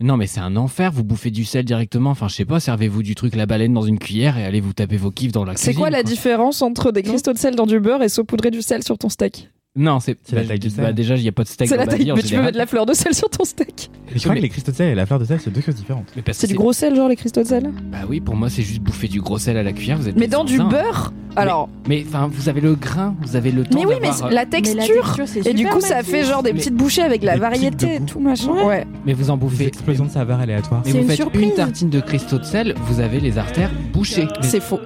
Non, mais c'est un enfer. Vous bouffez du sel directement. Enfin, je sais pas, servez-vous du truc la baleine dans une cuillère et allez vous taper vos kiffs dans la cuisine. C'est quoi la quoi. différence entre des cristaux de sel dans du beurre et saupoudrer du sel sur ton steak? Non, c'est la bah, taille du bah, sel. déjà, il n'y a pas de steak. C'est la taille, mais tu peux mettre de la fleur de sel sur ton steak. Je crois Mais- que les cristaux de sel et la fleur de sel, c'est deux choses différentes. Mais C'est du gros sel, genre les cristaux de sel Bah oui, pour moi, c'est juste bouffer du gros sel à la cuillère. Vous êtes Mais dans du beurre Alors, Mais enfin, vous avez le grain, vous avez le temps. mais oui, mais d'avoir, la euh, texture Et du coup, ça fait genre des Mais- petites bouchées avec la variété et tout machin. Ouais. Mais vous en bouffez. explosions de saveurs aléatoires. Mais vous faites une tartine de cristaux de sel, vous avez les artères bouchées. C'est faux.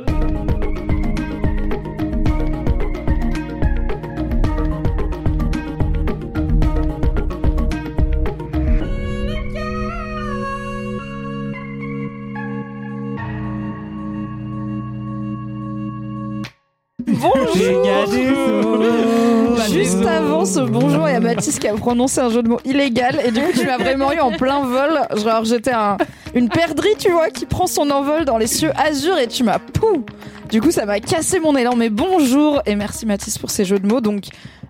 Juste avant ce bonjour, il y a Mathis qui a prononcé un jeu de mots illégal et du coup tu m'as vraiment eu en plein vol. Genre j'étais un- une perdrix, tu vois, qui prend son envol dans les cieux azur et tu m'as pou Du coup ça m'a cassé mon élan. Mais bonjour et merci Mathis pour ces jeux de mots. Donc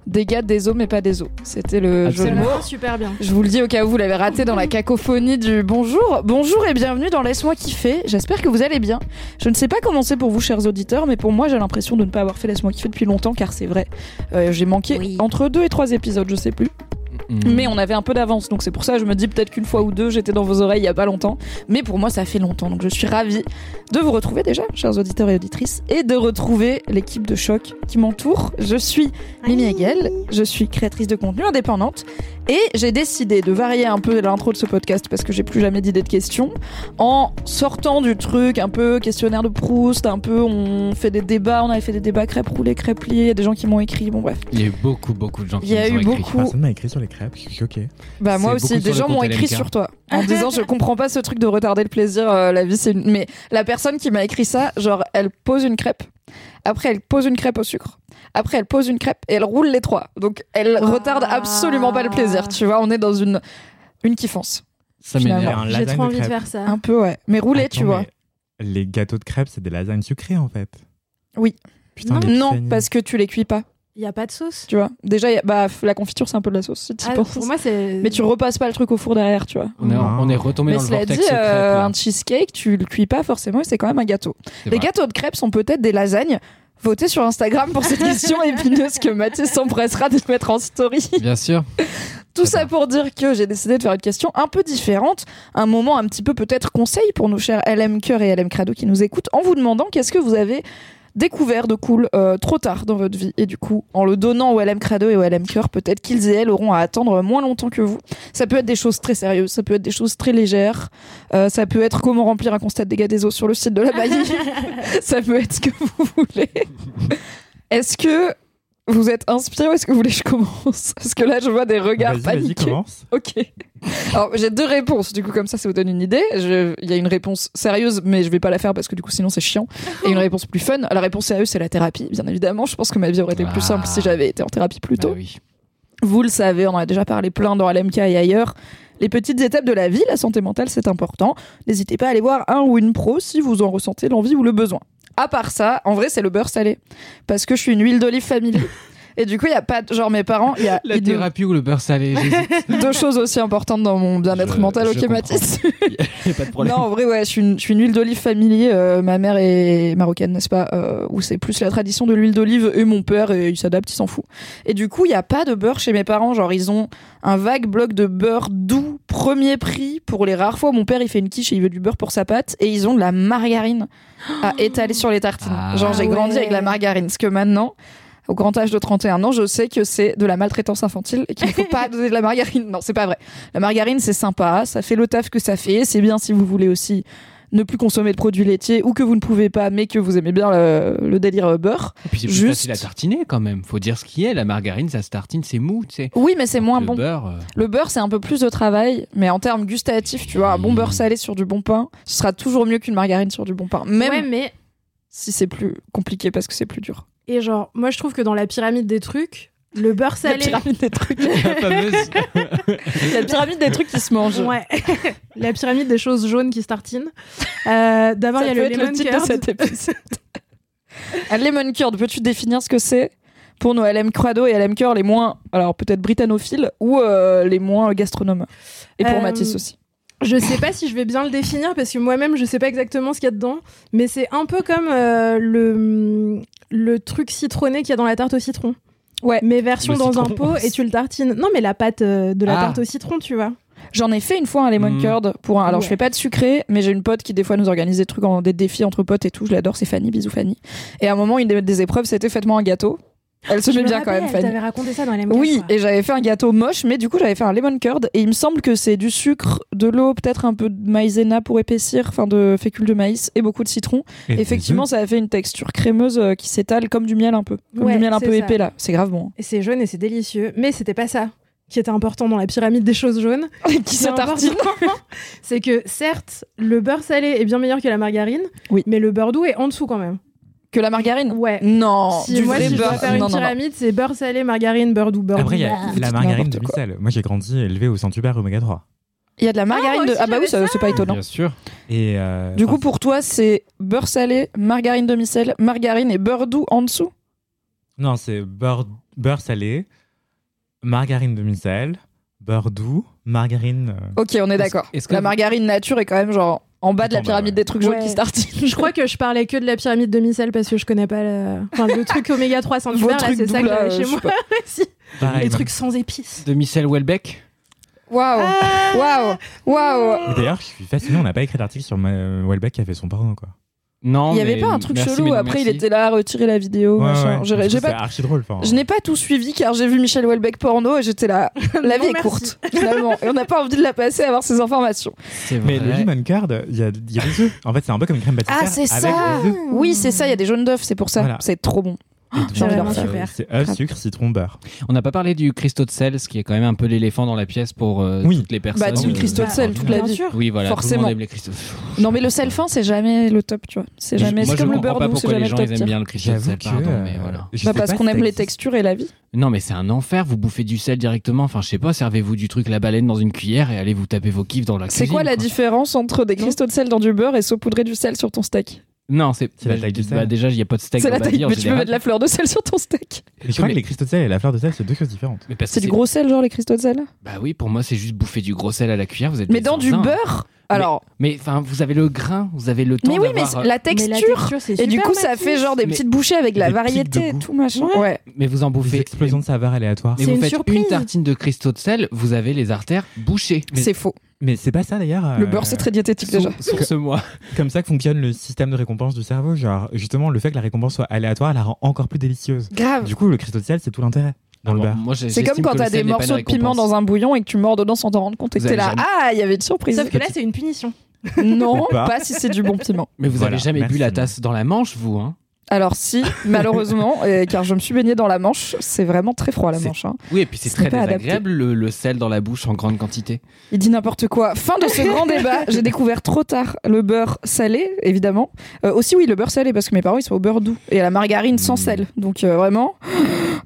dégâts des eaux mais pas des eaux. C'était le jeu de mots. super bien. Je vous le dis au cas où vous l'avez raté dans la cacophonie du bonjour. Bonjour et bienvenue dans Laisse-moi kiffer. J'espère que vous allez bien. Je ne sais pas comment c'est pour vous, chers auditeurs, mais pour moi, j'ai l'impression de ne pas avoir fait Laisse-moi kiffer depuis longtemps, car c'est vrai. Euh, j'ai manqué Oui. entre deux et trois épisodes, je sais plus. Mm. Mais on avait un peu d'avance, donc c'est pour ça que je me dis peut-être qu'une fois ou deux, j'étais dans vos oreilles il y a pas longtemps. Mais pour moi, ça fait longtemps, donc je suis ravie de vous retrouver déjà, chers auditeurs et auditrices, et de retrouver l'équipe de choc qui m'entoure. Je suis Mimi Hegel, je suis créatrice de contenu indépendante, et j'ai décidé de varier un peu l'intro de ce podcast parce que j'ai plus jamais d'idée de questions, en sortant du truc un peu questionnaire de Proust, un peu on fait des débats, on avait fait des débats crêpes roulées, crêpes liées, il y a des gens qui m'ont écrit, bon bref. Il y a eu beaucoup, beaucoup de gens qui Il y a eu écrit. beaucoup- Personne m'a écrit sur les crêpes, je suis choqué. Bah moi aussi, des gens m'ont écrit sur toi en disant je comprends pas ce truc de retarder le plaisir, euh, la vie c'est une... mais la personne qui m'a écrit ça, genre elle pose une crêpe, après elle pose une crêpe au sucre, après elle pose une crêpe et elle roule les trois, donc elle retarde absolument pas le plaisir, tu vois, on est dans une une kiffance, Ça Finalement. m'énerve. Un J'ai trop envie de faire ça. un peu ouais, mais rouler tu vois. Les gâteaux de crêpes, c'est des lasagnes sucrées en fait. Oui. Putain, Non. Non, parce que tu les cuis pas, Il y a pas de sauce? tu vois. Déjà y a- bah la confiture c'est un peu de la sauce, si Ah, pour moi, c'est. Mais tu repasses pas le truc au four derrière, tu vois. On est, on est retombé Mais dans le cela vortex dit, euh, un cheesecake, tu le cuis pas forcément et c'est quand même un gâteau. Les vrai. gâteaux de crêpes sont peut-être des lasagnes. Votez sur Instagram pour cette question épineuse que Mathis s'empressera de mettre en story. Bien sûr. Tout ça pour dire que j'ai décidé de faire une question un peu différente, un moment un petit peu peut-être conseil pour nos chers LM Cœur et LM Crado qui nous écoutent, en vous demandant qu'est-ce que vous avez découvert de cool euh, trop tard dans votre vie. Et du coup en le donnant au LM Crado et au LM Cœur peut-être qu'ils et elles auront à attendre moins longtemps que vous. Ça peut être des choses très sérieuses ça peut être des choses très légères euh, ça peut être comment remplir un constat de dégâts des eaux sur le site de la Baillie ça peut être ce que vous voulez. Est-ce que vous êtes inspiré ou est-ce que vous voulez que je commence Parce que là, je vois des regards paniqués. commence. Ok. Alors, j'ai deux réponses. Du coup, comme ça, ça vous donne une idée. Je- Il y a une réponse sérieuse, mais je vais pas la faire parce que du coup, sinon, c'est chiant. Et une réponse plus fun. La réponse sérieuse, c'est la thérapie, bien évidemment. Je pense que ma vie aurait été plus simple si j'avais été en thérapie plus tôt. Bah oui. Vous le savez, on en a déjà parlé plein dans LMK et ailleurs. Les petites étapes de la vie, la santé mentale, c'est important. N'hésitez pas à aller voir un ou une pro si vous en ressentez l'envie ou le besoin. À part ça, en vrai, c'est le beurre salé. Parce que je suis une huile d'olive familier. Et du coup, il y a pas, de- genre mes parents, il y a La thérapie ou le beurre salé, deux choses aussi importantes dans mon bien-être Je- mental, ok. Mathis Y a pas de problème. Non, en vrai, ouais, je suis une, je suis une huile d'olive familier. euh, ma mère est marocaine, n'est-ce pas euh, Où c'est plus la tradition de l'huile d'olive et mon père, et il s'adapte, il s'en fout. Et du coup, il y a pas de beurre chez mes parents. Genre, ils ont un vague bloc de beurre doux, premier prix. Pour les rares fois, où mon père, il fait une quiche et il veut du beurre pour sa pâte. Et ils ont de la margarine à étaler sur les tartines. Ah Genre, j'ai grandi ouais. avec la margarine. Ce que maintenant... Au grand âge de 31 ans, je sais que c'est de la maltraitance infantile et qu'il ne faut pas donner de la margarine. Non, c'est pas vrai. La margarine, c'est sympa, ça fait le taf que ça fait. C'est bien si vous voulez aussi ne plus consommer de produits laitiers ou que vous ne pouvez pas, mais que vous aimez bien le, le délire beurre. Et puis c'est Juste- facile à tartiner quand même. Faut dire ce qui est. La margarine, ça se tartine, c'est mou, tu sais. Oui, mais c'est moins le bon. beurre, euh, Le beurre, c'est un peu plus de travail, mais en termes gustatifs, tu vois, un bon beurre salé sur du bon pain, ce sera toujours mieux qu'une margarine sur du bon pain. Même Ouais, mais si c'est plus compliqué parce que c'est plus dur. Et genre, moi je trouve que dans la pyramide des trucs, le beurre La salé. pyramide des trucs. la fameuse. La pyramide des trucs qui se mangent. Ouais, la pyramide des choses jaunes qui se tartinent. Euh, D'abord, il y a Ça le peut être lemon titre de curd. cet épisode. un lemon curd, peux-tu définir ce que c'est pour nos LM Crado et LM Cœur les moins, alors peut-être britanophiles ou euh, les moins gastronomes? Et pour Euh, Mathis aussi. Je sais pas si je vais bien le définir parce que moi-même je sais pas exactement ce qu'il y a dedans, mais c'est un peu comme euh, le le truc citronné qu'il y a dans la tarte au citron. Ouais. Mais version Le dans un pot et tu le tartines. Non, mais la pâte euh, de la Ah. tarte au citron, tu vois. J'en ai fait une fois un lemon Mm. curd pour un. Alors je Ouais. fais pas de sucré, mais j'ai une pote qui des fois nous organise des trucs en des défis entre potes et tout. Je l'adore, c'est Fanny, bisous Fanny. Et à un moment, une des, des épreuves, c'était faites-moi un gâteau. Elle se Je met me bien quand même, Fanny. T'avais raconté ça dans les Oui, et j'avais fait un gâteau moche, mais du coup j'avais fait un lemon curd et il me semble que c'est du sucre, de l'eau, peut-être un peu de maïzena pour épaissir, enfin de fécule de maïs et beaucoup de citron. Et Effectivement, ça a fait une texture crémeuse euh, qui s'étale comme du miel un peu, comme Ouais, du miel un peu ça. épais là. C'est grave bon. Et c'est jaune et c'est délicieux. Mais c'était pas ça qui était important dans la pyramide des choses jaunes. qui se tartine. c'est que certes, le beurre salé est bien meilleur que la margarine, Oui. mais le beurre doux est en dessous quand même. Que la margarine. Ouais. Non, si du moi, vrai si je beurre. dois faire non, une pyramide, c'est beurre salé, margarine, beurre doux, beurre Après, il y doux. a la margarine de micelle. Moi, j'ai grandi élevé au Saint-Hubert oméga 3. Il y a de la margarine moi de. Ah bah oui, c'est pas étonnant. Bien sûr. Et euh, Du coup, pour toi, c'est beurre salé, margarine demi-sel, margarine et beurre doux en dessous? Non, c'est beurre, beurre salé, margarine demi-sel, beurre doux, margarine. euh, Ok, on est d'accord. est-ce que La vous- margarine nature est quand même genre en bas de la bas, pyramide ouais. des trucs jaunes Ouais. qui se tartinent. Je crois que je parlais que de la pyramide de micelle parce que je connais pas le, enfin, le truc oméga 3 sans là, c'est ça que j'avais chez moi. Si. pareil, Les trucs sans épices. De Michel Welbeck. Waouh, Ah. waouh, waouh. D'ailleurs, je suis fasciné, on n'a pas écrit d'article sur Welbeck qui a fait son porno, quoi. Non, Il y avait pas un truc merci, chelou. Après, il était là à retirer la vidéo. Ouais, machin. J'ai- pas- archi drôle. enfin. Je n'ai pas tout suivi car j'ai vu Michel Houellebecq porno et j'étais là. La vie Non, est courte, finalement. Et on n'a pas envie de la passer à avoir ces informations. Mais le lemon curd, il y a, des œufs. En fait, c'est un peu comme une crème pâtissière. Ah, c'est ça. Oui, c'est ça, il y a des jaunes d'œufs, c'est pour ça. Voilà. C'est trop bon. Vraiment le super. C'est Grave. sucre, citron, beurre. On n'a pas parlé du cristaux de sel, ce qui est quand même un peu l'éléphant dans la pièce pour euh, Oui. toutes les personnes. Bah, team euh, cristaux de bah, sel toute la Bien vie. sûr. Oui, voilà. Forcément. Tout le monde aime les cristaux. Non, mais le sel fin, c'est jamais le top, tu vois. C'est jamais. Moi, C'est je comme le beurre pas doux, c'est jamais les le top ils aiment tier. bien le cristaux de sel, pardon, euh, mais voilà. Bah, parce qu'on aime les textures et la vie. Non, mais c'est un enfer. Vous bouffez du sel directement. Enfin, je sais pas, servez-vous du truc la baleine dans une cuillère et allez vous taper vos kiffs dans la C'est cuisine. quoi la différence entre des cristaux de sel dans du beurre et saupoudrer du sel sur ton steak? Non, c'est la bah, taille du bah, déjà, il n'y a pas de steak C'est dans la taille, mais tu peux mettre de la fleur de sel sur ton steak. Et je crois Mais- que les cristaux de sel et la fleur de sel, c'est deux choses différentes. Mais C'est du gros sel, genre les cristaux de sel? Bah oui, pour moi, c'est juste bouffer du gros sel à la cuillère. Vous êtes Mais dans du beurre? Alors. Mais enfin, vous avez le grain, vous avez le temps Mais oui, mais c'est- la Mais texture. c'est Et du coup, ça fait genre des Mais- petites bouchées avec la variété tout machin. Ouais. Ouais. mais vous en bouffez. explosions de saveurs aléatoires. Mais C'est vous une faites surprise. une tartine de cristaux de sel, vous avez les artères bouchées. C'est faux. Mais c'est pas ça d'ailleurs. Le euh, beurre, c'est très diététique déjà. Source-moi. Comme ça que fonctionne le système de récompense du cerveau. Genre, justement, le fait que la récompense soit aléatoire la rend encore plus délicieuse. Grave. Du coup, le cristaux de sel, c'est tout l'intérêt dans le beurre. Moi, j'ai- C'est comme quand t'as des morceaux de piment dans un bouillon et que tu mords dedans sans t'en rendre compte et que t'es là. jamais- Ah, il y avait une surprise. Sauf que là, c'est une punition. Non, Pas. pas si c'est du bon piment. Mais vous Voilà, avez jamais bu la tasse dans la manche, vous hein Alors si, malheureusement, et car je me suis baignée dans la Manche, c'est vraiment très froid la Manche. hein. Oui, et puis c'est Ce très n'est pas adapté. désagréable le, le sel dans la bouche en grande quantité. Il dit n'importe quoi. Fin de ce grand débat. J'ai découvert trop tard le beurre salé, évidemment. Euh, aussi oui, le beurre salé parce que mes parents ils sont au beurre doux et à la margarine sans Mm. sel. Donc euh, vraiment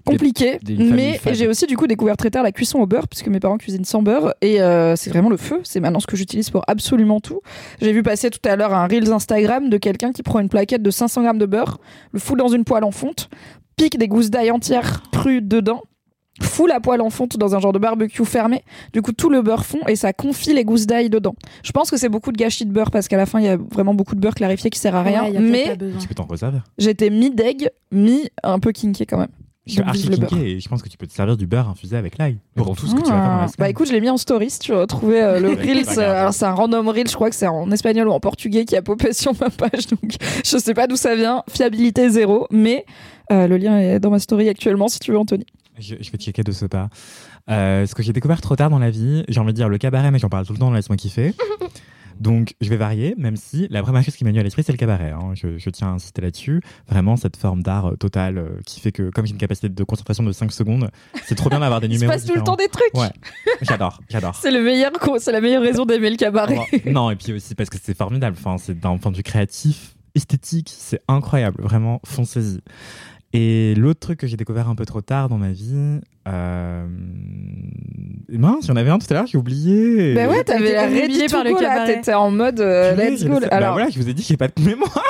compliqué. des Mais j'ai aussi du coup découvert très tard la cuisson au beurre puisque mes parents cuisinent sans beurre et euh, c'est vraiment le feu. C'est maintenant ce que j'utilise pour absolument tout. J'ai vu passer tout à l'heure un reels Instagram de quelqu'un qui prend une plaquette de 500 grammes de beurre, le fout dans une poêle en fonte, pique des gousses d'ail entières crues dedans. Fout la poêle en fonte dans un genre de barbecue fermé. Du coup, tout le beurre fond et ça confie les gousses d'ail dedans. Je pense que c'est beaucoup de gâchis de beurre parce qu'à la fin, il y a vraiment beaucoup de beurre clarifié qui sert à rien. Ouais, mais. Tu peux t'en j'étais mi-deg, mi un peu kinké quand même. Je suis archi kinké et je pense que tu peux te servir du beurre infusé avec l'ail pour Bon. tout ce que tu vas faire dans Ah. la Bah semaine. écoute, je l'ai mis en story si tu veux retrouver euh, le Reels. euh, alors c'est un random Reel, je crois que c'est en espagnol ou en portugais qui a popé sur ma page. Donc je sais pas d'où ça vient. Fiabilité zéro. Mais euh, le lien est dans ma story actuellement si tu veux, Anthony. Je, je vais checker de ce pas. Euh, ce que j'ai découvert trop tard dans la vie, j'ai envie de dire le cabaret, mais j'en parle tout le temps, laisse-moi kiffer. Donc, je vais varier, même si la première chose qui m'a venu à l'esprit, c'est le cabaret. hein. Je, je tiens à insister là-dessus. Vraiment, cette forme d'art euh, total euh, qui fait que, comme j'ai une capacité de concentration de 5 secondes, c'est trop bien d'avoir des Il se numéros. passe tout le temps des trucs. Ouais, j'adore, j'adore. C'est le meilleur, c'est la meilleure raison d'aimer le cabaret. non, et puis aussi parce que c'est formidable. Enfin, c'est d'un point de vue créatif, esthétique, c'est incroyable. Vraiment, foncez-y. Et l'autre truc que j'ai découvert un peu trop tard dans ma vie, euh... mince, j'en avais un tout à l'heure, j'ai oublié. Bah ouais, t'avais la par le go, cabaret. T'étais en mode euh, let's go. laissé- Bah Alors, voilà, je vous ai dit que j'ai pas de mémoire.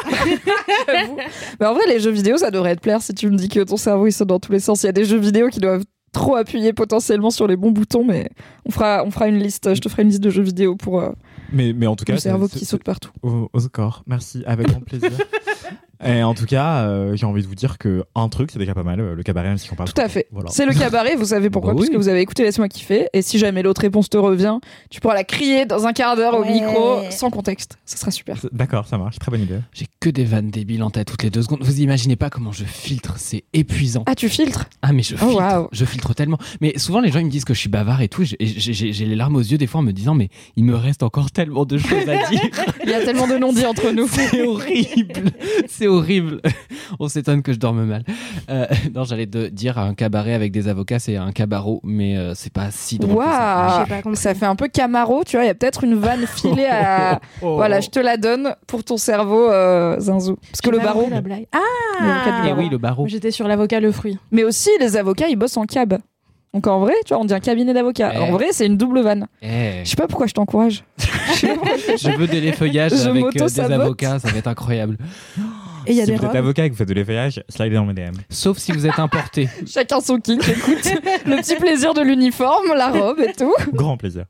j'avoue. Mais en vrai, les jeux vidéo, ça devrait te plaire si tu me dis que ton cerveau il saute dans tous les sens. Il y a des jeux vidéo qui doivent trop appuyer potentiellement sur les bons boutons, mais on fera, on fera une liste. Je te ferai une liste de jeux vidéo pour euh, Mais, mais en tout cas, le cerveau qui saute partout. Au, au score, merci, avec grand plaisir. Et en tout cas, euh, j'ai envie de vous dire que un truc, c'est déjà pas mal, euh, le cabaret, même si on parle. Tout à fait. Voilà. C'est le cabaret, vous savez pourquoi Bah Parce oui. que vous avez écouté Laisse-moi kiffer. Et si jamais l'autre réponse te revient, tu pourras la crier dans un quart d'heure au micro, sans contexte. Ça sera super. D'accord, ça marche, très bonne idée. J'ai que des vannes débiles en tête toutes les deux secondes. Vous imaginez pas comment je filtre, c'est épuisant. Ah, tu filtres? Ah mais je Oh, filtre, je filtre tellement. Mais souvent les gens ils me disent que je suis bavard et tout. et j'ai- J'ai j'ai les larmes aux yeux des fois en me disant mais il me reste encore tellement de choses à dire. Il y a tellement de non-dits entre nous. C'est horrible, c'est horrible. On s'étonne que je dorme mal. Euh, non, j'allais te dire un cabaret avec des avocats, c'est un cabaret, mais euh, c'est pas si drôle. que ça. Pas compris. Ça fait un peu Camaro, tu vois. Il y a peut-être une vanne filée à. Oh. Voilà, je te la donne pour ton cerveau, euh, Zinzou. Parce que le barreau. compris la blague. Ah Et barreau. oui, le barreau. J'étais sur l'avocat le fruit. Mais aussi, les avocats, ils bossent en cab. Donc en vrai, tu vois, on dit un cabinet d'avocats. Eh. En vrai, c'est une double vanne. Eh, Je sais pas pourquoi je t'encourage. je veux des l'effeuillage Je avec euh, des avocats, ça va être incroyable. Et il y a si des vous êtes avocat et que vous faites de l'effeuillage, slidez dans mes DM. Sauf si vous êtes importé. Chacun son kink, écoute. le petit plaisir de l'uniforme, la robe et tout. Grand plaisir.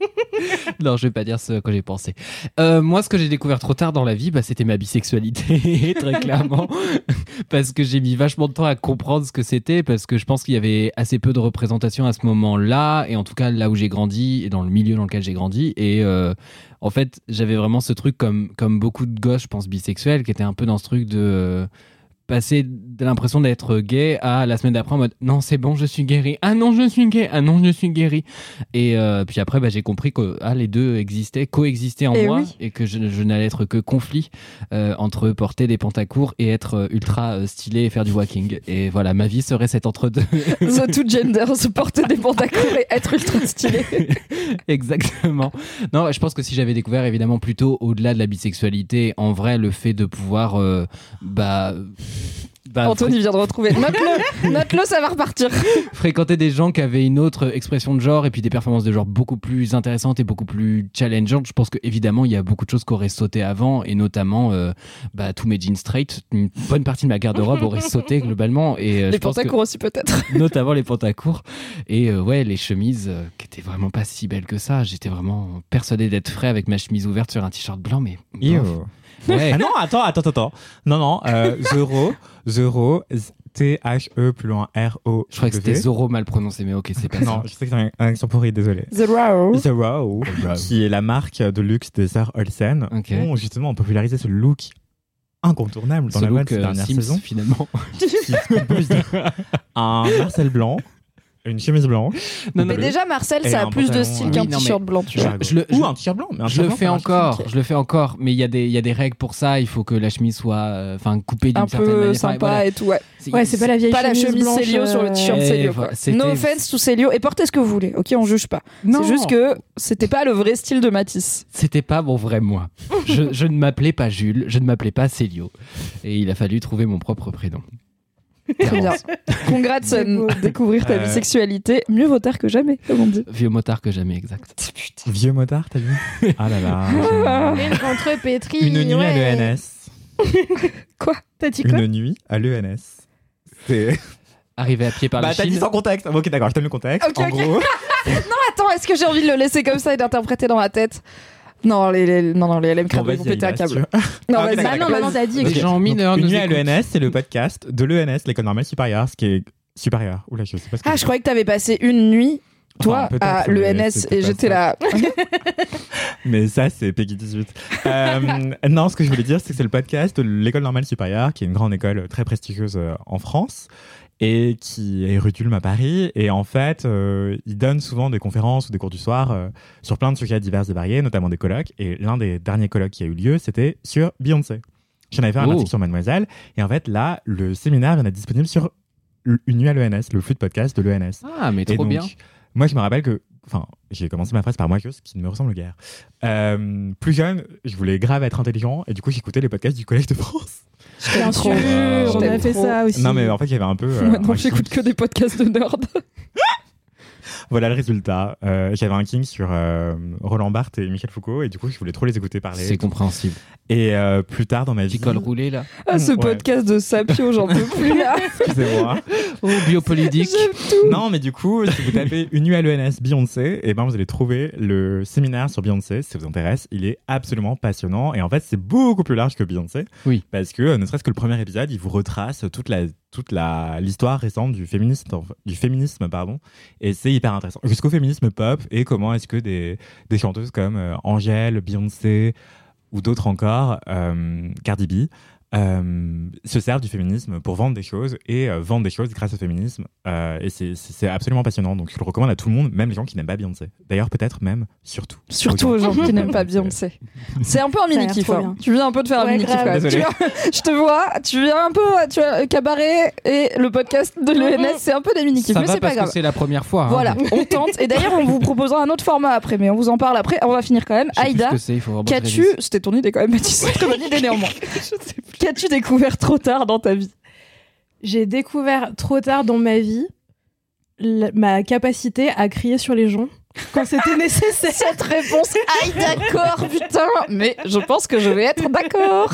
Non, je vais pas dire ce que j'ai pensé. Euh, moi, ce que j'ai découvert trop tard dans la vie, bah, c'était ma bisexualité, très clairement, parce que j'ai mis vachement de temps à comprendre ce que c'était, parce que je pense qu'il y avait assez peu de représentation à ce moment-là, et en tout cas là où j'ai grandi, et dans le milieu dans lequel j'ai grandi, et euh, en fait, j'avais vraiment ce truc comme comme beaucoup de gosses, je pense bisexuels, qui était un peu dans ce truc de euh, passer de l'impression d'être gay à la semaine d'après en mode non c'est bon je suis guéri ah non je suis gay ah non je suis guéri et euh, puis après bah, j'ai compris que ah, les deux existaient coexistaient en Et moi oui. et que je, je n'allais être que conflit euh, entre porter des pantacours et être euh, ultra stylé et faire du walking et voilà ma vie serait cet entre deux The Two Gender, se porter des pantacours et être ultra stylé. Exactement. Non, je pense que si j'avais découvert évidemment plutôt au-delà de la bisexualité, en vrai, le fait de pouvoir, euh, bah, bah, Anthony vient de retrouver. Note-le, ça va repartir. fréquenter des gens qui avaient une autre expression de genre et puis des performances de genre beaucoup plus intéressantes et beaucoup plus challengeantes. Je pense que évidemment il y a beaucoup de choses qui auraient sauté avant et notamment euh, bah, tous mes jeans straight, une bonne partie de ma garde-robe aurait sauté globalement et euh, Les pantacours aussi, peut-être. notamment les pantacours et euh, ouais les chemises euh, qui étaient vraiment pas si belles que ça. J'étais vraiment persuadé d'être frais avec ma chemise ouverte sur un t-shirt blanc mais bof. Ouais. Ah non, attends, attends, attends. Non, non, euh, Zero, Zero, T-H-E plus loin R-O. Je crois que c'était Zoro mal prononcé, mais ok, c'est pas Non, je sais que c'est un, un accent pourri, désolé. The Raw. Zero, qui est la marque de luxe des sœurs Olsen, Ok. ont justement popularisé ce look incontournable dans Ce la mode ces euh, dernières Sims, saisons. finalement. de un Marcel blanc, une chemise blanche, Non, Mais déjà, Marcel, Et ça a un plus de pantalon, style euh, qu'un oui, non, t-shirt blanc, tu vois. je le- ou un t-shirt blanc. Mais un je t-shirt le blanc, fais ça marche. encore, je le fais encore, mais il y a des il y a des règles pour ça. Il faut que la chemise soit, euh, enfin, coupée d'une Un certaine manière. peu Enfin, sympa voilà. et tout, ouais. Ouais, c'est pas la vieille Pas la chemise blanche, Célio sur le t-shirt euh, Célio. voilà, quoi. c'était- No offense to Célio. Et portez ce que vous voulez, ok On juge pas. Non. C'est juste que c'était pas le vrai style de Matisse. C'était pas mon vrai moi. je, je ne m'appelais pas Jules, je ne m'appelais pas Célio, et il a fallu trouver mon propre prénom. Très bien. Congrats. Sun. Découvrir ta Euh. bisexualité. Mieux vaut tard que jamais, comme on dit. Vieux motard que jamais, exact. Putain. Vieux motard, t'as vu Ah là là. Une contre pétrie. Une nuit à l'ENS. T'as dit quoi Une nuit à l'ENS. C'est. Arrivé à pied par Bah, la t'as dit Chine. sans contexte. Ok, d'accord, je te donne le contexte. Ok, en ok. gros, Attends, est-ce que j'ai envie de le laisser comme ça et d'interpréter dans ma tête? Non, les, les- non, non, les LM Bon, Crado, ils vas-y, vont péter un câble. veux. Non, Ah, ok, vas-y, d'accord, Ah non, maintenant t'as dit. Écoute. gens mineurs Une nuit à l'ENS, c'est le podcast de l'ENS, l'école normale supérieure, ce qui est supérieur. Oula, je sais pas ce que Ah, je croyais que t'avais passé une nuit, toi, Enfin, à l'ENS et j'étais là. Mais ça, c'est Peggy 18. Euh, non, ce que je voulais dire, c'est que c'est le podcast de l'école normale supérieure, qui est une grande école très prestigieuse euh, en France. et qui est rue Tulme à Paris. Et en fait, euh, il donne souvent des conférences ou des cours du soir euh, sur plein de sujets divers et variés, notamment des colloques. Et l'un des derniers colloques qui a eu lieu, c'était sur Beyoncé. J'en avais fait un Oh. article sur Mademoiselle. Et en fait, là, le séminaire vient d'être disponible sur une nuit à l'ENS, le flux de podcast de l'ENS. Ah, mais Et trop donc, bien. Moi, je me rappelle que, enfin, j'ai commencé ma phrase par moi, ce qui ne me ressemble guère. Euh, plus jeune, je voulais grave être intelligent et du coup, j'écoutais les podcasts du Collège de France. Bien sûr, on a fait trop. ça aussi. Non, mais en fait, il y avait un peu. euh, Maintenant, j'écoute que des podcasts de nerd. Voilà le résultat. Euh, j'avais un king sur euh, Roland Barthes et Michel Foucault et du coup, je voulais trop les écouter parler. C'est compréhensible. Et euh, plus tard dans ma vie. Col roulé là. Ah, ce Ouais. podcast de Sapio, j'en peux plus là. Excusez-moi. Oh, biopolitique. J'aime tout. non, mais du coup, si vous tapez une nuit à l'ENS Beyoncé, et ben vous allez trouver le séminaire sur Beyoncé. Si ça vous intéresse, il est absolument passionnant. Et en fait, c'est beaucoup plus large que Beyoncé. Oui. Parce que ne serait-ce que le premier épisode, il vous retrace toute la toute l'histoire récente du féminisme du féminisme pardon. Et c'est hyper intéressant. Jusqu'au féminisme pop et comment est-ce que des des chanteuses comme euh, Angèle Beyoncé ou d'autres encore euh, Cardi B euh, se servent du féminisme pour vendre des choses et euh, vendre des choses grâce au féminisme. Euh, et c'est- absolument passionnant. Donc je le recommande à tout le monde, même les gens qui n'aiment pas Beyoncé. D'ailleurs, peut-être même, surtout. Surtout aux gens qui n'aiment pas Beyoncé. C'est un peu un mini kiff. hein. Tu viens un peu de faire un Ouais, mini kiff. Tu je te vois, tu viens un peu, tu vois, cabaret et le podcast de l'ENS, c'est un peu des mini kiffs, Ça mais va c'est pas grave. c'est la première fois. hein. Voilà, on tente. Et d'ailleurs, on vous proposera un autre format après, mais on vous en parle après. On va finir quand même. Je sais plus Aïda, je qu'as-tu. C'était ton idée quand même, Mathis. C'est très bonne idée néanmoins. Qu'as-tu découvert trop tard dans ta vie? J'ai découvert trop tard dans ma vie ma capacité à crier sur les gens quand c'était nécessaire. Cette réponse, aïe, d'accord, putain. Mais je pense que je vais être d'accord.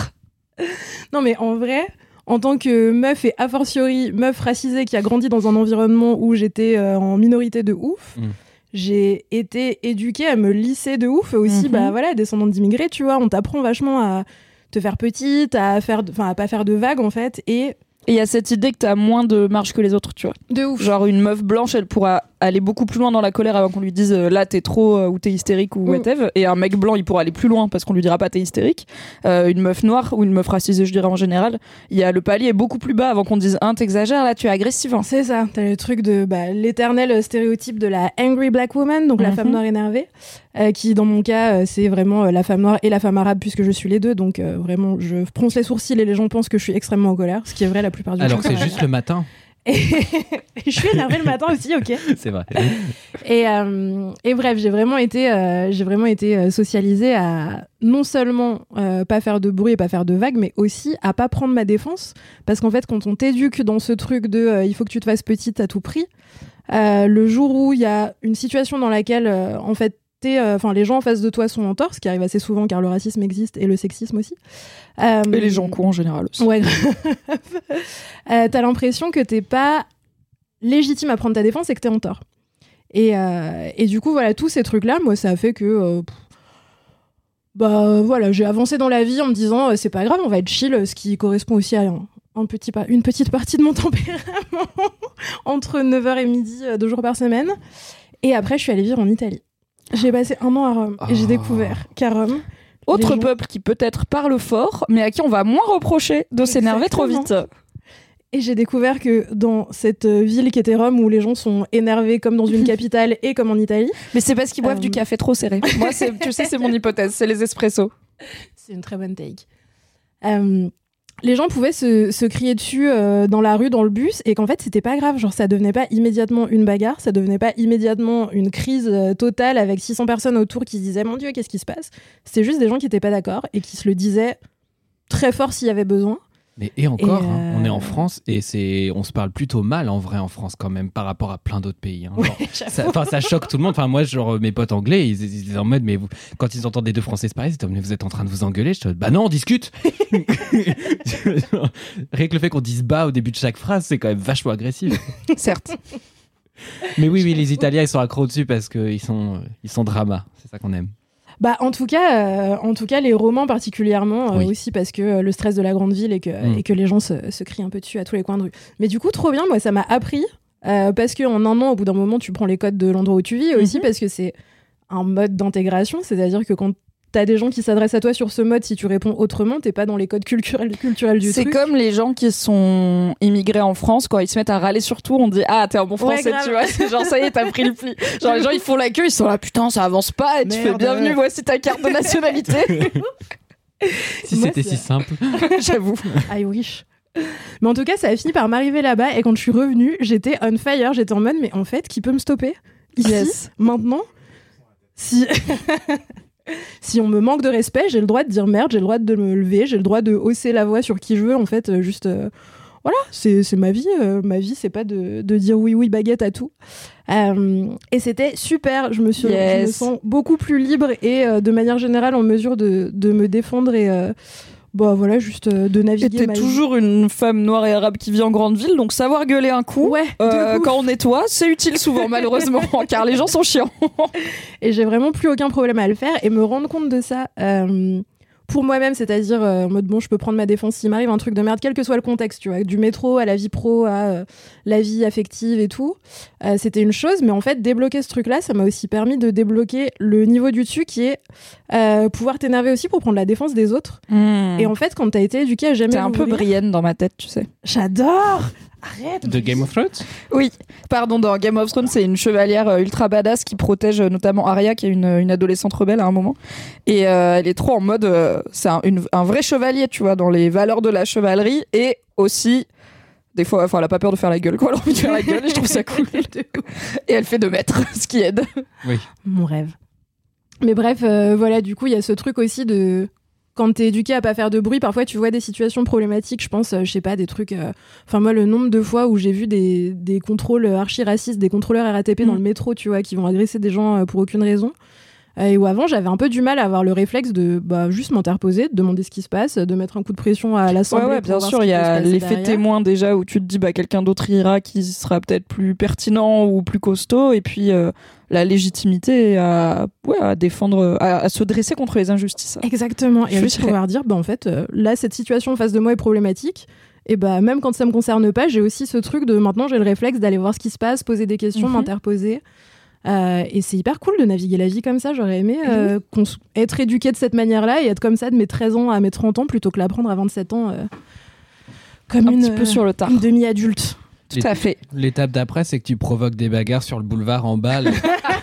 Non, mais en vrai, en tant que meuf et a fortiori meuf racisée qui a grandi dans un environnement où j'étais euh, en minorité de ouf, Mm. j'ai été éduquée à me lisser de ouf. Et aussi, Mhm. bah voilà, descendante d'immigrés, tu vois, on t'apprend vachement à te faire petite, à faire, enfin, à pas faire de vagues en fait, et Et il y a cette idée que t'as moins de marge que les autres, tu vois. de ouf. Genre une meuf blanche, elle pourra aller beaucoup plus loin dans la colère avant qu'on lui dise euh, là t'es trop euh, ou t'es hystérique ou Mm. whatever. Et un mec blanc, il pourra aller plus loin parce qu'on lui dira pas t'es hystérique. Euh, une meuf noire ou une meuf racisée, je dirais en général, il y a le palier est beaucoup plus bas avant qu'on dise un t'exagères là tu es agressive. hein. C'est ça, t'as le truc de bah, l'éternel stéréotype de la angry black woman, donc la Mhm. femme noire énervée, euh, qui dans mon cas euh, c'est vraiment euh, la femme noire et la femme arabe puisque je suis les deux, donc euh, vraiment je fronce les sourcils et les gens pensent que je suis extrêmement en colère, ce qui est vrai la plupart du Alors temps. que c'est juste le matin? Et je suis énervée le matin aussi, ok. C'est vrai. Et, euh, et bref, j'ai vraiment été, euh, j'ai vraiment été euh, socialisée à non seulement euh, pas faire de bruit et pas faire de vagues, mais aussi à pas prendre ma défense. Parce qu'en fait, quand on t'éduque dans ce truc de euh, il faut que tu te fasses petite à tout prix, euh, le jour où il y a une situation dans laquelle, euh, en fait, euh, enfin, les gens en face de toi sont en tort, ce qui arrive assez souvent car le racisme existe et le sexisme aussi. Euh, Et les gens cons en général aussi. Ouais. euh, T'as l'impression que t'es pas légitime à prendre ta défense et que t'es en tort. Et, euh, et du coup, voilà, tous ces trucs-là, moi, ça a fait que. euh, bah voilà, j'ai avancé dans la vie en me disant, euh, c'est pas grave, on va être chill, ce qui correspond aussi à un, un petit une petite partie de mon tempérament entre 9h et midi, euh, deux jours par semaine. Et après, je suis allée vivre en Italie. J'ai passé un an à Rome et j'ai Oh. découvert qu'à Rome, Autre gens- peuple qui peut-être parle fort, mais à qui on va moins reprocher de s'énerver trop vite. Et j'ai découvert que dans cette euh, ville qui était Rome, où les gens sont énervés comme dans une capitale et comme en Italie, Mais c'est parce qu'ils boivent Euh, du café trop serré. Moi, tu sais, c'est mon hypothèse, c'est les espressos. c'est une très bonne take. Euh, les gens pouvaient se, crier dessus euh, dans la rue, dans le bus, et qu'en fait, c'était pas grave. Genre, ça devenait pas immédiatement une bagarre, ça devenait pas immédiatement une crise euh, totale avec 600 personnes autour qui se disaient Mon Dieu, qu'est-ce qui se passe? C'était juste des gens qui étaient pas d'accord et qui se le disaient très fort s'il y avait besoin. Mais et encore, Et, hein, euh, on est en France et c'est, on se parle plutôt mal en vrai en France quand même par rapport à plein d'autres pays. hein. Genre, ça, choque tout le monde. Enfin, moi, genre mes potes anglais, ils, ils étaient en mode, mais vous, quand ils entendent des deux Français se parler, ils mode, mais vous êtes en train de vous engueuler. Je te dis, bah non, on discute. Rien que le fait qu'on dise bah au début de chaque phrase, c'est quand même vachement agressif. Certes. Mais oui, oui, les Italiens, ils sont accros dessus parce qu'ils sont, euh, ils sont drama. C'est ça qu'on aime. Bah, en tout cas, euh, en tout cas, les romans particulièrement euh, Oui. aussi parce que euh, le stress de la grande ville et que, Mm. et que les gens se, se crient un peu dessus à tous les coins de rue. Mais du coup, trop bien, moi, ça m'a appris parce qu'en un an, au bout d'un moment, tu prends les codes de l'endroit où tu vis et aussi parce que c'est un mode d'intégration, c'est-à-dire que quand t'as des gens qui s'adressent à toi sur ce mode si tu réponds autrement, t'es pas dans les codes culturels, culturels du C'est truc. comme les gens qui sont immigrés en France, quand ils se mettent à râler sur tout, on dit Ah, t'es un bon Ouais, français, grave. tu vois. C'est genre, ça y est, t'as pris le pli. Genre, les gens, ils font la queue, ils sont là, putain, ça avance pas, et tu fais bienvenue, voici ta carte de nationalité. Si c'était c'est- si simple. J'avoue. I wish. Mais en tout cas, ça a fini par m'arriver là-bas et quand je suis revenue, j'étais on fire, j'étais en mode mais en fait, qui peut me stopper? Ici Yes. maintenant? Si si on me manque de respect, j'ai le droit de dire merde, j'ai le droit de me lever, j'ai le droit de hausser la voix sur qui je veux en fait, euh, juste euh, voilà, c'est c'est ma vie, euh, ma vie c'est pas de, de dire oui oui baguette à tout. Euh, et c'était super, je me suis je me sens beaucoup plus libre et de manière générale en mesure de, de me défendre et bah voilà, juste euh, de Et naviguer t'es vie. toujours une femme noire et arabe qui vit en grande ville, donc savoir gueuler un coup. Ouais, euh, quand on nettoie, c'est utile souvent, malheureusement, car les gens sont chiants. Et j'ai vraiment plus aucun problème à le faire et me rendre compte de ça euh, pour moi-même, c'est-à-dire euh, en mode bon, je peux prendre ma défense s'il m'arrive un truc de merde, quel que soit le contexte, tu vois, du métro à la vie pro, à euh, la vie affective et tout. Euh, C'était une chose, mais en fait, débloquer ce truc-là, ça m'a aussi permis de débloquer le niveau du dessus qui est pouvoir t'énerver aussi pour prendre la défense des autres. Et en fait, quand t'as été éduqué à jamais T'es un peu Brienne dans ma tête, tu sais. J'adore Arrête De Game of Thrones Oui, pardon, dans Game of Thrones, c'est une chevalière euh, ultra badass qui protège euh, notamment Arya, qui est une, une adolescente rebelle à un moment. Et euh, elle est trop en mode. euh, c'est un, une- un vrai chevalier, tu vois, dans les valeurs de la chevalerie. Et aussi, des fois, enfin, elle a pas peur de faire la gueule, quoi. Elle a envie de faire la gueule et je trouve ça cool. et elle fait deux mètres, ce qui aide. Mon rêve. Mais bref, euh, voilà, du coup, il y a ce truc aussi de. Quand t'es éduqué à pas faire de bruit, parfois tu vois des situations problématiques. Je pense, euh, je sais pas, des trucs. euh, Enfin, moi, le nombre de fois où j'ai vu des, des contrôles archi-racistes, des contrôleurs RATP dans Mm. le métro, tu vois, qui vont agresser des gens euh, pour aucune raison. Euh, et où avant, j'avais un peu du mal à avoir le réflexe de bah, juste m'interposer, de demander ce qui se passe, de mettre un coup de pression à l'Assemblée. ouais, bien sûr, il y a l'effet témoin déjà où tu te dis bah quelqu'un d'autre ira qui sera peut-être plus pertinent ou plus costaud et puis euh, la légitimité à, ouais, à défendre, à, à se dresser contre les injustices. Exactement. Et Je juste pouvoir dire, bah, en fait, euh, là, cette situation en face de moi est problématique. Et bah, même quand ça me concerne pas, j'ai aussi ce truc de maintenant, j'ai le réflexe d'aller voir ce qui se passe, poser des questions, Mhm. m'interposer. Euh, et c'est hyper cool de naviguer la vie comme ça. J'aurais aimé euh, être éduqué de cette manière-là et être comme ça de mes 13 ans à mes 30 ans plutôt que l'apprendre à 27 ans euh, comme Un une, petit peu sur le tard. une demi-adulte. Tout à fait. L'étape d'après, c'est que tu provoques des bagarres sur le boulevard en bas.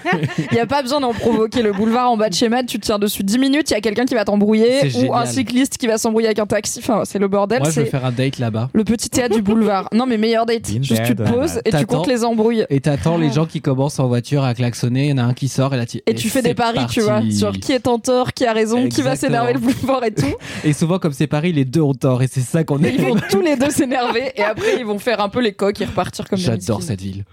Il n'y a pas besoin d'en provoquer. Le boulevard en bas de chez Mad, tu te tiens dessus 10 minutes, il y a quelqu'un qui va t'embrouiller ou un cycliste qui va s'embrouiller avec un taxi. Enfin, c'est le bordel. Moi, je c'est faire un date là-bas. le petit théâtre du boulevard. Non, mais meilleur date. Juste tu te poses et tu comptes les embrouilles. Et t'attends les gens qui commencent en voiture à klaxonner. Il y en a un qui sort et là tu. Et tu fais des paris, tu vois, sur qui est en tort, qui a raison, qui va s'énerver le plus fort et tout. Et souvent, comme c'est Paris, les deux ont tort. Et c'est ça qu'on est. ils vont tous les deux s'énerver et après ils vont faire un peu les coqs et repartir comme J'adore cette ville.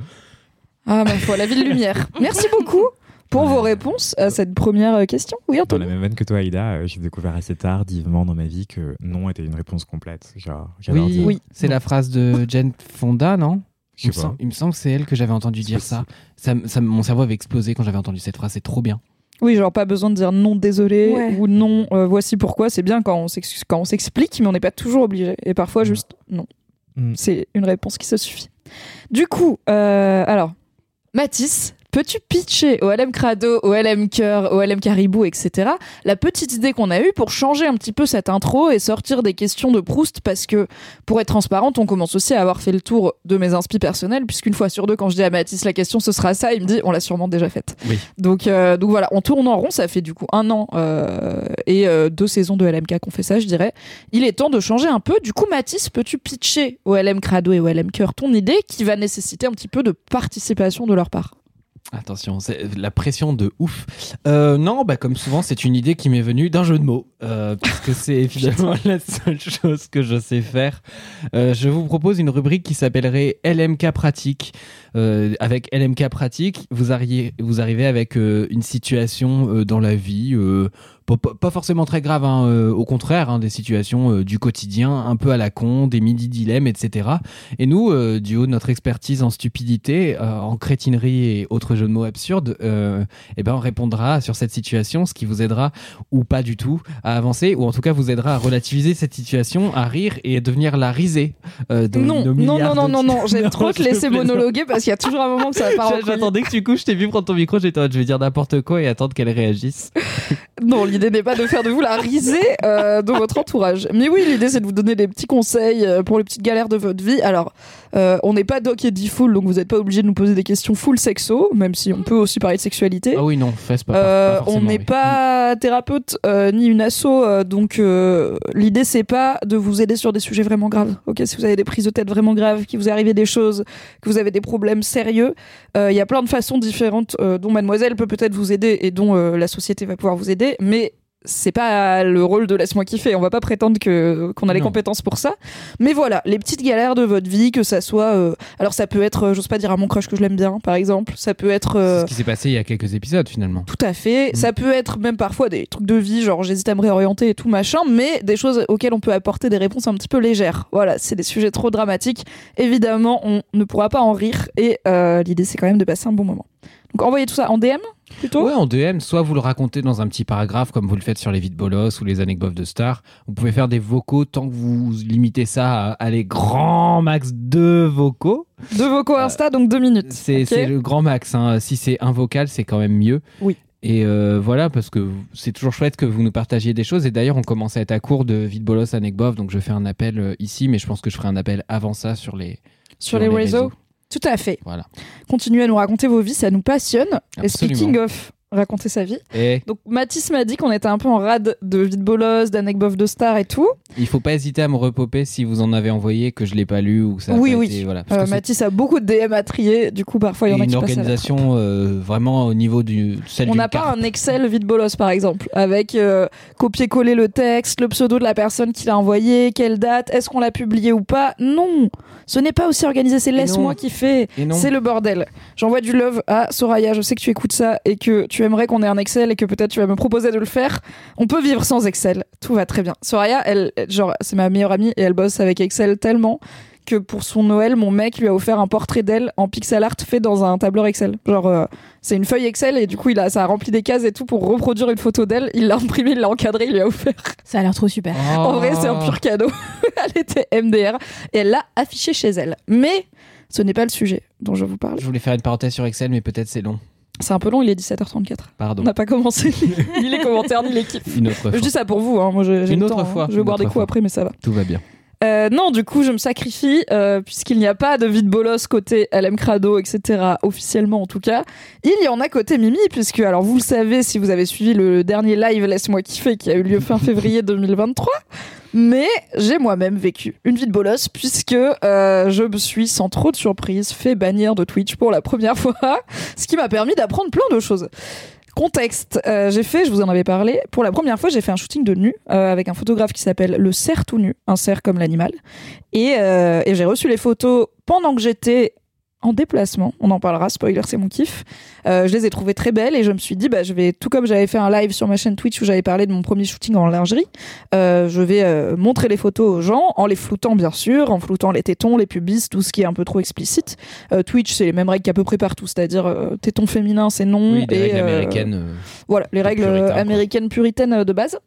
Ah ma foi, la ville lumière. Merci beaucoup pour vos réponses à cette première euh, question. Oui, Dans Antoine. la même veine que toi, Aïda, euh, j'ai découvert assez tardivement dans ma vie que non était une réponse complète. Genre, Oui. Oui. c'est la phrase de Jane Fonda, non? Je il me, sais pas. semble, il me semble que c'est elle que j'avais entendu dire ça. ça, Mon cerveau avait explosé quand j'avais entendu cette phrase. C'est trop bien. Oui, genre pas besoin de dire non désolé Ouais. ou non euh, voici pourquoi. C'est bien quand on s'ex- quand on s'explique, mais on n'est pas toujours obligé. Et parfois Mm. juste non. Mm. C'est une réponse qui se suffit. Du coup, euh, alors Mathis, peux-tu pitcher au LM Crado, au LM Cœur, au LM Caribou, etc. la petite idée qu'on a eue pour changer un petit peu cette intro et sortir des questions de Proust? Parce que, pour être transparente, on commence aussi à avoir fait le tour de mes inspi personnels puisqu'une fois sur deux, quand je dis à Mathis la question, ce sera ça, il me dit on l'a sûrement déjà faite. Oui. Donc, euh, donc voilà, on tourne en rond, ça fait du coup un an euh, et euh, deux saisons de LMK qu'on fait ça, je dirais. Il est temps de changer un peu. Du coup, Mathis, peux-tu pitcher au LM Crado et au LM Cœur ton idée qui va nécessiter un petit peu de participation de leur part? Attention, c'est la pression de ouf. Euh, non, bah comme souvent, c'est une idée qui m'est venue d'un jeu de mots, euh, puisque c'est évidemment la seule chose que je sais faire. Euh, je vous propose une rubrique qui s'appellerait LMK pratique. Euh, avec LMK pratique, vous, arrivez, vous arrivez avec euh, une situation euh, dans la vie, pas, forcément très grave, hein, au contraire, hein, des situations du quotidien, un peu à la con, des midi dilemmes, etc. Et nous, du haut de notre expertise en stupidité, en crétinerie et autres jeux de mots absurdes, eh ben on répondra sur cette situation, ce qui vous aidera ou pas du tout à avancer, ou en tout cas vous aidera à relativiser cette situation, à rire et à devenir la risée. euh, de non, non, non, non, non, non, j'aime trop te laisser monologuer parce qu'il y a toujours un moment que ça va pas. J'attendais que tu couches, je t'ai vu prendre ton micro, j'étais en mode, je vais dire n'importe quoi et attendre qu'elle réagisse. Non, l'idée n'est pas de faire de vous la risée euh, de votre entourage. Mais oui, l'idée c'est de vous donner des petits conseils euh, pour les petites galères de votre vie. Alors, euh, on n'est pas Doc et dit full, donc vous n'êtes pas obligé de nous poser des questions full sexo, même si on peut aussi parler de sexualité. Ah oui, non, fesse pas. Euh, pas on n'est oui. pas thérapeute euh, ni une asso, euh, donc euh, l'idée c'est pas de vous aider sur des sujets vraiment graves. Ok, si vous avez des prises de tête vraiment graves, qu'il vous est arrivé des choses, que vous avez des problèmes sérieux, euh, il y a plein de façons différentes euh, dont Mademoiselle peut peut-être vous aider et dont euh, la société va pouvoir vous aider, mais c'est pas le rôle de laisse-moi kiffer. On va pas prétendre que qu'on a les Non. compétences pour ça. Mais voilà, les petites galères de votre vie, que ça soit, euh, alors ça peut être, euh, j'ose pas dire à mon crush que je l'aime bien, par exemple. Ça peut être euh, ce qui s'est passé il y a quelques épisodes finalement. tout à fait. Mm. Ça peut être même parfois des trucs de vie, genre j'hésite à me réorienter et tout machin, mais des choses auxquelles on peut apporter des réponses un petit peu légères. Voilà, c'est des sujets trop dramatiques. Évidemment, on ne pourra pas en rire et euh, l'idée c'est quand même de passer un bon moment. Donc envoyez tout ça en DM plutôt. Ouais, en DM, soit vous le racontez dans un petit paragraphe comme vous le faites sur les vides bolos ou les anecdotes de stars. Vous pouvez faire des vocaux tant que vous limitez ça à, à les grands max deux vocaux. Deux vocaux Insta, donc deux minutes. C'est le grand max. hein. Si c'est un vocal, c'est quand même mieux. Oui. Et euh, voilà, parce que c'est toujours chouette que vous nous partagiez des choses. Et d'ailleurs, on commence à être à court de vide bolos donc je fais un appel euh, ici, mais je pense que je ferai un appel avant ça sur les, sur, les, réseaux. Tout à fait. Voilà. Continuez à nous raconter vos vies, ça nous passionne. Et speaking of raconter sa vie. Et Donc Mathis m'a dit qu'on était un peu en rade de vide bolos, d'anecdotes de stars et tout. il faut pas hésiter à me repoper si vous en avez envoyé que je l'ai pas lu ou que ça. a Oui, pas oui. été- voilà, parce Euh, que Mathis a beaucoup de DM à trier, du coup parfois il y en a qui une organisation euh, vraiment au niveau du celle On n'a pas carte. un Excel vide bolos par exemple, avec euh, copier-coller le texte, le pseudo de la personne qui l'a envoyé, quelle date, est-ce qu'on l'a publié ou pas? Non, ce n'est pas aussi organisé, c'est laisse-moi kiffer. Et non. C'est le bordel. J'envoie du love à Soraya, je sais que tu écoutes ça et que tu aimerais qu'on ait un Excel et que peut-être tu vas me proposer de le faire. On peut vivre sans Excel, tout va très bien. Soraya, elle, genre, c'est ma meilleure amie et elle bosse avec Excel tellement que pour son Noël, mon mec lui a offert un portrait d'elle en pixel art fait dans un tableur Excel. Genre, euh, c'est une feuille Excel et du coup, il a, ça a rempli des cases et tout pour reproduire une photo d'elle. Il l'a imprimé, il l'a encadré, il lui a offert. Ça a l'air trop super. En vrai, c'est un pur cadeau. elle était MDR et elle l'a affiché chez elle. Mais ce n'est pas le sujet dont je vous parle. Je voulais faire une parenthèse sur Excel, mais peut-être c'est long. C'est un peu long, il est 17h34. Pardon. On n'a pas commencé ni les commentaires ni les kiffs. Une autre fois. Je dis ça pour vous, hein. moi j'ai Une le autre temps, hein. fois, Je vais boire des coups fois. après, mais ça va. Tout va bien. Euh, non, du coup, je me sacrifie, euh, puisqu'il n'y a pas de vide bolos côté LM Crado, etc., officiellement en tout cas. Il y en a côté Mimi, puisque, alors vous le savez si vous avez suivi le dernier live Laisse-moi kiffer qui a eu lieu fin février 2023, mais j'ai moi-même vécu une vie de bolos, puisque euh, je me suis, sans trop de surprise, fait bannir de Twitch pour la première fois, ce qui m'a permis d'apprendre plein de choses. Contexte, euh, j'ai fait, je vous en avais parlé, pour la première fois j'ai fait un shooting de nu euh, avec un photographe qui s'appelle le cerf tout nu, un cerf comme l'animal, et j'ai reçu les photos pendant que j'étais en déplacement, on en parlera, spoiler c'est mon kiff, Euh, je les ai trouvées très belles et je me suis dit bah je vais, tout comme j'avais fait un live sur ma chaîne Twitch où j'avais parlé de mon premier shooting en lingerie, euh, je vais euh, montrer les photos aux gens en les floutant bien sûr, en floutant les tétons, les pubis, tout ce qui est un peu trop explicite. Twitch c'est les mêmes règles qu'à peu près partout, c'est-à-dire tétons féminins c'est non, Oui, des et, règles américaines. voilà, les règles quoi. américaines puritaines de base.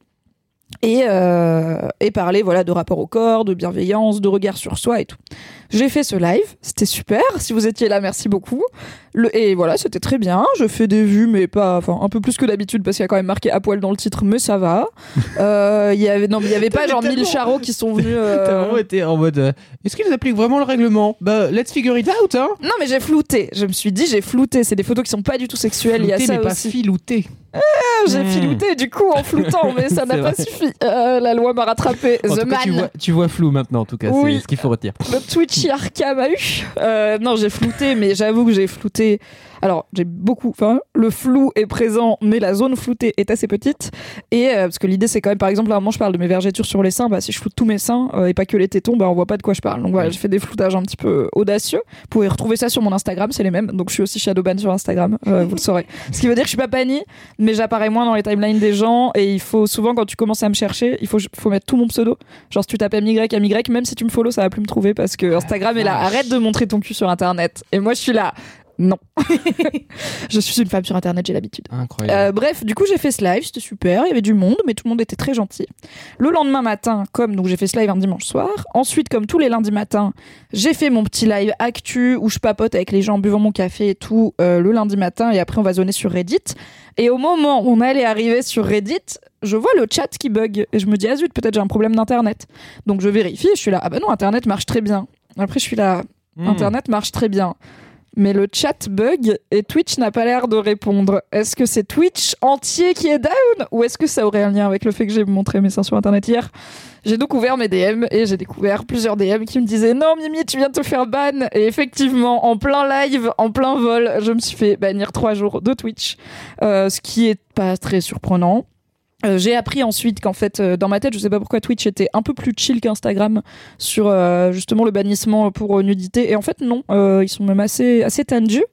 Et, euh, et parler voilà de rapport au corps, de bienveillance, de regard sur soi et tout. J'ai fait ce live, c'était super. Si vous étiez là, merci beaucoup. Le, et voilà, c'était très bien. Je fais des vues, mais pas, enfin un peu plus que d'habitude parce qu'il y a quand même marqué à poil dans le titre, mais ça va. Euh, Il y avait non, mais il y avait pas genre mille tellement- charros qui sont venus. euh, T'as vraiment été en mode. euh, Est-ce qu'ils appliquent vraiment le règlement? Bah, let's figure it out, hein Non, mais j'ai flouté. Je me suis dit, j'ai flouté. C'est des photos qui sont pas du tout sexuelles. Il y a ça mais pas aussi. filouté. J'ai Hmm. filouté du coup en floutant, mais ça n'a pas suffi. Euh, la loi m'a rattrapé. En The tout cas, tu man. vois, tu vois flou maintenant, en tout cas. Oui. C'est ce qu'il faut retenir. Le Twitchy Arkham a eu. Euh, non, j'ai flouté, mais j'avoue que j'ai flouté. Alors, j'ai beaucoup. Enfin, le flou est présent, mais la zone floutée est assez petite. Et euh, parce que l'idée, c'est quand même, par exemple, à un moment, je parle de mes vergetures sur les seins. Bah, si je floute tous mes seins euh, et pas que les tétons, bah, on voit pas de quoi je parle. Donc voilà, j'ai fait des floutages un petit peu audacieux. Vous pouvez retrouver ça sur mon Instagram, c'est les mêmes. Donc je suis aussi Shadowban sur Instagram, euh, vous le saurez. Ce qui veut dire que je suis pas bannie, mais j'apparais moins dans les timelines des gens. Et il faut souvent, quand tu commences à me chercher, il faut, faut mettre tout mon pseudo. Genre, si tu tapes MY, MY, même si tu me follow, ça va plus me trouver parce que Instagram est là. vache. Arrête de montrer ton cul sur Internet. Et moi, je suis là. Non. je suis une femme sur Internet, j'ai l'habitude. Incroyable. Euh, bref, du coup, j'ai fait ce live, c'était super, il y avait du monde, mais tout le monde était très gentil. Le lendemain matin, comme donc j'ai fait ce live un dimanche soir, ensuite, comme tous les lundis matins, j'ai fait mon petit live actu où je papote avec les gens en buvant mon café et tout euh, le lundi matin, et après on va zoner sur Reddit. Et au moment où on allait arriver sur Reddit, je vois le chat qui bug, et je me dis, ah zut, peut-être j'ai un problème d'internet. Donc je vérifie, je suis là, ah bah non, internet marche très bien. Après, je suis là, Hmm. Internet marche très bien. Mais le chat bug et Twitch n'a pas l'air de répondre. Est-ce que c'est Twitch entier qui est down ou est-ce que ça aurait un lien avec le fait que j'ai montré mes seins sur Internet hier? J'ai donc ouvert mes DM et j'ai découvert plusieurs DM qui me disaient non Mimi tu viens de te faire ban et effectivement en plein live, en plein vol, je me suis fait bannir trois jours de Twitch, Euh, ce qui est pas très surprenant. Euh, j'ai appris ensuite qu'en fait, euh, dans ma tête, je sais pas pourquoi Twitch était un peu plus chill qu'Instagram sur euh, justement le bannissement pour euh, nudité. Et en fait, non, euh, ils sont même assez, assez tendus.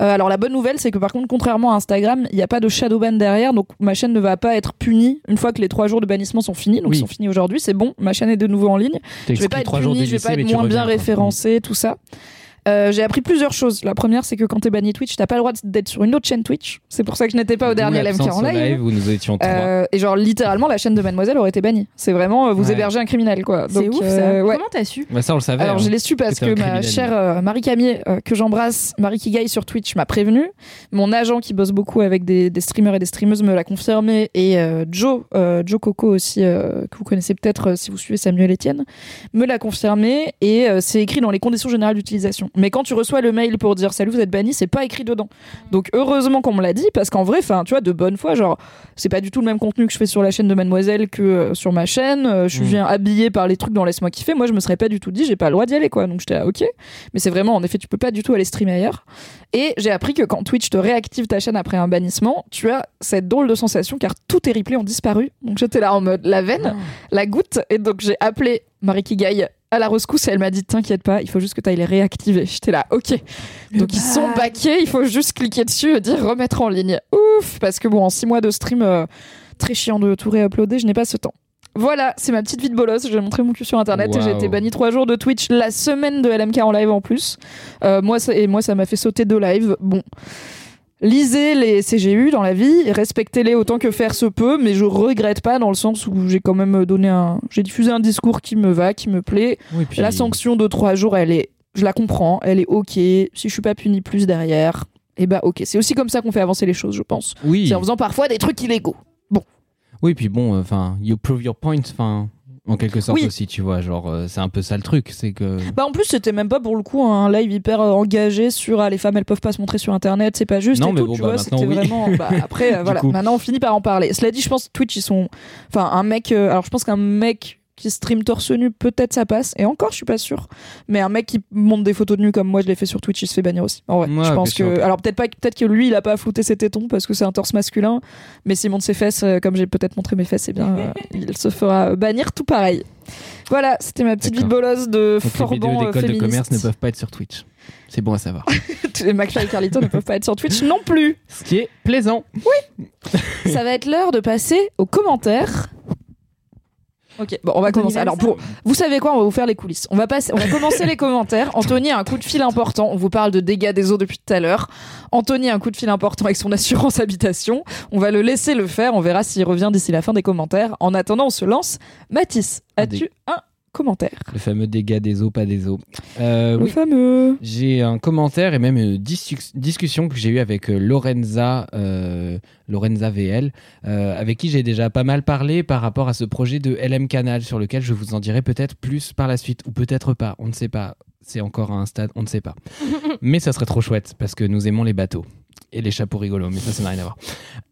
Euh, alors la bonne nouvelle, c'est que par contre, contrairement à Instagram, il n'y a pas de shadow ban derrière, donc ma chaîne ne va pas être punie une fois que les trois jours de bannissement sont finis. Donc Oui. ils sont finis aujourd'hui, c'est bon, ma chaîne est de nouveau en ligne. Je vais pas être punie, je vais pas être moins bien reviens, quoi. référencé, tout ça. Euh, j'ai appris plusieurs choses. La première, c'est que quand t'es banni Twitch, t'as pas le droit d'être sur une autre chaîne Twitch. C'est pour ça que je n'étais pas au dernier LMK en au live. où nous étions trois. Euh, et genre littéralement la chaîne de Mademoiselle aurait été bannie. C'est vraiment euh, vous Ouais. hébergez un criminel quoi. C'est ouf euh, ça. ouais. Comment t'as su Bah, ça, on le savait. Alors hein. je l'ai su parce que ma criminel. chère euh, Marie Camier, euh, que j'embrasse, Marie Kigai sur Twitch m'a prévenu. Mon agent qui bosse beaucoup avec des, des streamers et des streameuses me l'a confirmé. Et euh, Joe, euh, Joe Coco aussi, euh, que vous connaissez peut-être euh, si vous suivez Samuel Etienne, me l'a confirmé. Et euh, c'est écrit dans les conditions générales d'utilisation. Mais quand tu reçois le mail pour dire salut vous êtes banni, c'est pas écrit dedans. Donc heureusement qu'on me l'a dit parce qu'en vrai, enfin tu vois de bonne foi, genre c'est pas du tout le même contenu que je fais sur la chaîne de Mademoiselle que euh, sur ma chaîne. Euh, je Mm. viens habillée par les trucs dans Laisse-moi kiffer. Moi, je me serais pas du tout dit, j'ai pas le droit d'y aller, quoi. Donc j'étais là, ok. Mais c'est vraiment, en effet, tu peux pas du tout aller streamer ailleurs. Et j'ai appris que quand Twitch te réactive ta chaîne après un bannissement, tu as cette drôle de sensation car tous tes replays ont disparu. Donc j'étais là en mode la veine, la goutte. Et donc j'ai appelé Marie Kigai à la rescousse et elle m'a dit T'inquiète pas, il faut juste que tu ailles les réactiver. J'étais là, ok. Donc ils sont baqués, il faut juste cliquer dessus et dire remettre en ligne. Ouf Parce que bon, en six mois de stream, euh, très chiant de tout réuploader, je n'ai pas ce temps. Voilà, c'est ma petite vie de bolos. J'ai montré mon cul sur internet et j'ai été banni trois jours de Twitch la semaine de LMK en live en plus. Euh, moi, ça, et moi, ça m'a fait sauter deux lives. Bon. Lisez les CGU dans la vie, respectez-les autant que faire se peut, mais je regrette pas dans le sens où j'ai quand même donné un, j'ai diffusé un discours qui me va, qui me plaît. Oui, puis- La sanction de trois jours, elle est, je la comprends, elle est ok. Si je suis pas puni plus derrière, et bah ok. C'est aussi comme ça qu'on fait avancer les choses, je pense. Oui. C'est en faisant parfois des trucs illégaux. Oui, puis bon, enfin, you prove your point, enfin, en quelque sorte Oui. aussi, tu vois, genre, euh, c'est un peu ça le truc, c'est que. Bah en plus c'était même pas pour le coup un live hyper euh, engagé sur ah, les femmes elles peuvent pas se montrer sur internet c'est pas juste Non, et mais tout bon, tu bah, vois maintenant, c'était oui. vraiment bah, après euh, voilà coup. maintenant on finit par en parler cela dit je pense Twitch ils sont enfin un mec euh, alors je pense qu'un mec qui stream torse nu peut-être ça passe et encore je suis pas sûr mais un mec qui monte des photos de nu comme moi je l'ai fait sur Twitch il se fait bannir aussi en vrai Ouais, je pense que sûr. alors peut-être pas peut-être que lui il a pas flouté ses tétons parce que c'est un torse masculin mais s'il monte ses fesses euh, comme j'ai peut-être montré mes fesses eh bien euh, il se fera bannir tout pareil voilà c'était ma petite vie de bolosse de Donc, les vidéos Forban euh, d'école de commerce ne peuvent pas être sur Twitch. C'est bon à savoir. les McFly et Carlito ne peuvent pas être sur Twitch non plus. Ce qui est plaisant. Ça va être l'heure de passer aux commentaires. Ok, bon, on va Anthony commencer. Alors, pour, vous savez quoi On va vous faire les coulisses. On va, passer, on va commencer les commentaires. Anthony a un coup de fil important. On vous parle de dégâts des eaux depuis tout à l'heure. Anthony a un coup de fil important avec son assurance habitation. On va le laisser le faire. On verra s'il revient d'ici la fin des commentaires. En attendant, on se lance. Mathis, as-tu un commentaire Le fameux dégât des eaux, pas des eaux. Euh, Le oui. fameux. J'ai un commentaire et même une discu- discussion que j'ai eue avec euh, Lorenza, euh, Lorenza VL, euh, avec qui j'ai déjà pas mal parlé par rapport à ce projet de LM Canal sur lequel je vous en dirai peut-être plus par la suite ou peut-être pas, on ne sait pas. C'est encore à un stade, on ne sait pas. mais ça serait trop chouette parce que nous aimons les bateaux et les chapeaux rigolos, mais ça, ça n'a rien à voir.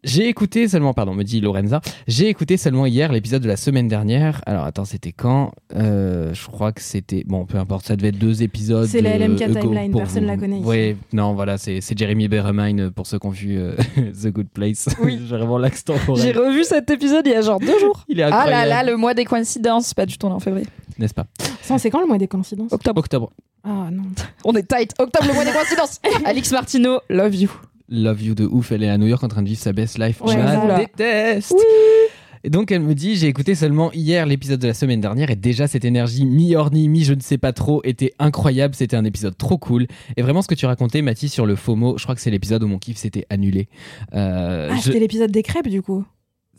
J'ai écouté seulement, pardon, me dit Lorenza, j'ai écouté seulement hier l'épisode de la semaine dernière. Alors attends, c'était quand? Euh, Je crois que c'était. Bon, peu importe, ça devait être deux épisodes. C'est la LMK timeline, personne vous. la connaît. Oui, non, voilà, c'est Jeremy Beremine euh, pour ceux qui ont vu euh, The Good Place. Oui. J'ai vraiment l'accent J'ai revu cet épisode il y a genre deux jours. Il est Ah là là, le mois des coïncidences. Pas du tout, on est en février. n'est-ce pas? C'est quand le mois des coïncidences? Octobre. Octobre. Ah non. On est tight. Octobre, le mois des coïncidences. Alix Martino, love you. Love You de ouf, elle est à New York en train de vivre sa best life. Ouais, je la déteste. Et donc elle me dit j'ai écouté seulement hier l'épisode de la semaine dernière et déjà cette énergie mi-orni, mi je ne sais pas trop était incroyable, c'était un épisode trop cool. Et vraiment ce que tu racontais Mathis sur le FOMO, je crois que c'est l'épisode où mon kiff s'était annulé. Euh, Ah, je- c'était l'épisode des crêpes du coup.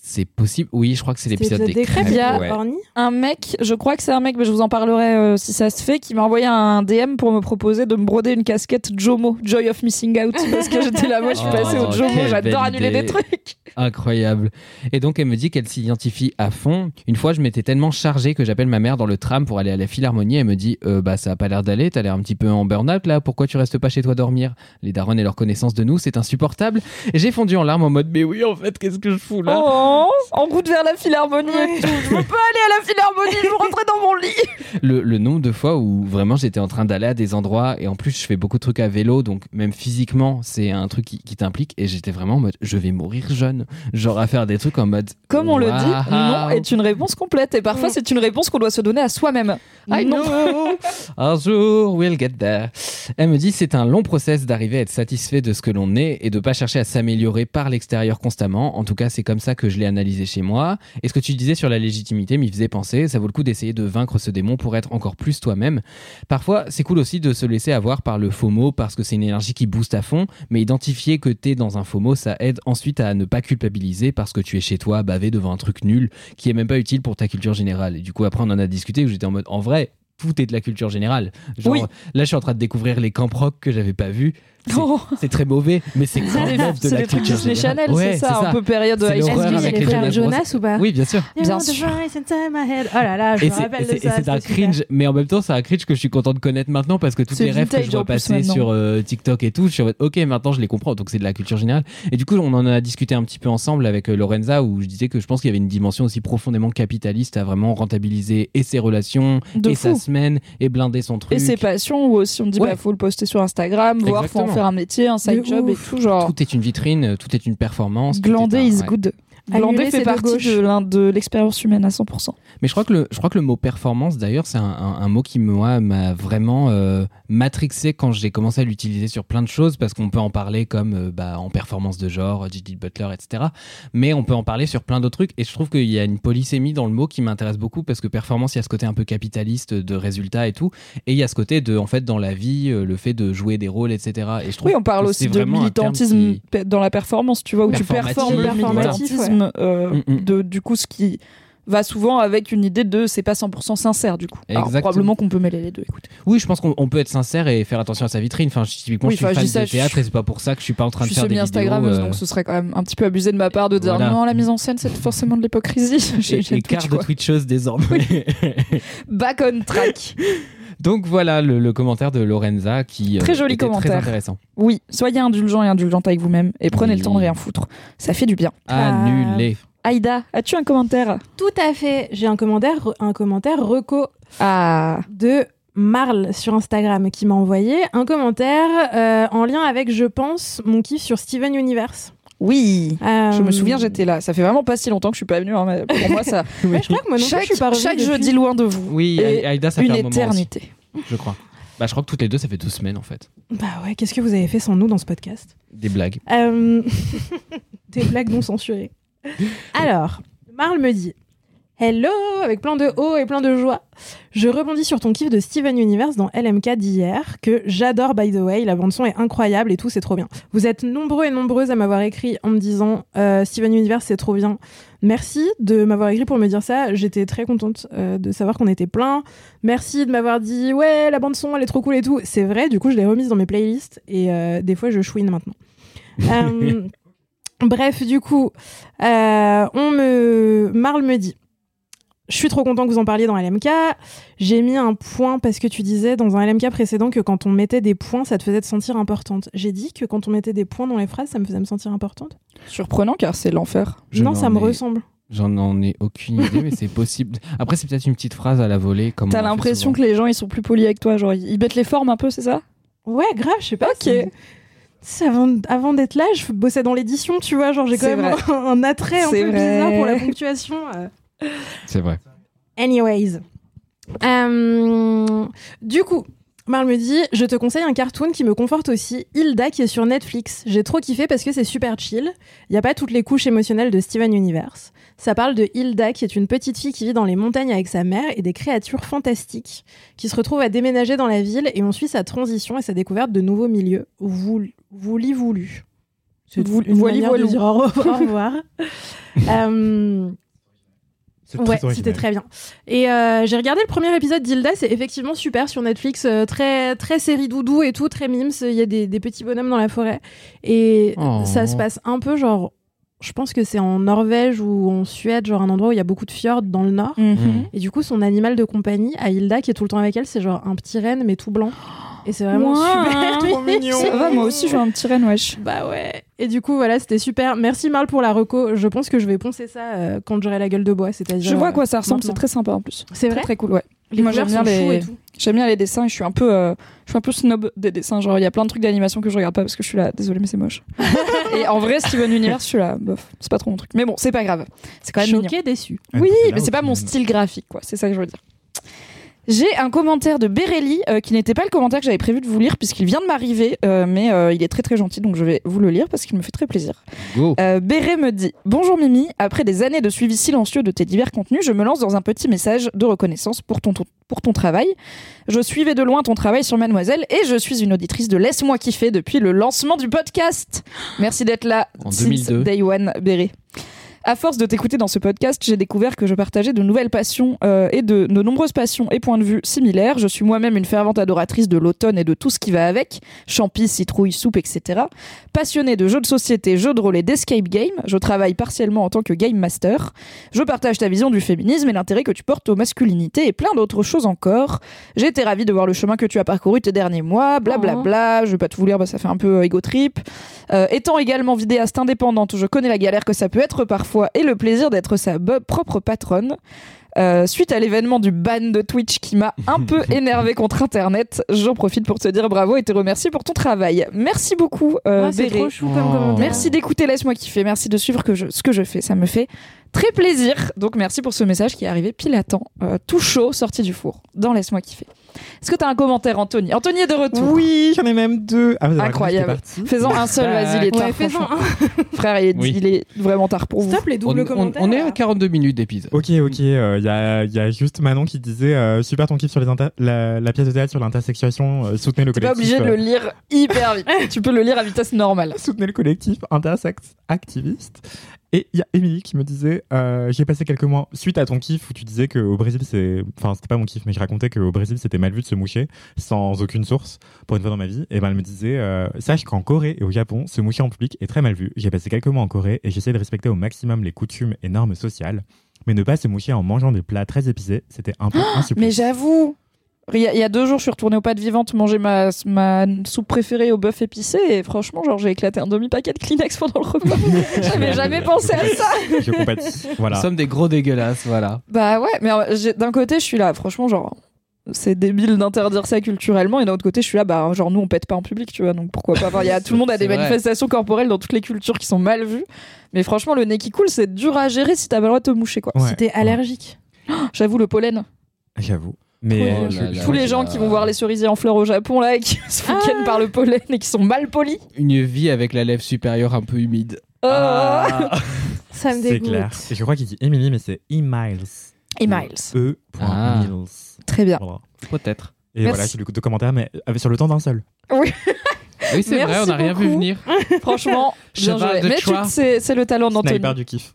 C'est possible, oui je crois que c'est l'épisode des, crêpes. Il y a- ouais. Un mec, je crois que c'est un mec, mais je vous en parlerai euh, si ça se fait, qui m'a envoyé un DM pour me proposer de me broder une casquette Jomo, Joy of Missing Out, parce que j'étais là, moi je suis Oh, passée au Jomo, j'adore annuler idée. des trucs. Incroyable. Et donc elle me dit qu'elle s'identifie à fond. Une fois, je m'étais tellement chargé que j'appelle ma mère dans le tram pour aller à la Philharmonie. Elle me dit euh, bah ça a pas l'air d'aller, t'as l'air un petit peu en burn-out là. Pourquoi tu restes pas chez toi dormir? Les darons et leur connaissance de nous, c'est insupportable. Et j'ai fondu en larmes en mode mais oui en fait qu'est-ce que je fous là? Oh, en route vers la Philharmonie et tout. Je veux pas aller à la Philharmonie, je veux rentrer dans mon lit. le, le nombre de fois où vraiment j'étais en train d'aller à des endroits et en plus je fais beaucoup de trucs à vélo donc même physiquement c'est un truc qui, qui t'implique et j'étais vraiment en mode je vais mourir jeune. Genre à faire des trucs en mode Comme on le dit, non est une réponse complète. Et parfois, Mm. c'est une réponse qu'on doit se donner à soi-même. I Non. know. Un jour, we'll get there. Elle me dit c'est un long process d'arriver à être satisfait de ce que l'on est et de pas chercher à s'améliorer par l'extérieur constamment. En tout cas, c'est comme ça que je l'ai analysé chez moi. Et ce que tu disais sur la légitimité m'y faisait penser. Ça vaut le coup d'essayer de vaincre ce démon pour être encore plus toi-même. Parfois, c'est cool aussi de se laisser avoir par le FOMO parce que c'est une énergie qui booste à fond. Mais identifier que t'es dans un FOMO, ça aide ensuite à ne pas culpabiliser parce que tu es chez toi, bavé devant un truc nul qui est même pas utile pour ta culture générale. Et du coup, après, on en a discuté où j'étais en mode, en vrai, tout est de la culture générale. Genre, Oui. là, je suis en train de découvrir les camps rock que j'avais pas vus. C'est Oh. c'est très mauvais, mais c'est quand même de C'est la culture Disney générale. Channel, Ouais, c'est ça, un peu période school. Est-ce qu'il y a avec les frères Jonas ou pas Oui, bien sûr. Bien sûr. Oh là là, je Et me c'est rappelle de ça. c'est un c'était super. cringe, mais en même temps, c'est un cringe que je suis content de connaître maintenant parce que toutes C'est les rêves que je vois passer sur euh, TikTok et tout, je suis en mode, ok, maintenant je les comprends, donc c'est de la culture générale. Et du coup, on en a discuté un petit peu ensemble avec euh, Lorenza où je disais que je pense qu'il y avait une dimension aussi profondément capitaliste à vraiment rentabiliser et ses relations, De et fou. sa semaine, et blinder son truc. Et ses passions, ou aussi on dit, Ouais. bah, faut le poster sur Instagram, voir, faut en faire un métier, un side De job et tout, genre. Tout est une vitrine, tout est une performance. Glander un- is ouais. good. C'est fait de partie de, l'expérience humaine à 100%. Mais je crois que le, je crois que le mot performance, d'ailleurs, c'est un, un- un mot qui m'a vraiment euh, matrixé quand j'ai commencé à l'utiliser sur plein de choses, parce qu'on peut en parler comme euh, bah, en performance de genre, Gigi Butler, etc. Mais on peut en parler sur plein d'autres trucs. Et je trouve qu'il y a une polysémie dans le mot qui m'intéresse beaucoup, parce que performance, il y a ce côté un peu capitaliste de résultats et tout. Et il y a ce côté de, en fait, dans la vie, euh, le fait de jouer des rôles, etc. Et je trouve Oui, on parle aussi de militantisme qui- dans la performance, tu vois, où tu Performatif, performes le performatif, euh, Mm, mm. de, du coup, ce qui va souvent avec une idée de c'est pas 100% sincère, du coup. Alors, Exactement. probablement qu'on peut mêler les deux, écoute. Oui, je pense qu'on on peut être sincère et faire attention à sa vitrine. Enfin, je- typiquement, Oui, je suis fan ça, de théâtre suis- et c'est pas pour ça que je suis pas en train Je de faire des vidéos. semi-Instagrammeuse, euh, donc ce serait quand même un petit peu abusé de ma part de dire Voilà. non, la mise en scène, c'est forcément de l'hypocrisie. J'ai Twitch, de. Twitcheuse désormais. Back on track. Donc voilà le, le commentaire de Lorenza qui Très euh, joli était commentaire. très intéressant. Oui, soyez indulgents et indulgentes avec vous-même et prenez Oui. le temps de rien foutre. Ça fait du bien. Annulé. Aïda, as-tu un commentaire? Tout à fait. J'ai un commentaire, un commentaire reco Ah, de Marl sur Instagram qui m'a envoyé un commentaire euh, en lien avec, je pense, mon kiff sur Steven Universe. Oui. Euh, Je me souviens, j'étais là. Ça fait vraiment pas si longtemps que je suis pas venue. hein, mais pour moi, ça. Ouais, je crois que moi non plus, chaque je suis pas chaque depuis. jeudi loin de vous. Oui, Et Aïda, ça une fait un moment aussi, éternité. je crois. Bah, je crois que toutes les deux, ça fait deux semaines en fait. Bah ouais, qu'est-ce que vous avez fait sans nous dans ce podcast? Des blagues. Euh, Des blagues non censurées. Alors, Marl me dit Hello avec plein de hauts et plein de joie. Je rebondis sur ton kiff de Steven Universe dans LMK d'hier, que j'adore by the way. La bande-son est incroyable et tout, c'est trop bien. Vous êtes nombreux et nombreuses à m'avoir écrit en me disant euh, Steven Universe, c'est trop bien. Merci de m'avoir écrit pour me dire ça. J'étais très contente euh, de savoir qu'on était plein. Merci de m'avoir dit Ouais, la bande-son, elle est trop cool et tout. C'est vrai, du coup, je l'ai remise dans mes playlists et euh, des fois, je chouine maintenant. Bref, du coup, on me... Marl me dit Je suis trop content que vous en parliez dans LMK. J'ai mis un point parce que tu disais dans un LMK précédent que quand on mettait des points, ça te faisait te sentir importante. J'ai dit que quand on mettait des points dans les phrases, ça me faisait me sentir importante. Surprenant car c'est l'enfer. Non, ça me ai- ressemble. J'en en ai aucune idée, mais c'est possible. Après, c'est peut-être une petite phrase à la volée. Comme T'as l'impression que les gens ils sont plus polis avec toi, genre ils mettent les formes un peu, c'est ça? Ouais, grave, je sais pas. Ok. avant, avant d'être là, je bossais dans l'édition, tu vois, genre j'ai quand même un, un attrait un peu vrai. bizarre pour la ponctuation. C'est vrai. Anyways. Euh, du coup, Marl me dit Je te conseille un cartoon qui me conforte aussi, Hilda, qui est sur Netflix. J'ai trop kiffé parce que c'est super chill. Il n'y a pas toutes les couches émotionnelles de Steven Universe. Ça parle de Hilda, qui est une petite fille qui vit dans les montagnes avec sa mère et des créatures fantastiques qui se retrouvent à déménager dans la ville et on suit sa transition et sa découverte de nouveaux milieux. Voulu, voulu, voulu. C'est une de dire au revoir. au revoir. Euh, Ouais, très c'était très bien. Et euh, j'ai regardé le premier épisode d'Hilda, c'est effectivement super sur Netflix, euh, très très série doudou et tout, très mimes. Il y a des, des petits bonhommes dans la forêt et Oh. ça se passe un peu genre, je pense que c'est en Norvège ou en Suède, genre un endroit où il y a beaucoup de fjords dans le nord. Mhm. Et du coup, son animal de compagnie, à Hilda, qui est tout le temps avec elle, c'est genre un petit renne mais tout blanc. Et c'est vraiment super. Trop mignon. Ça va, moi aussi, je veux un petit renne, wesh. Bah ouais. Et du coup, voilà, c'était super. Merci Marl pour la reco. Je pense que je vais poncer ça euh, quand j'aurai la gueule de bois. C'est-à-dire. Je vois à quoi ça ressemble, c'est très sympa en plus. C'est vrai. très cool, ouais. Les Moi, j'aime bien les-. J'aime bien les dessins et je suis un peu, euh, je suis un peu snob des dessins. Genre, il y a plein de trucs d'animation que je regarde pas parce que je suis là, désolé, mais c'est moche. et en vrai, Steven Universe, je suis là, bof, c'est pas trop mon truc. Mais bon, c'est pas grave. C'est quand même. Choqué, déçu. Oui, mais c'est pas mon style graphique, quoi. C'est ça que je veux dire. J'ai un commentaire de Berelli euh, qui n'était pas le commentaire que j'avais prévu de vous lire puisqu'il vient de m'arriver, euh, mais euh, il est très très gentil donc je vais vous le lire parce qu'il me fait très plaisir. Béré me dit Bonjour Mimi, après des années de suivi silencieux de tes divers contenus, je me lance dans un petit message de reconnaissance pour ton, ton- pour ton travail. Je suivais de loin ton travail sur Mademoiselle et je suis une auditrice de Laisse-moi kiffer depuis le lancement du podcast. Merci d'être là. En since 2002. Day One. À force de t'écouter dans ce podcast, j'ai découvert que je partageais de nouvelles passions euh, et de, de nombreuses passions et points de vue similaires. Je suis moi-même une fervente adoratrice de l'automne et de tout ce qui va avec, champis, citrouilles, soupe, etc. Passionnée de jeux de société, jeux de rôle et d'escape game, je travaille partiellement en tant que game master. Je partage ta vision du féminisme et l'intérêt que tu portes aux masculinités et plein d'autres choses encore. J'ai été ravie de voir le chemin que tu as parcouru tes derniers mois, blablabla. Bla, je vais pas tout vous lire, bah, ça fait un peu euh, ego trip. Euh, étant également vidéaste indépendante, je connais la galère que ça peut être parfois et le plaisir d'être sa propre patronne. Euh, suite à l'événement du ban de Twitch qui m'a un peu énervé contre Internet, j'en profite pour te dire bravo et te remercier pour ton travail. Merci beaucoup, euh, Ah, c'est Béré. trop chou comme Oh. commentaire. Merci d'écouter Laisse-moi kiffer. Merci de suivre que je, ce que je fais. Ça me fait très plaisir. Donc merci pour ce message qui est arrivé pile à temps, euh, tout chaud, sorti du four, dans Laisse-moi kiffer. Est-ce que tu as un commentaire, Anthony? Anthony est de retour. Oui, j'en ai même deux. Ah, vous avez Incroyable. Fais-en un seul, vas-y, il est tard. Ouais, franchement. un. Frère, il est, Oui. il est vraiment tard pour vous. Stop les On, doubles on- commentaires. on est à là. 42 minutes d'épisode. Ok, ok. Il y, a, y a juste Manon qui disait euh, super ton kiff sur les inter- la, la pièce de théâtre sur l'intersexuation. euh, soutenez le T'es collectif. pas obligé de euh, le lire hyper vite. tu peux le lire à vitesse normale. soutenez le collectif intersex activiste. Et il y a Émilie qui me disait euh, J'ai passé quelques mois suite à ton kiff où tu disais qu'au Brésil, c'est. Enfin, c'était pas mon kiff, mais je racontais qu'au Brésil, c'était mal vu de se moucher sans aucune source pour une fois dans ma vie. Et ben, elle me disait euh, Sache qu'en Corée et au Japon, se moucher en public est très mal vu. J'ai passé quelques mois en Corée et j'essaie de respecter au maximum les coutumes et normes sociales. Mais ne pas se moucher en mangeant des plats très épicés, c'était un peu un supplice. Mais j'avoue, il y, a, il y a deux jours, je suis retournée aux pâtes vivantes manger ma, ma soupe préférée au bœuf épicé et franchement, genre, j'ai éclaté un demi-paquet de Kleenex pendant le repas. J'avais jamais pensé à ça. Je. Voilà. Nous sommes des gros dégueulasses, voilà. Bah ouais, mais euh, j'ai- d'un côté, je suis là, franchement, genre, c'est débile d'interdire ça culturellement, et d'un autre côté, je suis là, bah, genre, nous, on pète pas en public, tu vois, donc pourquoi pas. Enfin, il y a, tout le monde a des C'est vrai. manifestations corporelles dans toutes les cultures qui sont mal vues, mais franchement, le nez qui coule, c'est dur à gérer si t'as pas le droit de te moucher, quoi. Ouais. Si t'es allergique. J'avoue, le pollen. J'avoue. Mais Oh euh, là là. Tous les gens qui vont voir les cerisiers en fleurs au Japon, là, et qui se font Ah. ken par le pollen et qui sont mal polis. Une vie avec la lèvre supérieure un peu humide. Oh. Ah. Ça me c'est dégoûte. clair. Et je crois qu'il dit Emily, mais c'est E-Miles. Et Miles. E. Ah. Miles. Très bien. Voilà. Peut-être. Et Merci. voilà, j'ai lu deux commentaires, mais sur le temps d'un seul. Oui, c'est vrai, on n'a rien vu venir. Franchement, bien joué. de Mais c'est le talent d'Anthony. Sniper du kiff.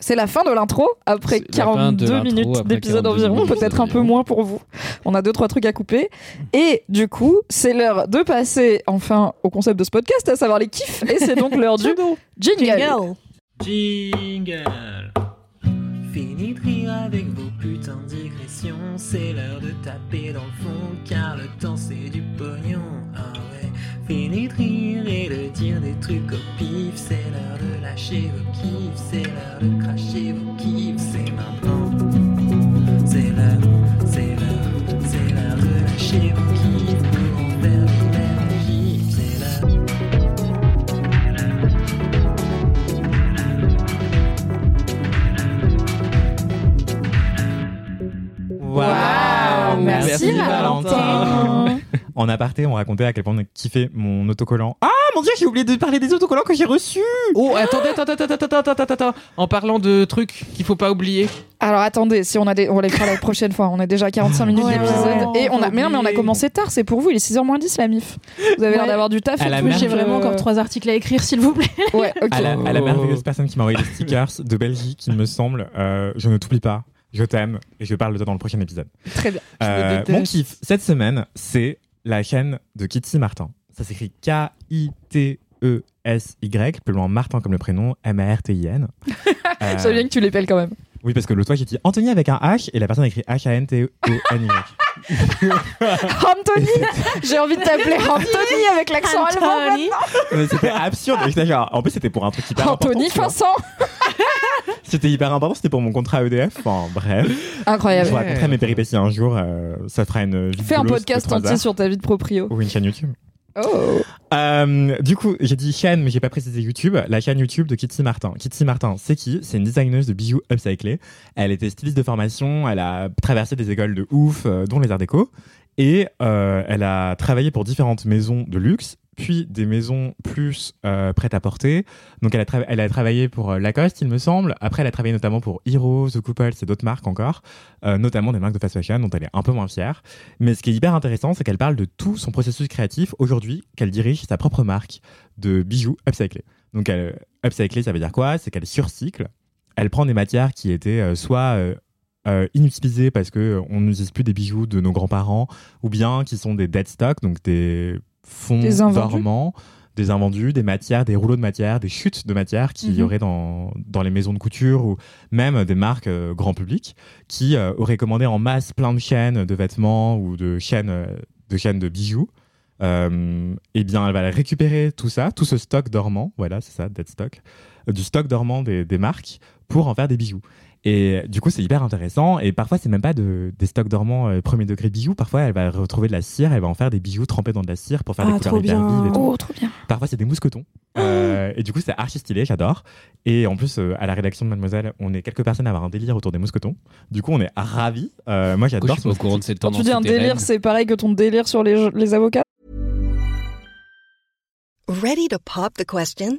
C'est la fin de l'intro, après C'est la fin de 42 l'intro, minutes d'épisode 42 environ, peut-être un peu moins pour vous. On a deux, trois trucs à couper. Et du coup, c'est l'heure de passer enfin au concept de ce podcast, à savoir les kiffs. Et c'est donc l'heure du jingle. Jingle Fini de rire avec vos putains C'est l'heure de taper dans le fond Car le temps c'est du pognon. Ah ouais Fini de rire et de dire des trucs au pif C'est l'heure de lâcher vos kiffs C'est l'heure de cracher vos kiffs C'est maintenant. C'est l'heure, c'est l'heure C'est l'heure de lâcher vos kiffs Waouh, merci, Merci, Valentin. En aparté, on racontait à quel point on a kiffé mon autocollant. Ah mon dieu, j'ai oublié de parler des autocollants que j'ai reçus Oh, attendez, attends, attends, attends, attends, attends, attends, attends. En parlant de trucs qu'il faut pas oublier. Alors attendez, si on a des... on les fera la prochaine fois. On est déjà à 45 minutes Ouais, d'épisode. ouais, et on a... Mais non, mais on a commencé tard, c'est pour vous. Il est 6h moins 10 la mif. Vous avez l'air d'avoir du taf. Et la tout, merde, J'ai vraiment encore trois articles à écrire, s'il vous plaît. Ouais, ok. à la, à la Oh. merveilleuse personne qui m'a envoyé des stickers de Belgique, il me semble. euh, je ne t'oublie pas, je t'aime et je parle de toi dans le prochain épisode. Très bien. Euh, mon kiff cette semaine, c'est la chaîne de Kitty Martin. Ça s'écrit K-I-T-E-S-Y, plus loin Martin comme le prénom, M-A-R-T-I-N. Euh, savais bien que tu l'épelles quand même. oui, parce que l'autre fois j'ai dit Anthony avec un H et la personne a écrit H-A-N-T-O-N-Y. Anthony J'ai envie de t'appeler Anthony avec l'accent allemand. Mais C'était absurde. Genre- En plus, c'était pour un truc hyper Anthony important. Vincent C'était hyper important, c'était pour mon contrat EDF. Enfin, bref. Je Incroyable. vous raconterai mes péripéties un jour. euh, ça fera une vidéo. Fais un podcast entier sur ta vie de proprio. Ou une chaîne YouTube. Oh Euh, du coup, j'ai dit chaîne, mais j'ai pas précisé YouTube. La chaîne YouTube de Kitty Martin. Kitty Martin, c'est qui? C'est une designeuse de bijoux upcyclés. Elle était styliste de formation. Elle a traversé des écoles de ouf, euh, dont les Arts Déco. Et euh, elle a travaillé pour différentes maisons de luxe, puis des maisons plus euh, prêtes à porter. Donc, elle a, travaillé pour euh, Lacoste, il me semble. Après, elle a travaillé notamment pour Hero, The Couple, et d'autres marques encore, euh, notamment des marques de fast fashion dont elle est un peu moins fière. Mais ce qui est hyper intéressant, c'est qu'elle parle de tout son processus créatif aujourd'hui, qu'elle dirige sa propre marque de bijoux upcyclés. Donc, elle, ça veut dire quoi? C'est qu'elle surcycle. Elle prend des matières qui étaient soit euh, inutilisées parce que euh, on n'utilise plus des bijoux de nos grands-parents, ou bien qui sont des dead stock, donc des fonds Des invendus. dormants, des invendus, des matières, des rouleaux de matière, des chutes de matière qu'il y Mhm. aurait dans, dans les maisons de couture ou même des marques euh, grand public qui euh, auraient commandé en masse plein de chaînes de vêtements ou de chaînes euh, de, chaînes de bijoux. Euh, eh bien, elle va récupérer tout ça, tout ce stock dormant, voilà, c'est ça, dead stock, du stock dormant des, des marques pour en faire des bijoux. Et du coup, c'est hyper intéressant. Et parfois, c'est même pas de, des stocks dormants euh, premier degré de bijoux. Parfois, elle va retrouver de la cire, elle va en faire des bijoux trempés dans de la cire pour faire Ah, des couleurs hyper vives et tout. Oh, trop bien. Parfois, c'est des mousquetons. Euh, et du coup, c'est archi stylé, j'adore. Et en plus, euh, à la rédaction de Mademoiselle, on est quelques personnes à avoir un délire autour des mousquetons. Du coup, on est ravis. Euh, moi, Je j'adore ce au courant de mousqueton. cette Quand tendance. tu dis un délire, c'est pareil que ton délire sur les, les avocats? Ready to pop the question?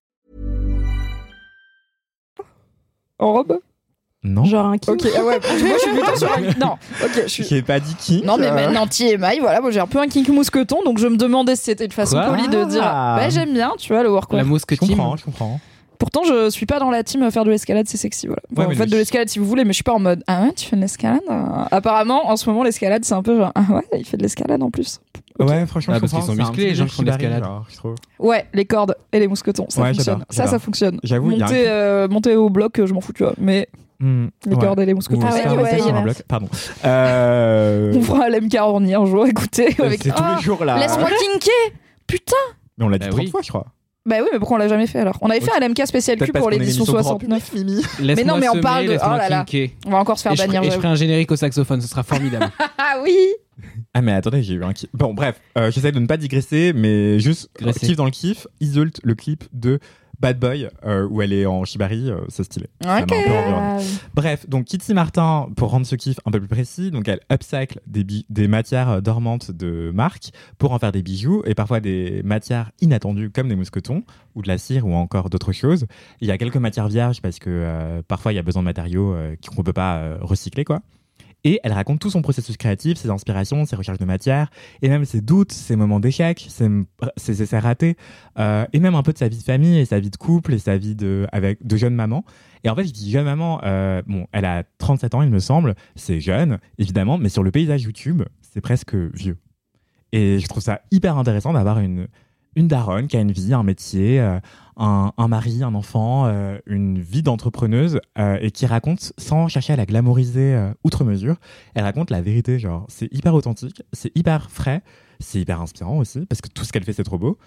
En robe? Non. Genre un kiff. Ok, ah ouais, moi je suis plutôt sur un... Non, ok, je suis... J'ai pas dit qui. Non mais euh, maintenant TMI, voilà, moi j'ai un peu un kink mousqueton, donc je me demandais si c'était une façon Quoi polie de dire Ah. bah j'aime bien, tu vois, le workwear. La mousse que Je comprends, je comprends. Pourtant je suis pas dans la team euh, faire de l'escalade, c'est sexy, voilà. Bon, Ouais, mais faites le- de l'escalade si vous voulez, mais je suis pas en mode ah ouais, tu fais de l'escalade? Ah. Apparemment, en ce moment l'escalade c'est un peu genre ah ouais, il fait de l'escalade en plus. Ouais, franchement, Ah, je parce qu'ils sont musclés, les gens qui font de l'escalade. Ouais, les cordes et les mousquetons, ça Ouais, fonctionne. Ça, ça fonctionne. J'avoue, monter, euh, monter au bloc, euh, je m'en fous, tu vois. Mais Hmm, les ouais. cordes et les mousquetons, Ou Ah ça, ouais, ouais, sur un bloc, pardon. Euh, On fera l'MK Orny un jour, écoutez. Avec... C'est tous Ah, les jours là. Laisse-moi kinker Putain Mais on l'a dit Bah 30 oui. fois, je crois. Bah oui, mais pourquoi on l'a jamais fait alors? On avait fait un LMK spécial cul pour l'édition une émission grand 69. public, Mimi. Laisse-moi non, mais on parle de- oh là là. On va encore se faire bannir. et je ferai un générique au saxophone, ce sera formidable. Ah oui Ah mais attendez, j'ai eu un kiff. Bon bref, euh, j'essaie de ne pas digresser, mais juste euh, kiff dans le kiff. Isult, le clip de Bad Boy euh, où elle est en shibari, euh, c'est stylé. Ça m'a un Ok. peu environné. Bref, donc Kitty Martin, pour rendre ce kiff un peu plus précis, donc elle upcycle des, bi- des matières dormantes de marque pour en faire des bijoux et parfois des matières inattendues comme des mousquetons ou de la cire ou encore d'autres choses. Il y a quelques matières vierges parce que euh, parfois il y a besoin de matériaux euh, qu'on peut pas euh, recycler quoi. Et elle raconte tout son processus créatif, ses inspirations, ses recherches de matière, et même ses doutes, ses moments d'échec, ses, essais ratés, euh, et même un peu de sa vie de famille et sa vie de couple et sa vie de, avec, de jeune maman. Et en fait, je dis jeune maman, euh, bon, elle a 37 ans, il me semble, c'est jeune, évidemment, mais sur le paysage YouTube, c'est presque vieux. Et je trouve ça hyper intéressant d'avoir une, une daronne qui a une vie, un métier, euh, un, mari, un enfant, euh, une vie d'entrepreneuse euh, et qui raconte, sans chercher à la glamouriser outre mesure, elle raconte la vérité. Genre, c'est hyper authentique, c'est hyper frais, c'est hyper inspirant aussi parce que tout ce qu'elle fait, c'est trop beau.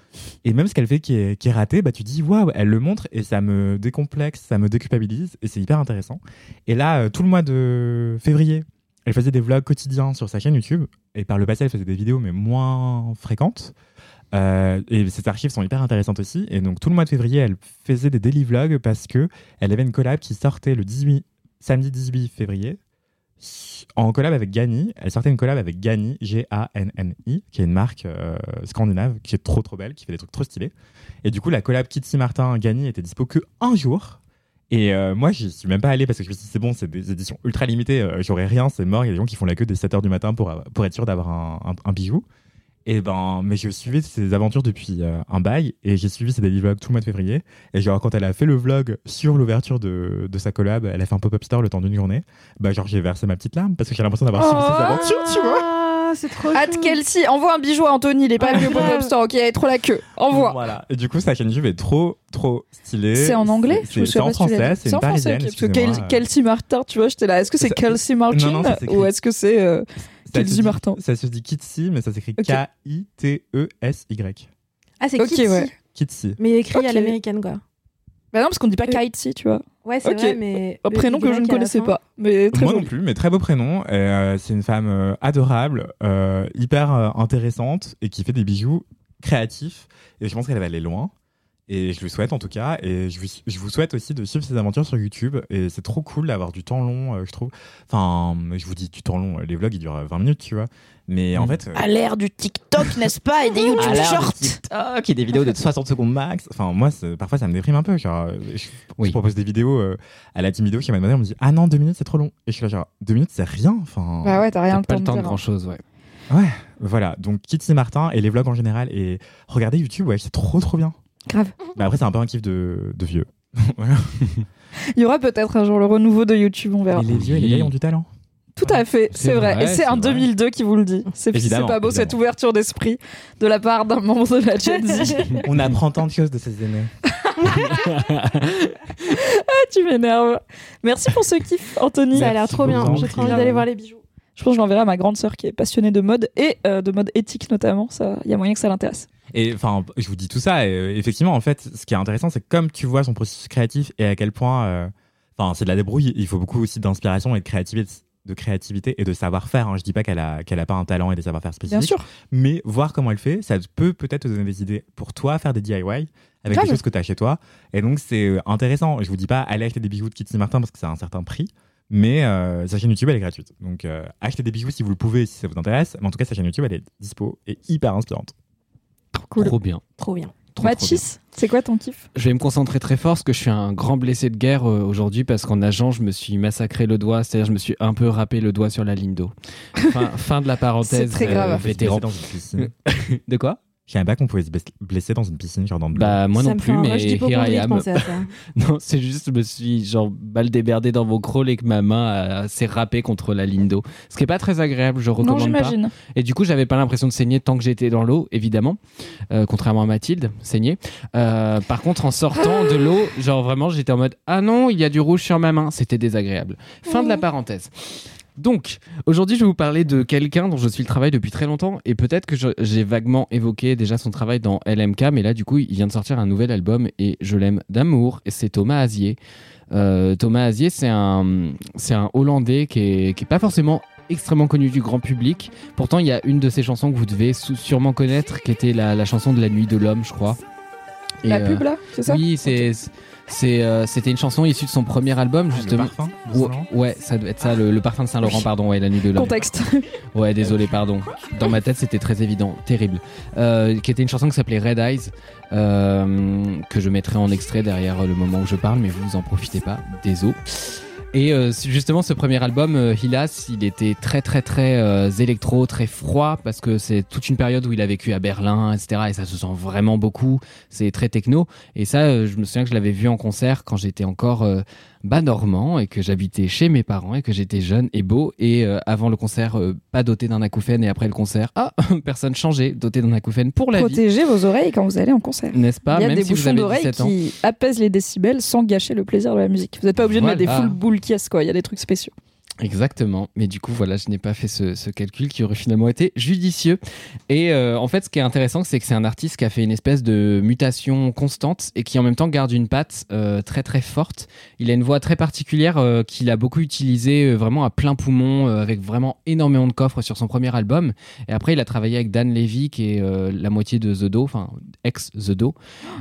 Et même ce qu'elle fait qui est, qui est raté, bah, tu dis waouh, elle le montre et ça me décomplexe, ça me déculpabilise et c'est hyper intéressant. Et là, tout le mois de février, elle faisait des vlogs quotidiens sur sa chaîne YouTube et par le passé, elle faisait des vidéos mais moins fréquentes. Euh, et ces archives sont hyper intéressantes aussi. Et donc tout le mois de février, elle faisait des daily vlogs parce que elle avait une collab qui sortait le 18, samedi 18 février en collab avec Gani. Elle sortait une collab avec Gani, G-A-N-N-I, qui est une marque euh, scandinave qui est trop trop belle, qui fait des trucs trop stylés. Et du coup, la collab Kitty Martin Gani était dispo que un jour. Et euh, moi, j'y suis même pas allé parce que je me suis dit, c'est bon, c'est des éditions ultra limitées, euh, j'aurai rien, c'est mort. Il y a des gens qui font la queue dès 7h du matin pour, pour être sûr d'avoir un bijou. Et ben, mais je suivais ses aventures depuis euh, un bail et j'ai suivi ses daily vlogs tout le mois de février. Et genre, quand elle a fait le vlog sur l'ouverture de, de sa collab, elle a fait un pop-up store le temps d'une journée. Bah, genre, j'ai versé ma petite larme parce que j'ai l'impression d'avoir suivi ses aventures, tu vois. Ah, c'est trop At. Kelsey, envoie un bijou à Anthony, il est pas venu au pop-up store, ok, il y avait trop la queue. Envoie. Voilà. Et du coup, sa chaîne YouTube est trop, trop stylée. C'est en anglais C'est- en français, c'est une en français, parisienne. Parce que Kelsey Martin, tu vois, j'étais là. Est-ce que c'est Kelsey Martin Non, non, ça s'écrit- ou est-ce que c'est Ça Kelsey se dit- Martin Ça se dit Kitsy, mais ça s'écrit. K-I-T-E-S-Y. Ah, c'est Ok, Kitty. ouais. Kitsy. Mais écrit à l'américaine, quoi. Bah non, parce qu'on dit pas Euh, Kitesy, tu vois. Ouais, c'est Ok. vrai, mais. Un prénom que je ne connaissais pas, mais très Moi joli. non plus, mais très beau prénom. Et, euh, c'est une femme euh, adorable, euh, hyper euh, intéressante et qui fait des bijoux créatifs. Et je pense qu'elle va aller loin. Et je lui souhaite en tout cas. Et je vous, je vous souhaite aussi de suivre ses aventures sur YouTube. Et c'est trop cool d'avoir du temps long, euh, je trouve. Enfin, je vous dis du temps long. Les vlogs, ils durent 20 minutes, tu vois. Mais en Mm. fait. euh, À l'ère du TikTok, n'est-ce pas Et des YouTube à l'ère de Shorts TikTok et des vidéos de 60 secondes max. Enfin, moi, parfois, ça me déprime un peu. Genre, euh, je, Oui. je propose des vidéos euh, à la team vidéo chez Mademoiselle. On me dit Ah non, deux minutes, c'est trop long. Et je suis là, genre, deux minutes, c'est rien. Enfin, Bah ouais, t'as rien T'as le pas temps le temps de hein. grand chose, ouais. voilà. Donc, Kitty Martin et les vlogs en général. Et regardez YouTube, ouais, c'est trop, trop bien. Grave. Mais après, c'est un peu un kiff de, de vieux. Voilà. Il y aura peut-être un jour le renouveau de YouTube, on verra. Et les vieux et les vieilles ont du talent. Tout à fait, C'est vrai. vrai, Et c'est un vrai. 2002 qui vous le dit. C'est pas beau cette ouverture d'esprit de la part d'un membre de la Gen Z. On apprend tant de choses de ces aînés. tu m'énerves. Merci pour ce kiff, Anthony. Ça a l'air trop bien. J'ai trop envie d'aller voir les bijoux. Je pense que je l'enverrai à ma grande sœur qui est passionnée de mode et euh, de mode éthique notamment. Ça, il y a moyen que ça l'intéresse. Et enfin, je vous dis tout ça. Et, euh, effectivement, en fait, ce qui est intéressant, c'est que comme tu vois son processus créatif et à quel point, euh, enfin, c'est de la débrouille. Il faut beaucoup aussi d'inspiration et de créativité, de créativité et de savoir-faire. hein. Je dis pas qu'elle a qu'elle a pas un talent et des savoir-faire spécifiques. Bien sûr. Mais voir comment elle fait, ça peut peut-être te donner des idées pour toi faire des DIY avec des choses que tu as chez toi. Et donc c'est euh, intéressant. Je vous dis pas allez acheter des bijoux de Kitty Martin parce que c'est un certain prix. Mais euh, sa chaîne YouTube elle est gratuite. Donc euh, achetez des bijoux si vous le pouvez, si ça vous intéresse. Mais en tout cas sa chaîne YouTube elle est dispo et hyper inspirante. Cool. Trop bien. Trop bien. Trop. Mathis, c'est quoi ton kiff? Je vais me concentrer très fort parce que je suis un grand blessé de guerre euh, aujourd'hui parce qu'en nageant, je me suis massacré le doigt, c'est-à-dire je me suis un peu râpé le doigt sur la ligne d'eau. Fin, fin de la parenthèse. C'est très grave. euh, vétéran. De quoi? Je savais pas qu'on pouvait se bless- blesser dans une piscine, genre dans le Bah moi Ça non plus, mais rush here I am. penser à ça. Non, c'est juste, je me suis genre mal déberdé dans mon crawl et que ma main s'est râpée contre la ligne d'eau. Ce qui est pas très agréable, je Non, recommande pas. j'imagine. Et du coup, j'avais pas l'impression de saigner tant que j'étais dans l'eau, évidemment, Euh, contrairement à Mathilde, saigner. Euh, par contre, en sortant de l'eau, genre vraiment, j'étais en mode ah non, il y a du rouge sur ma main. C'était désagréable. Fin de la parenthèse. Donc, aujourd'hui, je vais vous parler de quelqu'un dont je suis le travail depuis très longtemps et peut-être que j'ai vaguement évoqué déjà son travail dans LMK, mais là, du coup, il vient de sortir un nouvel album et je l'aime d'amour. Et c'est Thomas Azier. Euh, Thomas Azier, c'est un, Hollandais qui est, pas forcément extrêmement connu du grand public. Pourtant, il y a une de ses chansons que vous devez sûrement connaître, qui était la chanson de la nuit de l'homme, je crois. Et, La euh, pub là, c'est ça Oui, c'est, c'est, euh, c'était une chanson issue de son premier album, Le justement. parfum de Ouais, Saint-Laurent ouais, ça doit être ça, le, le parfum de Saint-Laurent, pardon, ouais, la nuit de l'homme. Contexte. Ouais, désolé, pardon. Dans ma tête, c'était très évident, terrible. Euh, qui était une chanson qui s'appelait Red Eyes, euh, que je mettrai en extrait derrière le moment où je parle, mais vous en profitez pas, désolé. Et euh, justement, ce premier album, euh, Hilas, il était très très très euh, électro, très froid, parce que c'est toute une période où il a vécu à Berlin, etc. Et ça se sent vraiment beaucoup. C'est très techno. Et ça, euh, je me souviens que je l'avais vu en concert quand j'étais encore euh, bas normand et que j'habitais chez mes parents et que j'étais jeune et beau et euh, avant le concert euh, pas doté d'un acouphène et après le concert ah personne changé doté d'un acouphène pour la vie Protégez vos oreilles quand vous allez en concert. n'est-ce pas? Il y a même des si bouchons d'oreilles 17 ans qui apaisent les décibels sans gâcher le plaisir de la musique. Vous n'êtes pas obligé de mettre des Voilà. full boules quoi. Il y a des trucs spéciaux. Exactement, mais du coup voilà, je n'ai pas fait ce, ce calcul qui aurait finalement été judicieux. Et euh, en fait, ce qui est intéressant, c'est que c'est un artiste qui a fait une espèce de mutation constante et qui en même temps garde une patte euh, très très forte. Il a une voix très particulière euh, qu'il a beaucoup utilisée euh, vraiment à plein poumon, euh, avec vraiment énormément de coffres sur son premier album. Et après, il a travaillé avec Dan Levy, qui est euh, la moitié de The Do, enfin ex The Do.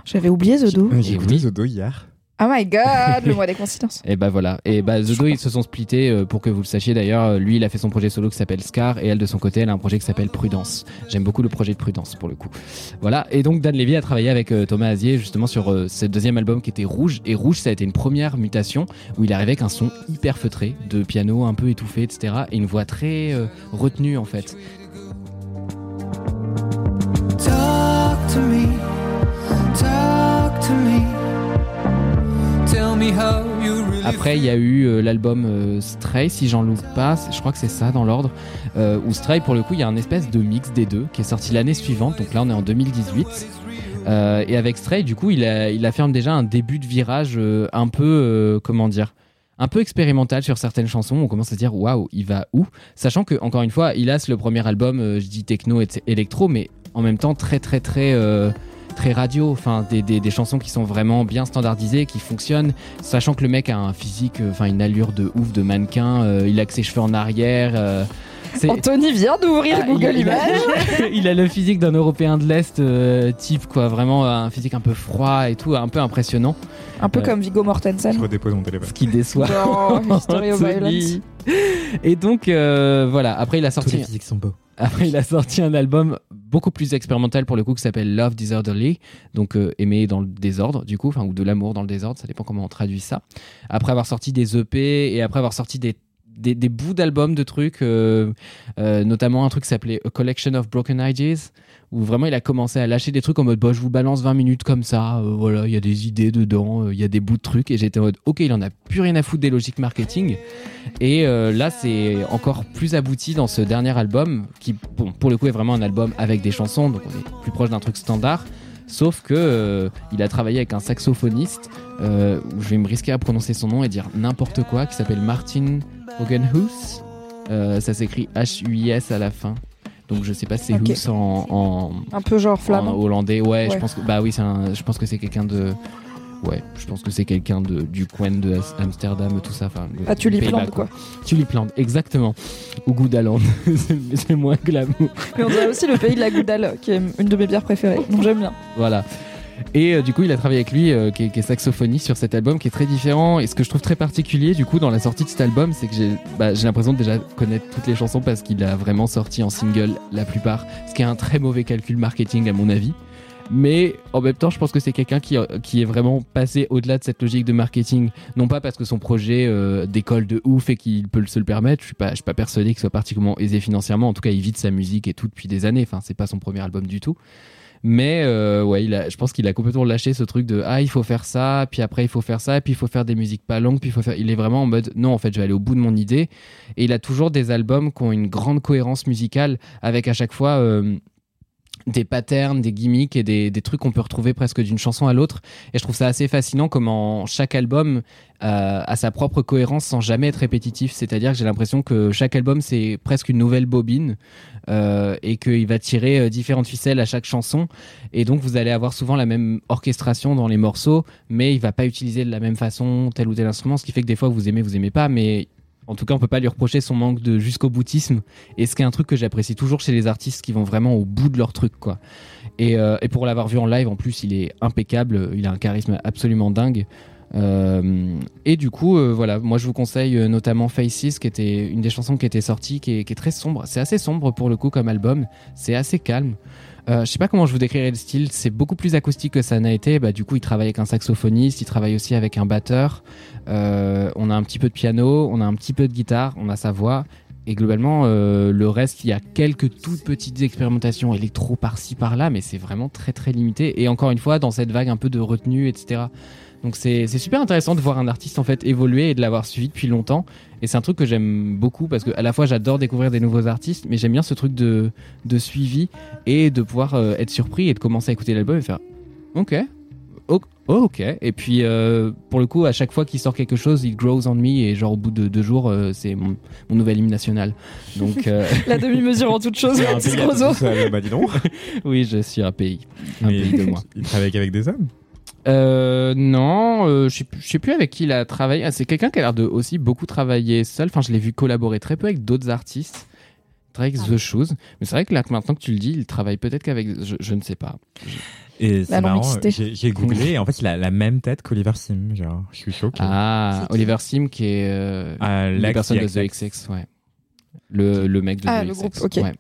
J'avais oublié The Do. J'ai écouté oui. Zodo hier. Oh my god, le mois des coïncidences. Et bah voilà. Et bah The ils se sont splittés euh, pour que vous le sachiez d'ailleurs. euh, Lui, il a fait son projet solo qui s'appelle Scar et elle, de son côté, elle a un projet qui s'appelle Prudence. J'aime beaucoup le projet de Prudence pour le coup. Voilà. Et donc Dan Levy a travaillé avec euh, Thomas Azier justement sur euh, ce deuxième album qui était Rouge. Et Rouge, ça a été une première mutation où il arrivait avec un son hyper feutré, de piano un peu étouffé, etc. Et une voix très retenue en fait. Après, il y a eu euh, l'album euh, Stray, si j'en loupe pas, je crois que c'est ça dans l'ordre, euh, où Stray, pour le coup, il y a un espèce de mix des deux qui est sorti l'année suivante, donc là on est en 2018. Euh, et avec Stray, du coup, il, a, il affirme déjà un début de virage un peu, comment dire, un peu expérimental sur certaines chansons. On commence à se dire, waouh, il va où? Sachant que, encore une fois, il a le premier album, je dis techno et électro, mais en même temps très, très, très. Très radio, enfin des, des, des chansons qui sont vraiment bien standardisées, qui fonctionnent, sachant que le mec a un physique, euh, enfin une allure de ouf de mannequin, euh, il a que ses cheveux en arrière. euh, c'est- Anthony vient d'ouvrir Ah, il Google il a- Images. il a le physique d'un Européen de l'Est euh, type quoi, vraiment un physique un peu froid et tout, un peu impressionnant, Un peu comme Viggo Je Mortensen. redépose mon téléphone. ce qui déçoit. Anthony. Et donc euh, voilà, après il a Tous sorti les physiques sont beaux. Après, il a sorti un album beaucoup plus expérimental pour le coup qui s'appelle Love Disorderly, donc euh, aimer dans le désordre du coup, ou de l'amour dans le désordre, ça dépend comment on traduit ça. Après avoir sorti des EP et après avoir sorti des des, bouts d'albums de trucs, euh, euh, notamment un truc qui s'appelait A Collection of Broken Ideas, où vraiment il a commencé à lâcher des trucs en mode bah, je vous balance 20 minutes comme ça, euh, voilà, il y a des idées dedans, il y a des bouts de trucs, et j'étais en mode ok, il en a plus rien à foutre des logiques marketing. Et là, c'est encore plus abouti dans ce dernier album, qui, bon, pour le coup, est vraiment un album avec des chansons, donc on est plus proche d'un truc standard. Sauf que il a travaillé avec un saxophoniste, où je vais me risquer à prononcer son nom et dire n'importe quoi, qui s'appelle Martin Hogenhuis. Euh, ça s'écrit H-U-I-S à la fin. Donc je sais pas si c'est Ok. Huss en, en, Un peu genre en flamand. hollandais. Ouais, je pense que bah oui, c'est un- je pense que c'est quelqu'un de ouais, je pense que c'est quelqu'un de du coin de Amsterdam tout ça enfin Ah, tu du l'y Pays-Bas, plantes quoi. Tulipland, exactement. Ou Goudaland, c'est moins glamour. Mais on dirait aussi le pays de la Goudale, qui est une de mes bières préférées. Donc j'aime bien. Voilà. Et euh, du coup, il a travaillé avec lui, euh, qui, est, qui est saxophoniste sur cet album, qui est très différent. Et ce que je trouve très particulier, du coup, dans la sortie de cet album, c'est que j'ai bah, l'impression de déjà connaître toutes les chansons parce qu'il a vraiment sorti en single la plupart, ce qui est un très mauvais calcul marketing à mon avis. Mais en même temps, je pense que c'est quelqu'un qui, euh, qui est vraiment passé au-delà de cette logique de marketing. Non pas parce que son projet euh, décolle de ouf et qu'il peut se le permettre. Je suis pas, je suis pas persuadé qu'il soit particulièrement aisé financièrement. En tout cas, il vit de sa musique et tout depuis des années. Enfin, c'est pas son premier album du tout. Mais euh, ouais, il a, je pense qu'il a complètement lâché ce truc de ah il faut faire ça, puis après il faut faire ça, puis il faut faire des musiques pas longues, puis il faut faire. Il est vraiment en mode non en fait je vais aller au bout de mon idée. Et il a toujours des albums qui ont une grande cohérence musicale avec à chaque fois euh, des patterns, des gimmicks et des, des trucs qu'on peut retrouver presque d'une chanson à l'autre. Et je trouve ça assez fascinant comment chaque album euh, a sa propre cohérence sans jamais être répétitif. C'est-à-dire que j'ai l'impression que chaque album c'est presque une nouvelle bobine euh, et qu'il va tirer euh, différentes ficelles à chaque chanson. Et donc vous allez avoir souvent la même orchestration dans les morceaux, mais il va pas utiliser de la même façon tel ou tel instrument, ce qui fait que des fois vous aimez, vous aimez pas, mais en tout cas on peut pas lui reprocher son manque de jusqu'au boutisme. Et ce qui est un truc que j'apprécie toujours chez les artistes qui vont vraiment au bout de leur truc, quoi. Et, euh, pour l'avoir vu en live, en plus, il est impeccable. Il a un charisme absolument dingue. Euh, et du coup, euh, voilà, moi je vous conseille notamment Faces, qui était une des chansons qui était sortie, qui est très sombre. C'est assez sombre pour le coup comme album. C'est assez calme. Euh, je sais pas comment je vous décrirais le style. C'est beaucoup plus acoustique que ça n'a été. Bah, du coup, il travaille avec un saxophoniste, il travaille aussi avec un batteur. Euh, on a un petit peu de piano, on a un petit peu de guitare, on a sa voix. Et globalement, euh, le reste, il y a quelques toutes petites expérimentations électro par-ci par-là, mais c'est vraiment très très limité. Et encore une fois, dans cette vague un peu de retenue, etc. Donc c'est c'est super intéressant de voir un artiste en fait évoluer et de l'avoir suivi depuis longtemps. Et c'est un truc que j'aime beaucoup parce que à la fois j'adore découvrir des nouveaux artistes, mais j'aime bien ce truc de, de suivi et de pouvoir euh, être surpris et de commencer à écouter l'album et faire ok. Oh, ok. Et puis euh, pour le coup, à chaque fois qu'il sort quelque chose, il grows on me et genre au bout de deux jours, euh, c'est mon, mon nouvel hymne national. Donc euh, La demi-mesure en toute chose, C'est seul, bah dis donc. oui, je suis un pays, un Mais pays de moi. Il travaille avec des hommes. Euh, non, euh, je sais plus- je sais plus avec qui il a travaillé. Ah, c'est quelqu'un qui a l'air de aussi beaucoup travailler seul. Enfin, je l'ai vu collaborer très peu avec d'autres artistes. Avec The Shoes. Mais c'est vrai que là, maintenant que tu le dis, il travaille peut-être qu'avec. Je, je ne sais pas. Et c'est La marrant, j'ai googlé et en fait il a la même tête qu'Oliver Sim. Genre, je suis choqué. Ah, Oliver Sim qui est euh, Ah, l'ex personne de. The XX, ouais. Le, le mec de Ah, The le XX. groupe, ok. ouais.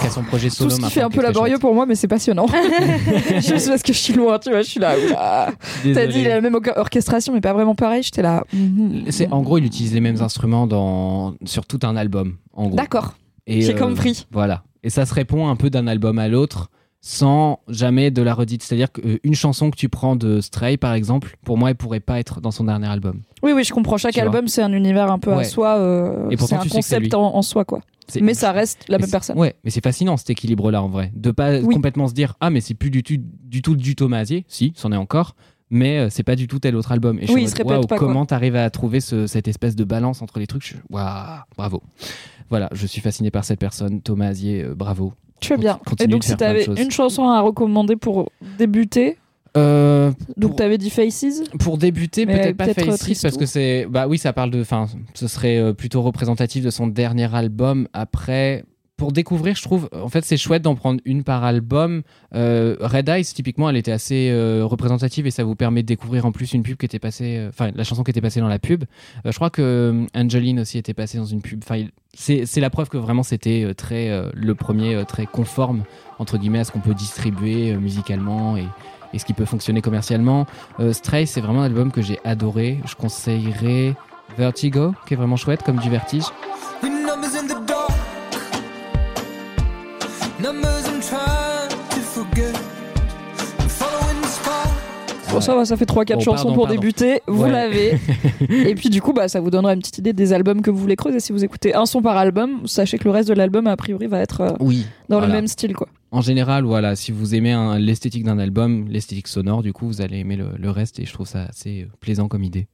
Qui a son projet Tout solo ce qui fait un peu laborieux chouette. pour moi, mais c'est passionnant. Juste parce que je suis loin, tu vois, je suis là. T'as dit la même or- orchestration, mais pas vraiment pareil. J'étais là. mhm. C'est en gros, il utilise les mêmes instruments dans sur tout un album. En gros. D'accord. J'ai euh, compris. Voilà. Et ça se répond un peu d'un album à l'autre sans jamais de la redite. C'est-à-dire qu'une chanson que tu prends de Stray, par exemple, pour moi, elle pourrait pas être dans son dernier album. Oui, oui, je comprends. Chaque Tu album, c'est un univers un peu à soi. euh, Et pourtant, c'est un tu sais que c'est concept en soi, quoi. Mais ça reste la même personne. Ouais, mais c'est fascinant cet équilibre-là en vrai. De pas Oui. complètement se dire Ah, mais c'est plus du tout du, tout du Thomas Azier. Si, c'en est encore. Mais euh, c'est pas du tout tel autre album. Et je Oui, répète waouh, pas. Comment t'arrives à trouver ce- cette espèce de balance entre les trucs? Je- Waouh, bravo. Voilà, je suis fasciné par cette personne. Thomas Azier, euh, bravo. Tu es bien. Continue Et donc, si t'avais une chanson à recommander pour débuter, Euh, donc Pour- t'avais dit Faces. Pour débuter, peut-être pas euh, Faces Tristou. parce que c'est bah oui, ça parle de enfin ce serait euh, plutôt représentatif de son dernier album après pour découvrir, je trouve en fait c'est chouette d'en prendre une par album. Euh, Red Eyes typiquement, elle était assez euh, représentative et ça vous permet de découvrir en plus une pub qui était passée euh, enfin la chanson qui était passée dans la pub. Je crois que Angeline aussi était passée dans une pub. Enfin c'est la preuve que vraiment c'était très le premier très conforme entre guillemets à ce qu'on peut distribuer musicalement et et ce qui peut fonctionner commercialement. Euh, Stray, c'est vraiment un album que j'ai adoré. Je conseillerais Vertigo, qui est vraiment chouette, comme du vertige. Bon, ça va, ça fait 3-4 Bon, chansons pardon, pour pardon. débuter. Vous Ouais. l'avez. Et puis, du coup, bah, ça vous donnera une petite idée des albums que vous voulez creuser. Si vous écoutez un son par album, sachez que le reste de l'album, a priori, va être euh, Oui. dans le même style, quoi. En général, voilà, si vous aimez l'esthétique d'un album, l'esthétique sonore, du coup, vous allez aimer le, le reste et je trouve ça assez euh, plaisant comme idée.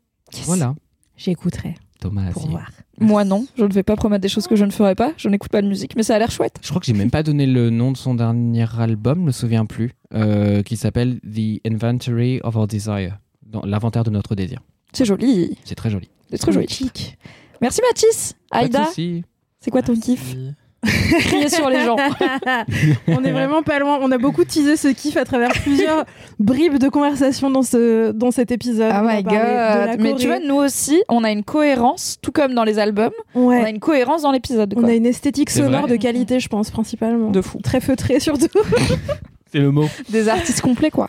Voilà, J'écouterai Thomas pour voir. Moi, non. Je ne vais pas promettre des choses que je ne ferai pas. Je n'écoute pas de musique, mais ça a l'air chouette. Je crois que j'ai même pas donné le nom de son dernier album, je me souviens plus, euh, qui s'appelle The Inventory of Our Desire, dans l'inventaire de notre désir. C'est joli. C'est très joli. C'est très joli. Chic. Merci, Mathis. Aïda, c'est quoi ton kiff? Crier sur les gens. on est vraiment pas loin. On a beaucoup teasé ce kiff à travers plusieurs bribes de conversation dans, ce, dans cet épisode. Oh my god. Mais tu vois, nous aussi, on a une cohérence, tout comme dans les albums. On a ouais. une cohérence dans l'épisode. on a une esthétique sonore de qualité, je pense, principalement. De fou. Très feutrée, surtout. C'est le mot. Des artistes complets, quoi.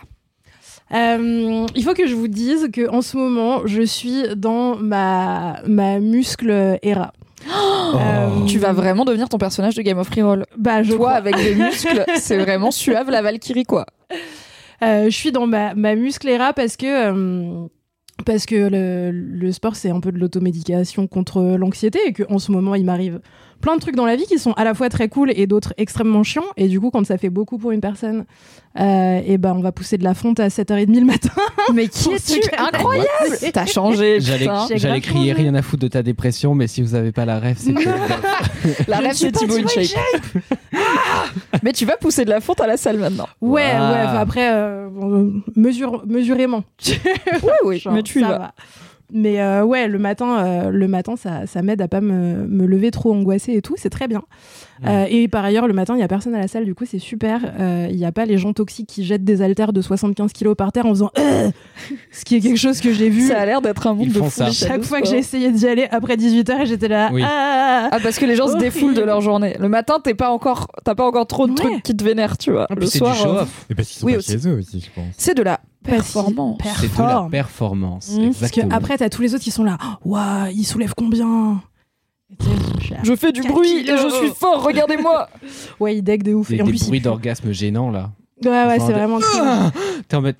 Euh, il faut que je vous dise que en ce moment, je suis dans ma, ma muscle era. Euh, Tu vas vraiment devenir ton personnage de Game of Reroll. Bah, je Toi, crois. avec des muscles, c'est vraiment suave la Valkyrie, quoi. Euh, je suis dans ma, ma musclera parce que euh, parce que le, le sport c'est un peu de l'automédication contre l'anxiété et que en ce moment il m'arrive plein de trucs dans la vie qui sont à la fois très cool et d'autres extrêmement chiants et du coup quand ça fait beaucoup pour une personne et ben on va pousser de la fonte à 7h30 le matin Mais qui es-tu. Incroyable T'as changé, J'allais crier changé. rien à foutre de ta dépression, mais si vous avez pas la rêve, c'est que- La rêve, c'est Thibaut InShape. Mais tu vas pousser de la fonte à la salle maintenant. ouais ouais après euh, mesure mesurément Oui, oui, Genre, mais tu y ça vas. va. Mais euh, ouais, le matin, euh, le matin, ça, ça m'aide à pas me, me lever trop angoissée et tout. C'est très bien. Euh, et par ailleurs, le matin, il y a personne à la salle. Du coup, c'est super. Euh, Il y a pas les gens toxiques qui jettent des haltères de 75 kilos par terre en faisant Euh ce qui est quelque chose que j'ai vu Ça a l'air d'être un monde Ils de fou. ça. chaque fois que j'ai essayé d'y aller après 18h et j'étais là. Oui. Ah Ah parce que les gens se défoulent de leur journée. Le matin, t'es pas encore, t'as pas encore trop de Ouais. trucs qui te vénèrent, tu vois. Ah, Le soir, du euh, show-off. Et parce qu'ils sont Oui, pas aussi. chez eux aussi, je pense. c'est de la performance. per- C'est de la performance. Mmh, parce que exactement. après, t'as tous les autres qui sont là. Waouh, il soulève combien? Je fais du 4 bruit et je suis fort, regardez-moi. Ouais, il deck de ouf. des, et en des plus, il- bruits d'orgasme gênants là. Ouais, ouais, c'est vraiment. Ah T'es en mode,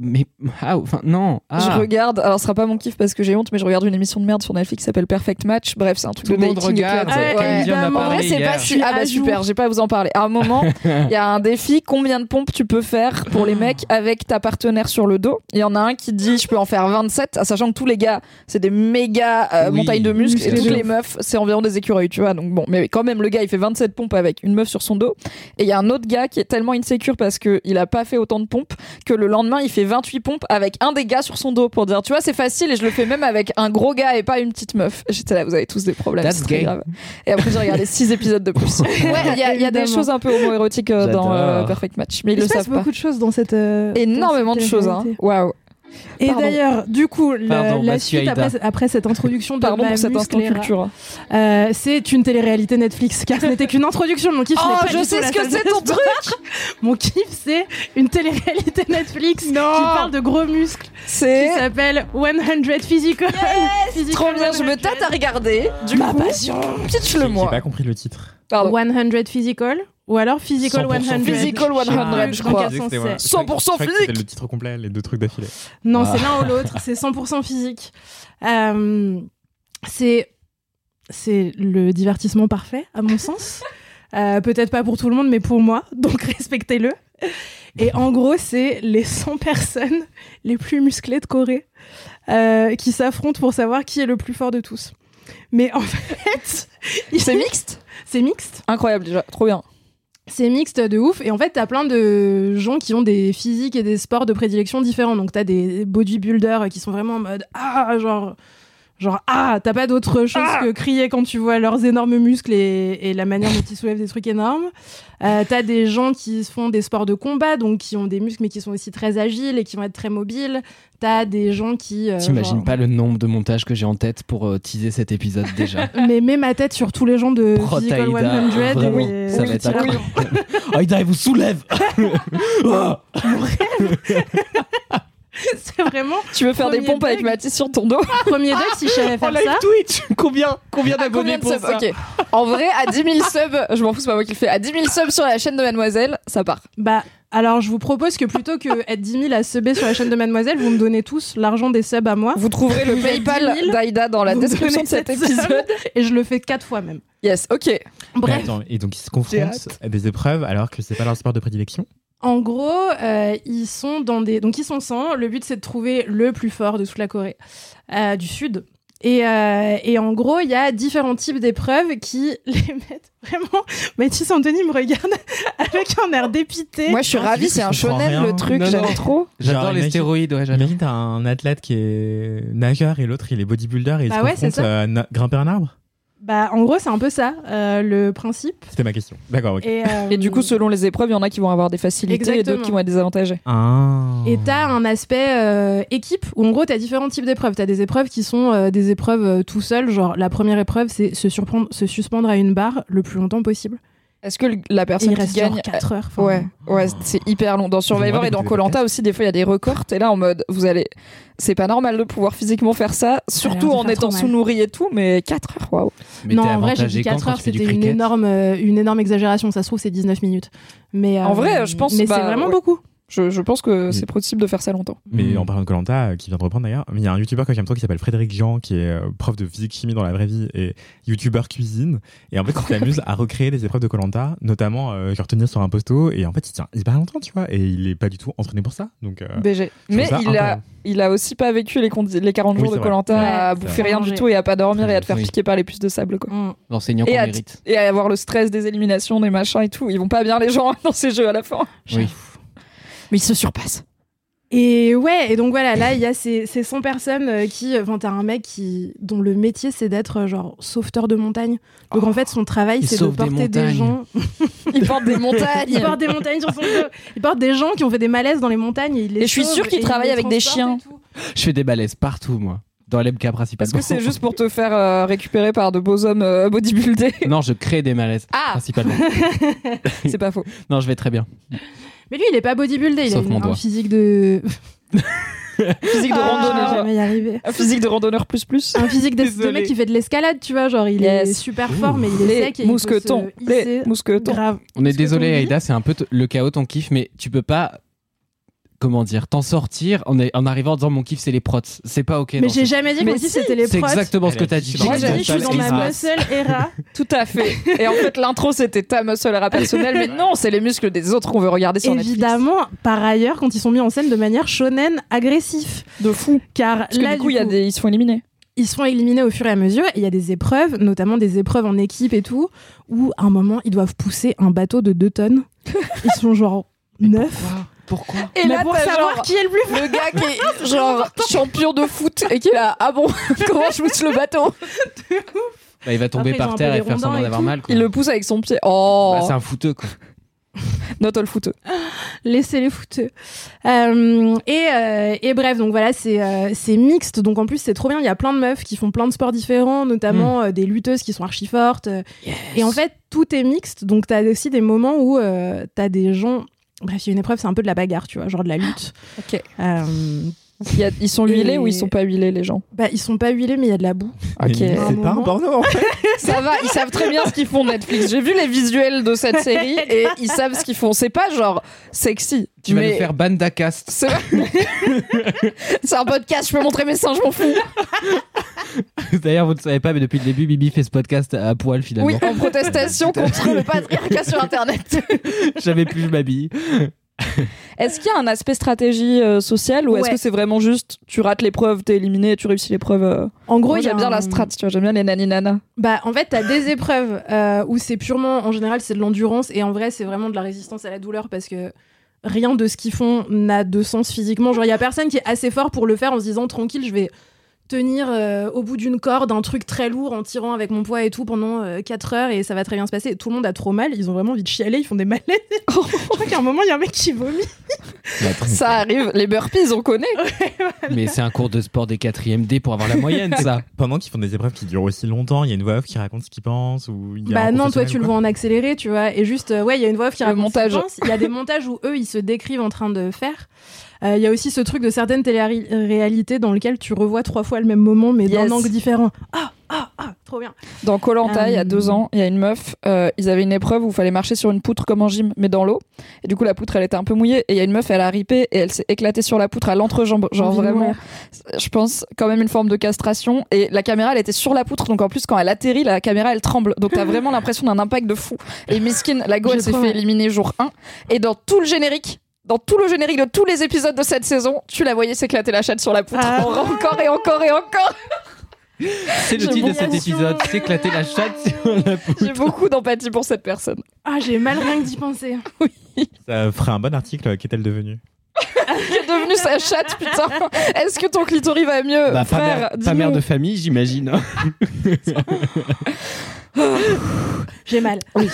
Mais ah, enfin non. Ah. Je regarde, alors ce sera pas mon kiff parce que j'ai honte, mais je regarde une émission de merde sur Netflix qui s'appelle Perfect Match. Bref, c'est un truc Tout de monde dating regarde. Ouais, Ouais. En vrai, c'est pas si. Ah bah super, j'ai pas à vous en parler. À un moment, il y a un défi combien de pompes tu peux faire pour les mecs avec ta partenaire sur le dos? Il y en a un qui dit je peux en faire 27, sachant que tous les gars, c'est des méga euh, Oui. montagnes de muscles et toutes les meufs, c'est environ des écureuils, tu vois. Donc bon, mais quand même, le gars, il fait 27 pompes avec une meuf sur son dos. Et il y a un autre gars qui est tellement insécure parce que il a pas fait autant de pompes que le lendemain, il fait 28 pompes avec un des gars sur son dos pour dire, tu vois, c'est facile et je le fais même avec un gros gars et pas une petite meuf. J'étais là, vous avez tous des problèmes. That's c'est très gay. grave. Et après, j'ai regardé 6 épisodes de plus. Ouais, il y a, il y a des choses un peu homo-érotiques euh, dans euh. Perfect Match, mais ils Il le se passe savent pas. beaucoup de choses dans cette. euh, Énormément de dans cette choses, hein. Waouh. Et d'ailleurs, du coup, la, Pardon, la Mathieu suite après, après cette introduction de Pardon ma pour cet instant musclera, culture. euh, c'est une télé-réalité Netflix, car ce n'était qu'une introduction. Mon kiff Oh, je du sais ce que c'est ton sport. Mon kiff, c'est une télé-réalité Netflix qui parle de gros muscles, qui C'est s'appelle 100 Physical. Physical trop bien, je me 100. tâte à regarder. Du Ma coup, passion. pitch-le J'ai moi. pas compris le titre. Pardon. 100 Physical ou alors Physical 100% 100. Physical 100, Ah, je crois. quel sens C'était- ouais. c'est 100% Je croyais que physique. C'était le titre complet, les deux trucs d'affilée. Non, Ah. c'est l'un ou l'autre. C'est 100% physique. Euh, c'est c'est le divertissement parfait, à mon sens. Euh, Peut-être pas pour tout le monde, mais pour moi. Donc respectez-le. Et en gros, c'est les 100 personnes les plus musclées de Corée euh, qui s'affrontent pour savoir qui est le plus fort de tous. Mais en fait, C'est mixte? C'est mixte. Incroyable déjà, trop bien. C'est mixte de ouf. Et en fait, t'as plein de gens qui ont des physiques et des sports de prédilection différents. Donc, t'as des bodybuilders qui sont vraiment en mode Ah, genre. Genre, ah, t'as pas d'autre chose que crier quand tu vois leurs énormes muscles et, et la manière dont ils soulèvent des trucs énormes. Euh, t'as des gens qui font des sports de combat, donc qui ont des muscles mais qui sont aussi très agiles et qui vont être très mobiles. T'as des gens qui. euh, T'imagines genre- pas le nombre de montages que j'ai en tête pour euh, teaser cet épisode déjà. Mais mets ma tête sur tous les gens de Prot Physical Aïda, 100. vraiment, et- ça va être incroyable. Aïda, elle vous soulève Ah C'est vraiment Tu veux faire des pompes avec. Mathis sur ton dos premier deck si je savais faire ça. Twitch Combien Combien d'abonnés pour ça Ok. En vrai, à 10 000 subs, je m'en fous, c'est pas moi qui le fais. À 10 000 subs sur la chaîne de Mademoiselle, ça part. Bah, alors je vous propose que plutôt que être 10 000 à subber sur la chaîne de Mademoiselle, vous me donnez tous l'argent des subs à moi Vous trouverez le Vous faites 10 PayPal 000, d'Aïda dans la description de cet épisode. et je le fais quatre fois même. Yes, ok. Mais Bref, attends, et donc ils se confrontent à des épreuves alors que c'est pas leur sport de prédilection? En gros, euh, ils sont dans des. Donc ils sont 100. Le but c'est de trouver le plus fort de toute la Corée euh, du Sud. Et, euh, et en gros, il y a différents types d'épreuves qui les mettent vraiment. Mathis Anthony me regarde avec un air dépité. Moi, je suis Ah, ravie, c'est un shonen le truc, j'aime trop. J'adore les stéroïdes, ouais, j'adore. Imagine t'as un athlète qui est nageur et l'autre il est bodybuilder et ils Bah se ouais, confrontent à grimper un arbre Bah, en gros, c'est un peu ça, euh, le principe. C'était ma question. D'accord, ok. Et, euh, Et du coup, selon les épreuves, il y en a qui vont avoir des facilités et d'autres qui vont être désavantagés. Ah. Et t'as un aspect euh, équipe où en gros t'as différents types d'épreuves. T'as des épreuves qui sont euh, des épreuves euh, tout seul, genre la première épreuve c'est se suspendre à une barre le plus longtemps possible. Est-ce que le- la Et personne il qui reste gagne. genre 4 heures. enfin, Ouais, ouais, c'est hyper long. Dans Survivor et dans Colanta aussi, des fois, il y a des records. T'es là en mode, vous allez. C'est pas normal de pouvoir physiquement faire ça, surtout de en étant sous-nourri et tout, mais 4 heures, waouh. Mais non, en vrai j'ai dit quand 4 quand heures, c'était une énorme, euh, une énorme exagération. Ça se trouve c'est 19 minutes. Mais, euh, En vrai, je pense, Mais bah, c'est vraiment ouais. beaucoup. Je, je pense que Oui. c'est possible de faire ça longtemps. Mais Mm. en parlant de Colanta, qui vient de reprendre d'ailleurs, il y a un youtubeur que j'aime trop qui s'appelle Frédéric Jean, qui est euh, prof de physique chimie dans la vraie vie et youtubeur cuisine. Et en fait, il s'amuse à recréer des épreuves de Colanta, notamment euh, genre tenir sur un poteau. Et en fait, il tient hyper longtemps, tu vois. Et il est pas du tout entraîné pour ça. Donc, euh, BG. Mais il a, incroyable. il a aussi pas vécu les, condi- les 40 Oui, jours de. Colanta Ouais, à bouffer vrai. rien du tout et à pas dormir et à te faire Oui. piquer par les puces de sable, quoi. Mm. L'enseignant Et qu'on à- mérite. Et à avoir le stress des éliminations, des machins et tout. Ils vont pas bien, les gens, dans ces jeux à la fin. Oui. Mais ils se surpassent. Et ouais, et donc voilà, là, il y a ces, ces 100 personnes euh, qui. Enfin, t'as un mec qui, dont le métier, c'est d'être euh, genre sauveteur de montagne. Donc en fait, son travail, il c'est de des porter des, gens. Ils portent des montagnes. Il porte des montagnes sur son dos. Il porte des gens qui ont fait des malaises dans les montagnes. Et, il les Et je suis sûre qu'il il travaille avec des chiens. Je fais des balaises partout, moi. Dans l'MK Est-ce principalement. que c'est juste pour te faire euh, récupérer par de beaux hommes euh, bodybuildés Non, je crée des malaises. Ah Principalement. C'est pas faux. Non, je vais très bien. Mais lui, il est pas bodybuildé. Il Sauf a mon une- un physique de. Physique de Ah, randonneur. on va y arriver. Un physique de randonneur plus plus. Un physique de, mec qui fait de l'escalade, tu vois. Genre, il est Yes. super fort, mais il est Les sec et il peut mousquetons. se hisser. Les mousquetons. Grave. On est que désolé, ton Aïda, c'est un peu t- le chaos ton kiff, mais tu peux pas comment dire, t'en sortir en, est- en arrivant en disant mon kiff c'est les prots. C'est pas ok. Mais j'ai ce- jamais dit que mon kiff si, c'était les C'est prods. exactement ce que t'as dit. Moi, j'ai dit, je suis dans ma muscle era. Tout à fait. Et en fait, l'intro, c'était ta muscle rap personnelle, mais non, c'est les muscles des autres qu'on veut regarder sur Netflix. Évidemment, par ailleurs, quand ils sont mis en scène de manière shonen agressif. De fou. Car Parce que là, du coup, il y a des... ils se font éliminer. ils sont éliminés au fur et à mesure. Et il y a des épreuves, notamment des épreuves en équipe et tout, où à un moment, ils doivent pousser un bateau de 2 tonnes. Ils sont genre neuf. Pourquoi Et Mais là, pour savoir genre qui est le plus fort. le gars qui est genre champion de foot et qui est là, ah bon, comment je pousse le bateau Bah, Il va tomber Après, par terre et faire semblant d'avoir mal. quoi. Il le pousse avec son pied. Oh, Bah, c'est un fouteux quoi. not all foot. Laissez les fouteux. Euh, et, euh, et bref, donc voilà, c'est euh, c'est mixte. Donc en plus, c'est trop bien. Il y a plein de meufs qui font plein de sports différents, notamment euh, des lutteuses qui sont archi fortes. euh. Et en fait, tout est mixte. Donc t'as aussi des moments où euh, t'as des gens. Bref, il y a une épreuve, c'est un peu de la bagarre, tu vois, genre de la lutte. Ok. Euh, y a- ils sont huilés Et- ou ils sont pas huilés, les gens? Bah, ils sont pas huilés, mais il y a de la boue. Ok. À un C'est pas un porno en fait. Ça va, ils savent très bien ce qu'ils font Netflix. J'ai vu les visuels de cette série et ils savent ce qu'ils font. C'est pas genre sexy. Tu vas nous faire Bandacast. C'est C'est un podcast, je peux montrer mes seins, je m'en fous. D'ailleurs, vous ne savez pas, mais depuis le début, Bibi fait ce podcast à poil finalement. Oui, en protestation contre le patriarcat sur Internet. Jamais plus je m'habille. Est-ce qu'il y a un aspect stratégie euh, sociale ou est-ce que c'est vraiment juste tu rates l'épreuve, t'es éliminé, tu réussis l'épreuve euh En gros, j'aime bien un- la strat, tu vois, j'aime bien les naninana. Bah, en fait, t'as des épreuves euh, où c'est purement, en général, c'est de l'endurance et en vrai, c'est vraiment de la résistance à la douleur parce que rien de ce qu'ils font n'a de sens physiquement. Genre, il y a personne qui est assez fort pour le faire en se disant tranquille, je vais tenir euh, au bout d'une corde un truc très lourd en tirant avec mon poids et tout pendant 4 heures et ça va très bien se passer. Tout le monde a trop mal, ils ont vraiment envie de chialer, ils font des malaises. je crois qu'à un moment, il y a un mec qui vomit. Ça arrive, les burpees, on connaît. Mais c'est un cours de sport des 4 D pour avoir la moyenne, ça. Pendant qu'ils font des épreuves qui durent aussi longtemps, il y a une voix off qui raconte ce qu'il pense ou il y a Bah non, toi tu ou le vois en accéléré, tu vois. Et juste, euh, ouais, il y a une voix off qui Le raconte ce montage. qu'ils pensent. Il y a des montages où eux, ils se décrivent en train de faire. Euh, Il y a aussi ce truc de certaines téléréalités dans lequel tu revois trois fois le même moment, mais Yes. d'un angle différent. Ah, ah, ah, trop bien. Dans Colanta, il y a Euh. deux ans, il y a une meuf, euh, ils avaient une épreuve où il fallait marcher sur une poutre comme en gym, mais dans l'eau. Et du coup, la poutre, elle était un peu mouillée. Et il y a une meuf, elle a ripé et elle s'est éclatée sur la poutre à l'entrejambe. Genre vraiment, je pense, quand même une forme de castration. Et la caméra, elle était sur la poutre. Donc en plus, quand elle atterrit, la caméra, elle tremble. Donc t'as vraiment l'impression d'un impact de fou. Et Miskin, la go, elle s'est fait éliminer jour 1. Et dans tout le générique, dans tout le générique de tous les épisodes de cette saison, tu la voyais s'éclater la chatte sur la poutre. Ah. Encore et encore et encore. C'est le titre de cet épisode. S'éclater la chatte sur la poutre. J'ai beaucoup d'empathie pour cette personne. Ah, j'ai mal rien que d'y penser. Ça ferait un bon article. Qu'est-elle devenue Qui est devenue sa chatte, putain Est-ce que ton clitoris va mieux Bah, pas, frère? mère, pas mère de famille, j'imagine. J'ai mal. Oui.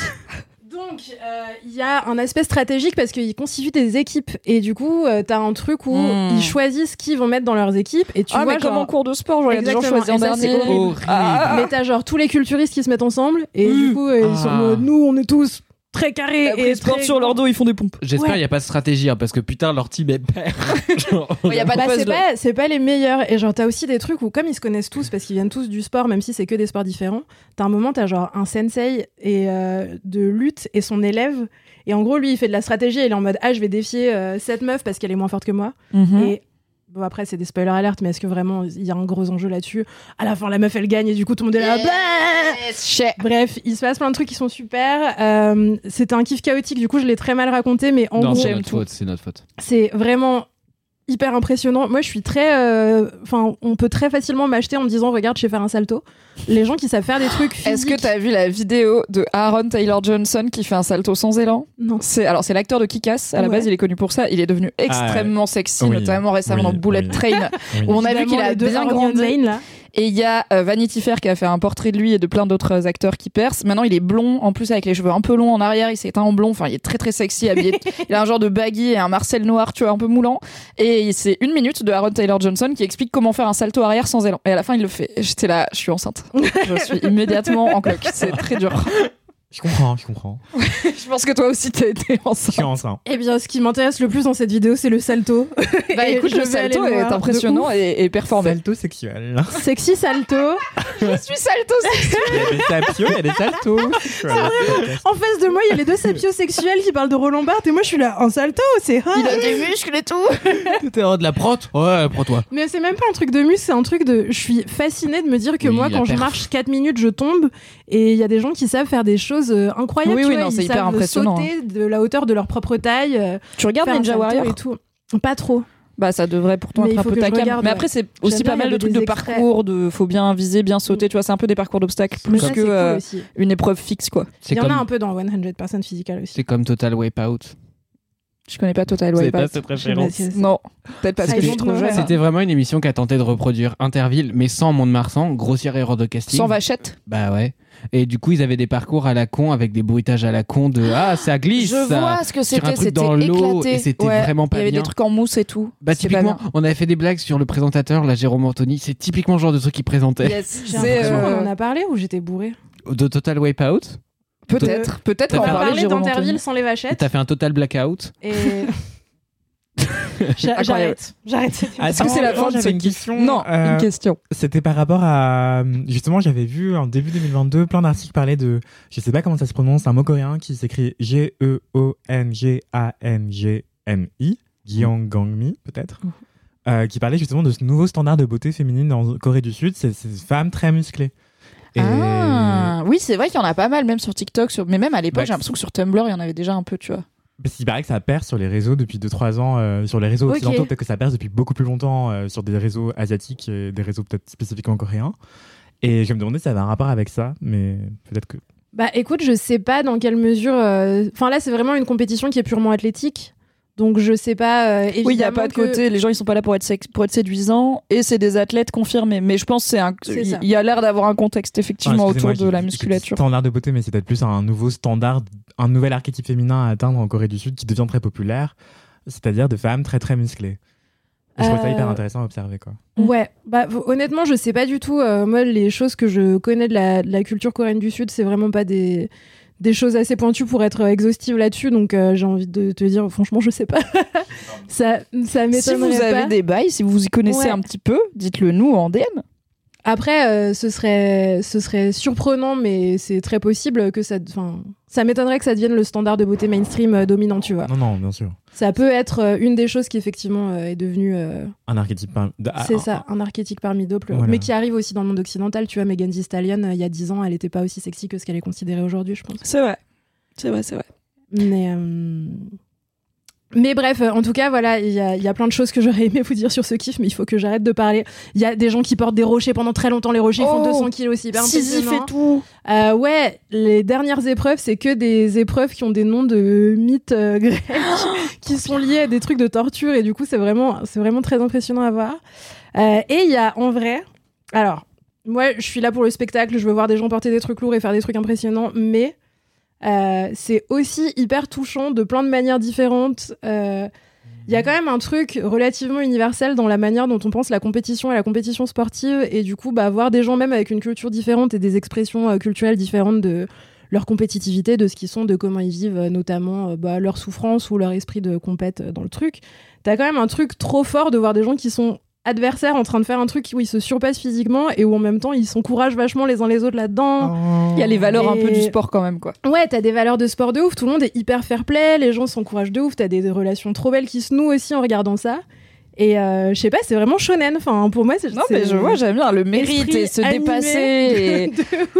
Donc, euh, il y a un aspect stratégique parce qu'ils constituent des équipes. Et du coup, euh, t'as un truc où Hmm. ils choisissent qui ils vont mettre dans leurs équipes. Et tu ah, vois, mais comme en cours de sport, genre, il y a des gens choisis en c'est dernier. horrible. Ah. Mais t'as genre tous les culturistes qui se mettent ensemble et du coup euh, ils sont en Ah. mode, nous on est tous très carrés Et ils se portent très sur leur dos, ils font des pompes. J'espère Ouais. qu'il n'y a pas de stratégie, hein, parce que putain, leur team est père. Genre, Il y a pas de Bah, c'est pas, c'est pas les meilleurs. Et genre, t'as aussi des trucs où, comme ils se connaissent tous, parce qu'ils viennent tous du sport, même si c'est que des sports différents, t'as un moment, t'as genre un sensei et, euh, de lutte et son élève. Et en gros, lui, il fait de la stratégie et il est en mode Ah, je vais défier euh, cette meuf parce qu'elle est moins forte que moi. Mhm. Et bon, après, c'est des spoilers alert, mais est-ce que vraiment il y a un gros enjeu là-dessus? À la fin, la meuf, elle gagne et du coup, tout le monde est là. Bah Bref, il se passe plein de trucs qui sont super. Euh, C'était un kiff chaotique, du coup, je l'ai très mal raconté, mais en non, gros, c'est notre faute, c'est notre faute. c'est vraiment hyper impressionnant. Moi, je suis très. euh, Enfin, on peut très facilement m'acheter en me disant Regarde, je sais faire un salto. Les gens qui savent faire des trucs physiques. Est-ce que t'as vu la vidéo de Aaron Taylor Johnson qui fait un salto sans élan Non. C'est alors c'est l'acteur de Kick-Ass. À la Ouais. base, il est connu pour ça. Il est devenu extrêmement sexy, Oui. notamment récemment Oui, dans Bullet oui. Train. Oui. où on a vu qu'il a bien grandi. Main, là. Et il y a euh, Vanity Fair qui a fait un portrait de lui et de plein d'autres acteurs qui percent. Maintenant, il est blond, en plus avec les cheveux un peu longs en arrière, il s'est teint en blond. Enfin, il est très très sexy, habillé. il a un genre de baggy et un Marcel noir, tu vois, un peu moulant. Et c'est une minute de Aaron Taylor Johnson qui explique comment faire un salto arrière sans élan. Et à la fin, il le fait. J'étais là, je suis enceinte. je suis immédiatement en cloque. C'est très dur. Je comprends, je comprends. Je pense que toi aussi t'as été Je enceinte. suis enceinte. Eh bien, ce qui m'intéresse le plus dans cette vidéo, c'est le salto. Bah écoute, je le salto est impressionnant et, et performant. Salto sexuel. Sexy salto. Je suis salto Il y a des sapios, il y a des saltos. En face de moi, il y a les deux sapiosexuels qui parlent de Roland Barthes et moi je suis là en salto, c'est hot. Il a des muscles et tout. T'es en de la prote Ouais, prends-toi. Mais c'est même pas un truc de muscle, c'est un truc de. Je suis fascinée de me dire que Oui, moi, quand je perf. marche 4 minutes, je tombe. Et il y a des gens qui savent faire des choses euh, incroyables. Oui, tu oui, vois, non, ils c'est hyper savent impressionnant, Sauter de la hauteur de leur propre taille. euh, Tu regardes Ninja Warrior et tout. Pas trop. Bah ça devrait pourtant Mais être un peu ta cam. Mais après c'est aussi pas mal de trucs de extraits. parcours, de faut bien viser, bien sauter, tu vois, c'est un peu des parcours d'obstacles plus que cool euh, une épreuve fixe quoi. C'est Il y en a un peu dans 100% Physical aussi. c'est comme Total Wipeout. Je connais pas Total C'est Wipeout. pas cette référence. Non, peut-être parce Ah, que je de mauvais. C'était vraiment une émission qui a tenté de reproduire Interville, mais sans Mont-de-Marsan. Grossière erreur de casting. Sans vachette. Bah ouais. Et du coup, ils avaient des parcours à la con avec des bruitages à la con de Ah, ça glisse Je ça. vois ce que c'était, c'était dans l'eau, éclaté. et c'était Ouais, vraiment pas Il y avait bien. des trucs en mousse et tout. Bah typiquement, bien. on avait fait des blagues sur le présentateur, la Jérôme Anthony. C'est typiquement le genre de truc qu'il présentait. Yes, c'est, euh, qu'on en a parlé ou j'étais bourrée De Total Wipeout. Peut-être, peut-être On a va parler Anthony. sans les vachettes. T'as fait un Total Blackout. Et. J'arrête. J'arrête. Ah, Est-ce que c'est la fin de j'avais ce une kiff question Non, euh, une question. C'était par rapport à. Justement, j'avais vu en début 2022 plein d'articles parler de. Je sais pas comment ça se prononce, un mot coréen qui s'écrit E G-E-O-N-G-A-N-G-M-I, Gyeonggangmi, peut-être. euh, qui parlait justement de ce nouveau standard de beauté féminine en Corée du Sud, c'est ces femmes très musclées. Et- Ah, oui, c'est vrai qu'il y en a pas mal, même sur TikTok, sur... mais même à l'époque, Bah, j'ai l'impression que sur Tumblr, il y en avait déjà un peu, tu vois. Parce qu'il paraît que ça perce sur les réseaux depuis 2-3 ans, euh, sur les réseaux Ok. occidentaux, peut-être que ça perce depuis beaucoup plus longtemps euh, sur des réseaux asiatiques et des réseaux peut-être spécifiquement coréens. Et je me demandais si ça avait un rapport avec ça, mais peut-être que. Bah écoute, je sais pas dans quelle mesure. euh, Enfin là, c'est vraiment une compétition qui est purement athlétique. Donc je sais pas. euh, Oui, il n'y a pas de que- côté, les gens ils sont pas là pour être, sex- pour être séduisants et c'est des athlètes confirmés. Mais je pense c'est un, C'est il ça. il y a l'air d'avoir un contexte effectivement Ah, autour de la musculature. Standard de beauté, mais c'est peut-être plus un nouveau standard, un nouvel archétype féminin à atteindre en Corée du Sud qui devient très populaire, c'est-à-dire de femmes très très musclées. Et je trouve ça Euh, hyper intéressant à observer quoi. Ouais, bah honnêtement, je sais pas du tout. euh, moi, les choses que je connais de la, de la culture coréenne du Sud, c'est vraiment pas des des choses assez pointues pour être euh, exhaustive là-dessus. Donc euh, j'ai envie de te dire, franchement, je sais pas. ça, ça Si vous avez pas. des bails, si vous y connaissez Ouais. un petit peu, dites-le nous en DM. Après, euh, ce serait ce serait surprenant, mais c'est très possible que ça. Enfin, ça m'étonnerait que ça devienne le standard de beauté mainstream euh, dominant, tu vois. Non, non, bien sûr. Ça peut être euh, une des choses qui effectivement euh, est devenue. euh, Un archétype. par- de- ah, c'est un- ça, un archétype parmi d'autres, Voilà. mais qui arrive aussi dans le monde occidental. Tu vois, Megan Thee Stallion, euh, il y a 10 ans, elle était pas aussi sexy que ce qu'elle est considérée aujourd'hui, je pense. C'est vrai. C'est vrai, c'est vrai. Mais, euh, mais bref, euh, en tout cas, voilà, il y a, il y a plein de choses que j'aurais aimé vous dire sur ce kiff, mais il faut que j'arrête de parler. Il y a des gens qui portent des rochers pendant très longtemps. Les rochers font Oh, 200 kilos aussi. Sisyphe impressionnant. et tout. Euh, ouais, les dernières épreuves, c'est que des épreuves qui ont des noms de mythes euh, grecs qui sont liés à des trucs de torture et du coup, c'est vraiment, c'est vraiment très impressionnant à voir. Euh, et il y a en vrai, alors, moi, je suis là pour le spectacle, je veux voir des gens porter des trucs lourds et faire des trucs impressionnants, mais euh, c'est aussi hyper touchant de plein de manières différentes. Euh, il y a quand même un truc relativement universel dans la manière dont on pense la compétition et la compétition sportive, et du coup, bah, voir des gens même avec une culture différente et des expressions euh, culturelles différentes de leur compétitivité, de ce qu'ils sont, de comment ils vivent, notamment bah, leur souffrance ou leur esprit de compète dans le truc. T'as quand même un truc trop fort de voir des gens qui sont adversaires en train de faire un truc où ils se surpassent physiquement et où en même temps ils s'encouragent vachement les uns les autres là-dedans. Il y a les valeurs un peu du sport quand même, quoi. Ouais, t'as des valeurs de sport de ouf, tout le monde est hyper fair play, les gens s'encouragent de ouf, t'as des relations trop belles qui se nouent aussi en regardant ça. Et euh, je sais pas, c'est vraiment shonen. Enfin, pour moi, c'est. Non, mais je vois, j'aime bien le mérite et se dépasser. Et...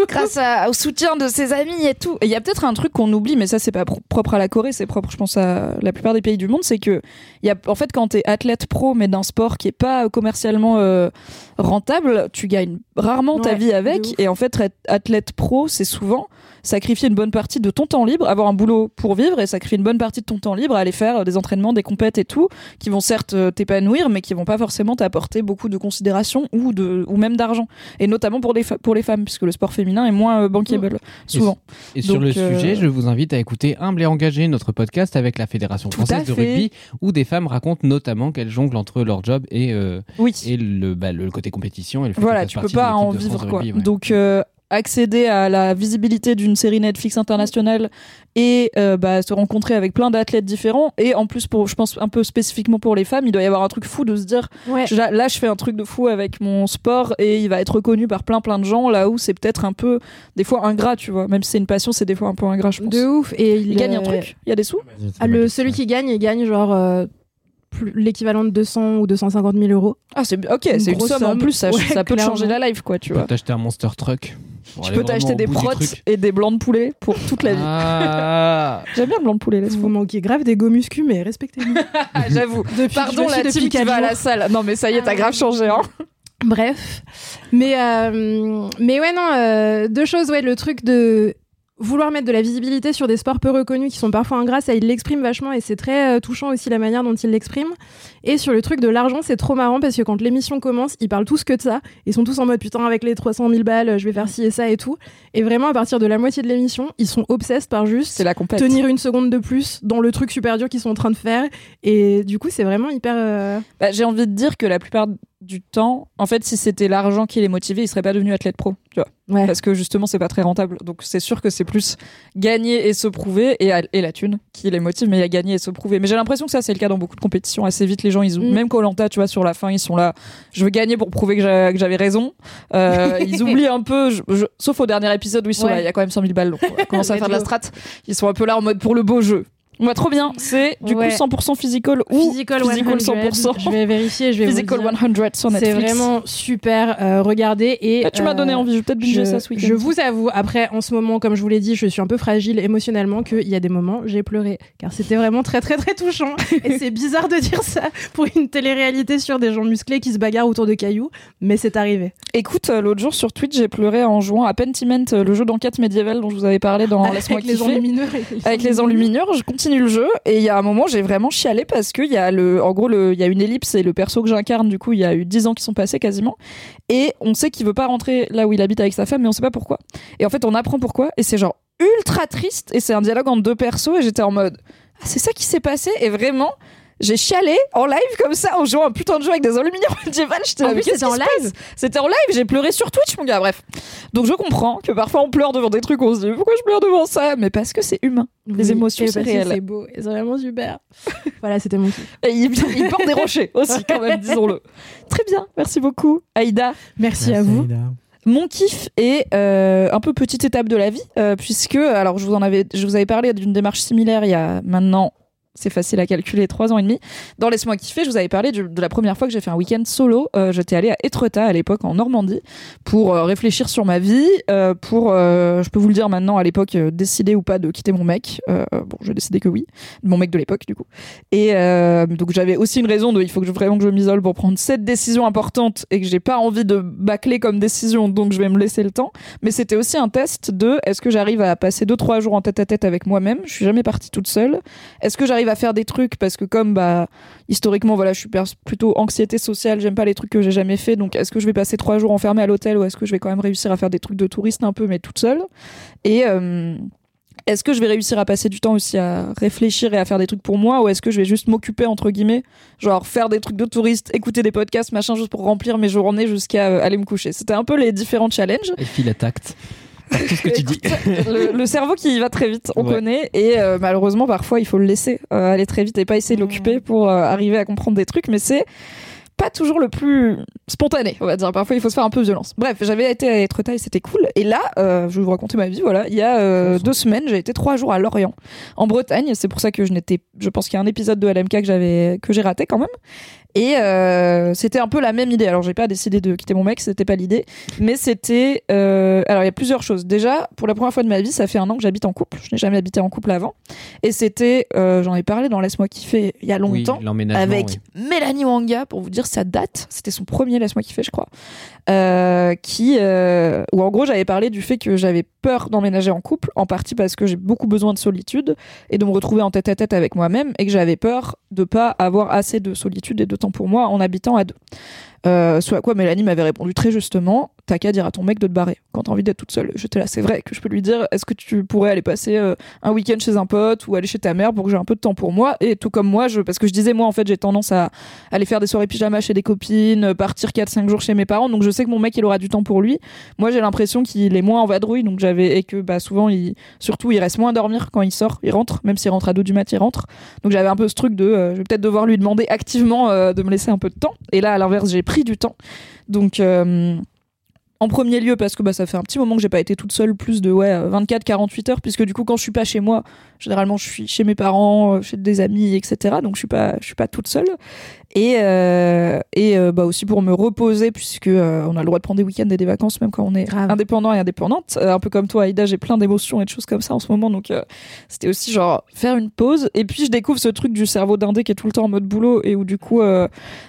grâce à- au soutien de ses amis et tout. Et il y a peut-être un truc qu'on oublie, mais ça c'est pas pro- propre à la Corée, c'est propre, je pense, à la plupart des pays du monde, c'est que il y a, en fait, quand t'es athlète pro, mais d'un sport qui est pas commercialement euh, rentable, tu gagnes rarement ta vie avec. Et en fait, être athlète pro, c'est souvent sacrifier une bonne partie de ton temps libre, avoir un boulot pour vivre et sacrifier une bonne partie de ton temps libre à aller faire euh, des entraînements, des compètes et tout, qui vont certes euh, t'épanouir, mais qui vont pas forcément t'apporter beaucoup de considération ou de ou même d'argent. Et notamment pour les pour les femmes, puisque le sport féminin est moins euh, bankable souvent. Et sur le euh, sujet, je vous invite à écouter Humble et Engagé, notre podcast avec la Fédération Tout française de rugby, où des femmes racontent notamment qu'elles jonglent entre leur job et, euh, Oui. et le, bah, le côté compétition. Et le fait Voilà, tu peux pas en vivre quoi. rugby, ouais. Donc euh, accéder à la visibilité d'une série Netflix internationale et euh, bah, se rencontrer avec plein d'athlètes différents. Et en plus, pour, je pense un peu spécifiquement pour les femmes, il doit y avoir un truc fou de se dire Ouais. Là je fais un truc de fou avec mon sport et il va être reconnu par plein plein de gens là où c'est peut-être un peu des fois ingrat tu vois même si c'est une passion c'est des fois un peu ingrat je pense De ouf. Et il, il gagne un truc il y a des sous ah, le, celui qui gagne, il gagne genre euh, l'équivalent de 200 ou 250 000 euros. ah c'est ok c'est une grosse somme en plus ça, Ouais, ça peut te changer clairement. la life quoi tu vois t'acheter un monster truck. Tu peux t'acheter des truc. et des blancs de poulet pour toute la vie Ah. j'aime bien le blanc de poulet Vous manquez grave des go muscu, mais respectez-nous. J'avoue pardon la team qui va à la salle non mais ça y est t'as grave changé hein Bref. Mais, euh, mais ouais, non, euh, deux choses. Ouais, le truc de vouloir mettre de la visibilité sur des sports peu reconnus qui sont parfois ingrats, ça il l'exprime vachement et c'est très euh, touchant aussi la manière dont il l'exprime. Et sur le truc de l'argent, c'est trop marrant parce que quand l'émission commence, ils parlent tous que de ça. Ils sont tous en mode putain, avec les 300 000 balles, je vais faire ci et ça et tout. Et vraiment, à partir de la moitié de l'émission, ils sont obsessed par juste la tenir une seconde de plus dans le truc super dur qu'ils sont en train de faire. Et du coup, c'est vraiment hyper. euh, Bah, j'ai envie de dire que la plupart du temps en fait si c'était l'argent qui les motivait ils seraient pas devenus athlètes pro tu vois. Ouais. parce que justement c'est pas très rentable. Donc c'est sûr que c'est plus gagner et se prouver et, et la thune qui les motive mais il y a gagner et se prouver. Mais j'ai l'impression que ça c'est le cas dans beaucoup de compétitions. Assez vite les gens ils Mm. même Colanta tu vois sur la fin ils sont là. Je veux gagner pour prouver que j'a- que j'avais raison. Euh, ils oublient un peu je- je- sauf au dernier épisode où ils sont Ouais. là il y a quand même 100 000 balles donc on commencer à faire de la strat. Ils sont un peu là en mode pour le beau jeu Ouais, trop bien. C'est du Ouais. coup 100% physical ou Physical, physical 100. 100%. Je vais vérifier, je vais vous Physical dire. 100 sur Netflix. C'est vraiment super. euh, regardez et Ah, tu m'as donné euh, envie, je vais peut-être binger ça ce week-end. je vous avoue, après, en ce moment, comme je vous l'ai dit, je suis un peu fragile émotionnellement, qu'il y a des moments, j'ai pleuré. Car c'était vraiment très, très, très touchant. Et c'est bizarre de dire ça pour une télé-réalité sur des gens musclés qui se bagarrent autour de cailloux, mais c'est arrivé. Écoute, euh, l'autre jour sur Twitch, j'ai pleuré en jouant à Pentiment, euh, le jeu d'enquête médiévale dont je vous avais parlé dans Laisse-moi Avec les enlumineurs. Avec les enluminures, je continue le jeu et il y a un moment j'ai vraiment chialé parce que il y a le, en gros il y a une ellipse et le perso que j'incarne du coup il y a eu 10 ans qui sont passés quasiment. Et on sait qu'il veut pas rentrer là où il habite avec sa femme mais on sait pas pourquoi. Et en fait on apprend pourquoi et c'est genre ultra triste et c'est un dialogue entre deux persos et j'étais en mode ah, c'est ça qui s'est passé et vraiment j'ai chialé en live comme ça en jouant un putain de jeu avec des enluminures médiévales j'étais En plus, qu'est-ce c'était en live C'était en live, j'ai pleuré sur Twitch, mon gars. Bref. Donc je comprends que parfois on pleure devant des trucs, on se dit pourquoi je pleure devant ça? Mais parce que c'est humain. Les émotions, c'est réel. C'est beau, et c'est vraiment super. voilà, c'était mon kiff. Et il, il porte des rochers aussi, quand même, disons-le. Très bien, merci beaucoup, Aïda. Merci, à vous. Mon kiff est euh, un peu petite étape de la vie, euh, puisque, alors je vous en avais, je vous avais parlé d'une démarche similaire il y a maintenant. C'est facile à calculer, trois ans et demi. Dans Laisse-moi kiffer, je vous avais parlé de la première fois que j'ai fait un week-end solo. Euh, J'étais allée à Étretat à l'époque en Normandie pour euh, réfléchir sur ma vie, euh, pour, euh, je peux vous le dire maintenant, à l'époque, décider ou pas de quitter mon mec. Bon, j'ai décidé que oui, mon mec de l'époque du coup. Et donc j'avais aussi une raison de, il faut que je, vraiment que je m'isole pour prendre cette décision importante et que j'ai pas envie de bâcler comme décision, donc je vais me laisser le temps. Mais c'était aussi un test de, est-ce que j'arrive à passer deux trois jours en tête à tête avec moi-même? Je suis jamais partie toute seule. Est-ce que j'arrive à faire des trucs parce que comme bah historiquement voilà je suis plutôt anxiété sociale j'aime pas les trucs que j'ai jamais fait donc est-ce que je vais passer trois jours enfermée à l'hôtel ou est-ce que je vais quand même réussir à faire des trucs de touriste un peu mais toute seule? Et euh, est-ce que je vais réussir à passer du temps aussi à réfléchir et à faire des trucs pour moi ou est-ce que je vais juste m'occuper entre guillemets genre faire des trucs de touriste écouter des podcasts machin juste pour remplir mes journées jusqu'à euh, aller me coucher? C'était un peu les différents challenges. Et fil à tact. Tout ce que tu dis. le, le cerveau qui va très vite, on Ouais. connaît, et euh, malheureusement parfois il faut le laisser euh, aller très vite et pas essayer de l'occuper pour euh, arriver à comprendre des trucs, mais c'est pas toujours le plus spontané, on va dire. Parfois il faut se faire un peu violence. Bref, j'avais été à Etretat et c'était cool. Et là, euh, je vais vous raconter ma vie. Voilà, il y a euh, deux semaines, j'ai été trois jours à Lorient, en Bretagne. C'est pour ça que je n'étais, je pense qu'il y a un épisode de LMK que j'avais que j'ai raté quand même. Et euh, c'était un peu la même idée. Alors j'ai pas décidé de quitter mon mec, c'était pas l'idée, mais c'était. euh, alors il y a plusieurs choses. Déjà, pour la première fois de ma vie, ça fait un an que j'habite en couple. Je n'ai jamais habité en couple avant, et c'était, euh, j'en ai parlé dans Laisse-moi kiffer il y a longtemps. avec oui. Mélanie Wanga pour vous dire sa date. C'était son premier Laisse-moi kiffer, je crois. Euh, qui, euh, où en gros j'avais parlé du fait que j'avais peur d'emménager en couple, en partie parce que j'ai beaucoup besoin de solitude et de me retrouver en tête à tête avec moi-même et que j'avais peur de pas avoir assez de solitude et de temps pour moi en habitant à deux. Euh, ce à quoi Mélanie m'avait répondu très justement T'as qu'à dire à ton mec de te barrer quand t'as envie d'être toute seule. J'étais là, c'est vrai que je peux lui dire Est-ce que tu pourrais aller passer euh, un week-end chez un pote ou aller chez ta mère pour que j'ai un peu de temps pour moi? Et tout comme moi, je, parce que je disais, moi en fait, j'ai tendance à aller faire des soirées pyjama chez des copines, partir 4-5 jours chez mes parents. Donc je sais que mon mec, il aura du temps pour lui. Moi, j'ai l'impression qu'il est moins en vadrouille. Donc j'avais, et que bah, souvent, il, surtout, il reste moins à dormir quand il sort. Il rentre, même s'il rentre à 2 du mat, il rentre. Donc j'avais un peu ce truc de euh, je vais peut-être devoir lui demander activement euh, de me laisser un peu de temps. Et là, à l'inverse, j'ai pris du temps. Donc. euh, en premier lieu parce que bah, ça fait un petit moment que j'ai pas été toute seule plus de ouais 24-48 heures puisque du coup quand je suis pas chez moi généralement je suis chez mes parents euh, chez des amis etc donc je suis pas je suis pas toute seule et euh, et euh, bah aussi pour me reposer puisque euh, on a le droit de prendre des week-ends et des vacances même quand on est Grave. indépendant et indépendante. Un peu comme toi Aïda j'ai plein d'émotions et de choses comme ça en ce moment donc c'était aussi genre faire une pause. Et puis je découvre ce truc du cerveau d'indé qui est tout le temps en mode boulot et où du coup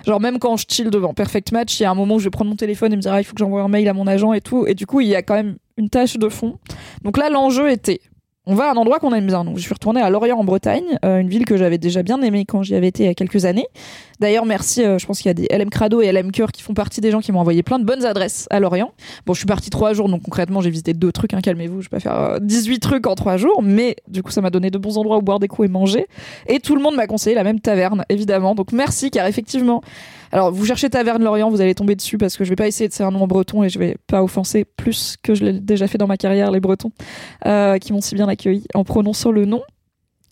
genre même quand je chill devant Perfect Match il y a un moment où je vais prendre mon téléphone et me dire ah, il faut que j'envoie un mail à mon agent et tout. Et du coup il y a quand même une tâche de fond. Donc là l'enjeu était on va à un endroit qu'on aime bien. Donc, je suis retournée à Lorient en Bretagne, euh, une ville que j'avais déjà bien aimée quand j'y avais été il y a quelques années. D'ailleurs, merci. euh, je pense qu'il y a des LM Crado et LM Cœur qui font partie des gens qui m'ont envoyé plein de bonnes adresses à Lorient. Bon, je suis partie trois jours, donc concrètement, j'ai visité deux trucs. Hein, Calmez-vous, je vais pas faire euh, 18 trucs en trois jours, mais du coup, ça m'a donné de bons endroits où boire des coups et manger. Et tout le monde m'a conseillé la même taverne, évidemment. Donc, merci, car effectivement. Alors, vous cherchez Taverne Lorient, vous allez tomber dessus parce que je vais pas essayer de faire un nom en breton et je vais pas offenser plus que je l'ai déjà fait dans ma carrière, les Bretons, euh, qui m'ont si bien accueilli en prononçant le nom.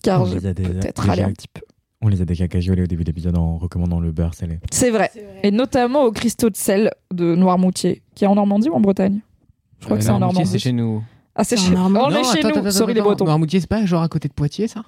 Car On j'ai les a des- peut-être déjà- râlé un petit peu. On les a décacagiolés au début de l'épisode en recommandant le beurre salé. C'est vrai. Et notamment au cristaux de sel de Noirmoutier, qui est en Normandie ou en Bretagne? Je crois que c'est en Normandie. c'est chez nous. Ah, c'est chez, Normandie. on est Non, chez nous. Sorry les. Bretons. Noirmoutier, c'est pas genre à côté de Poitiers, ça?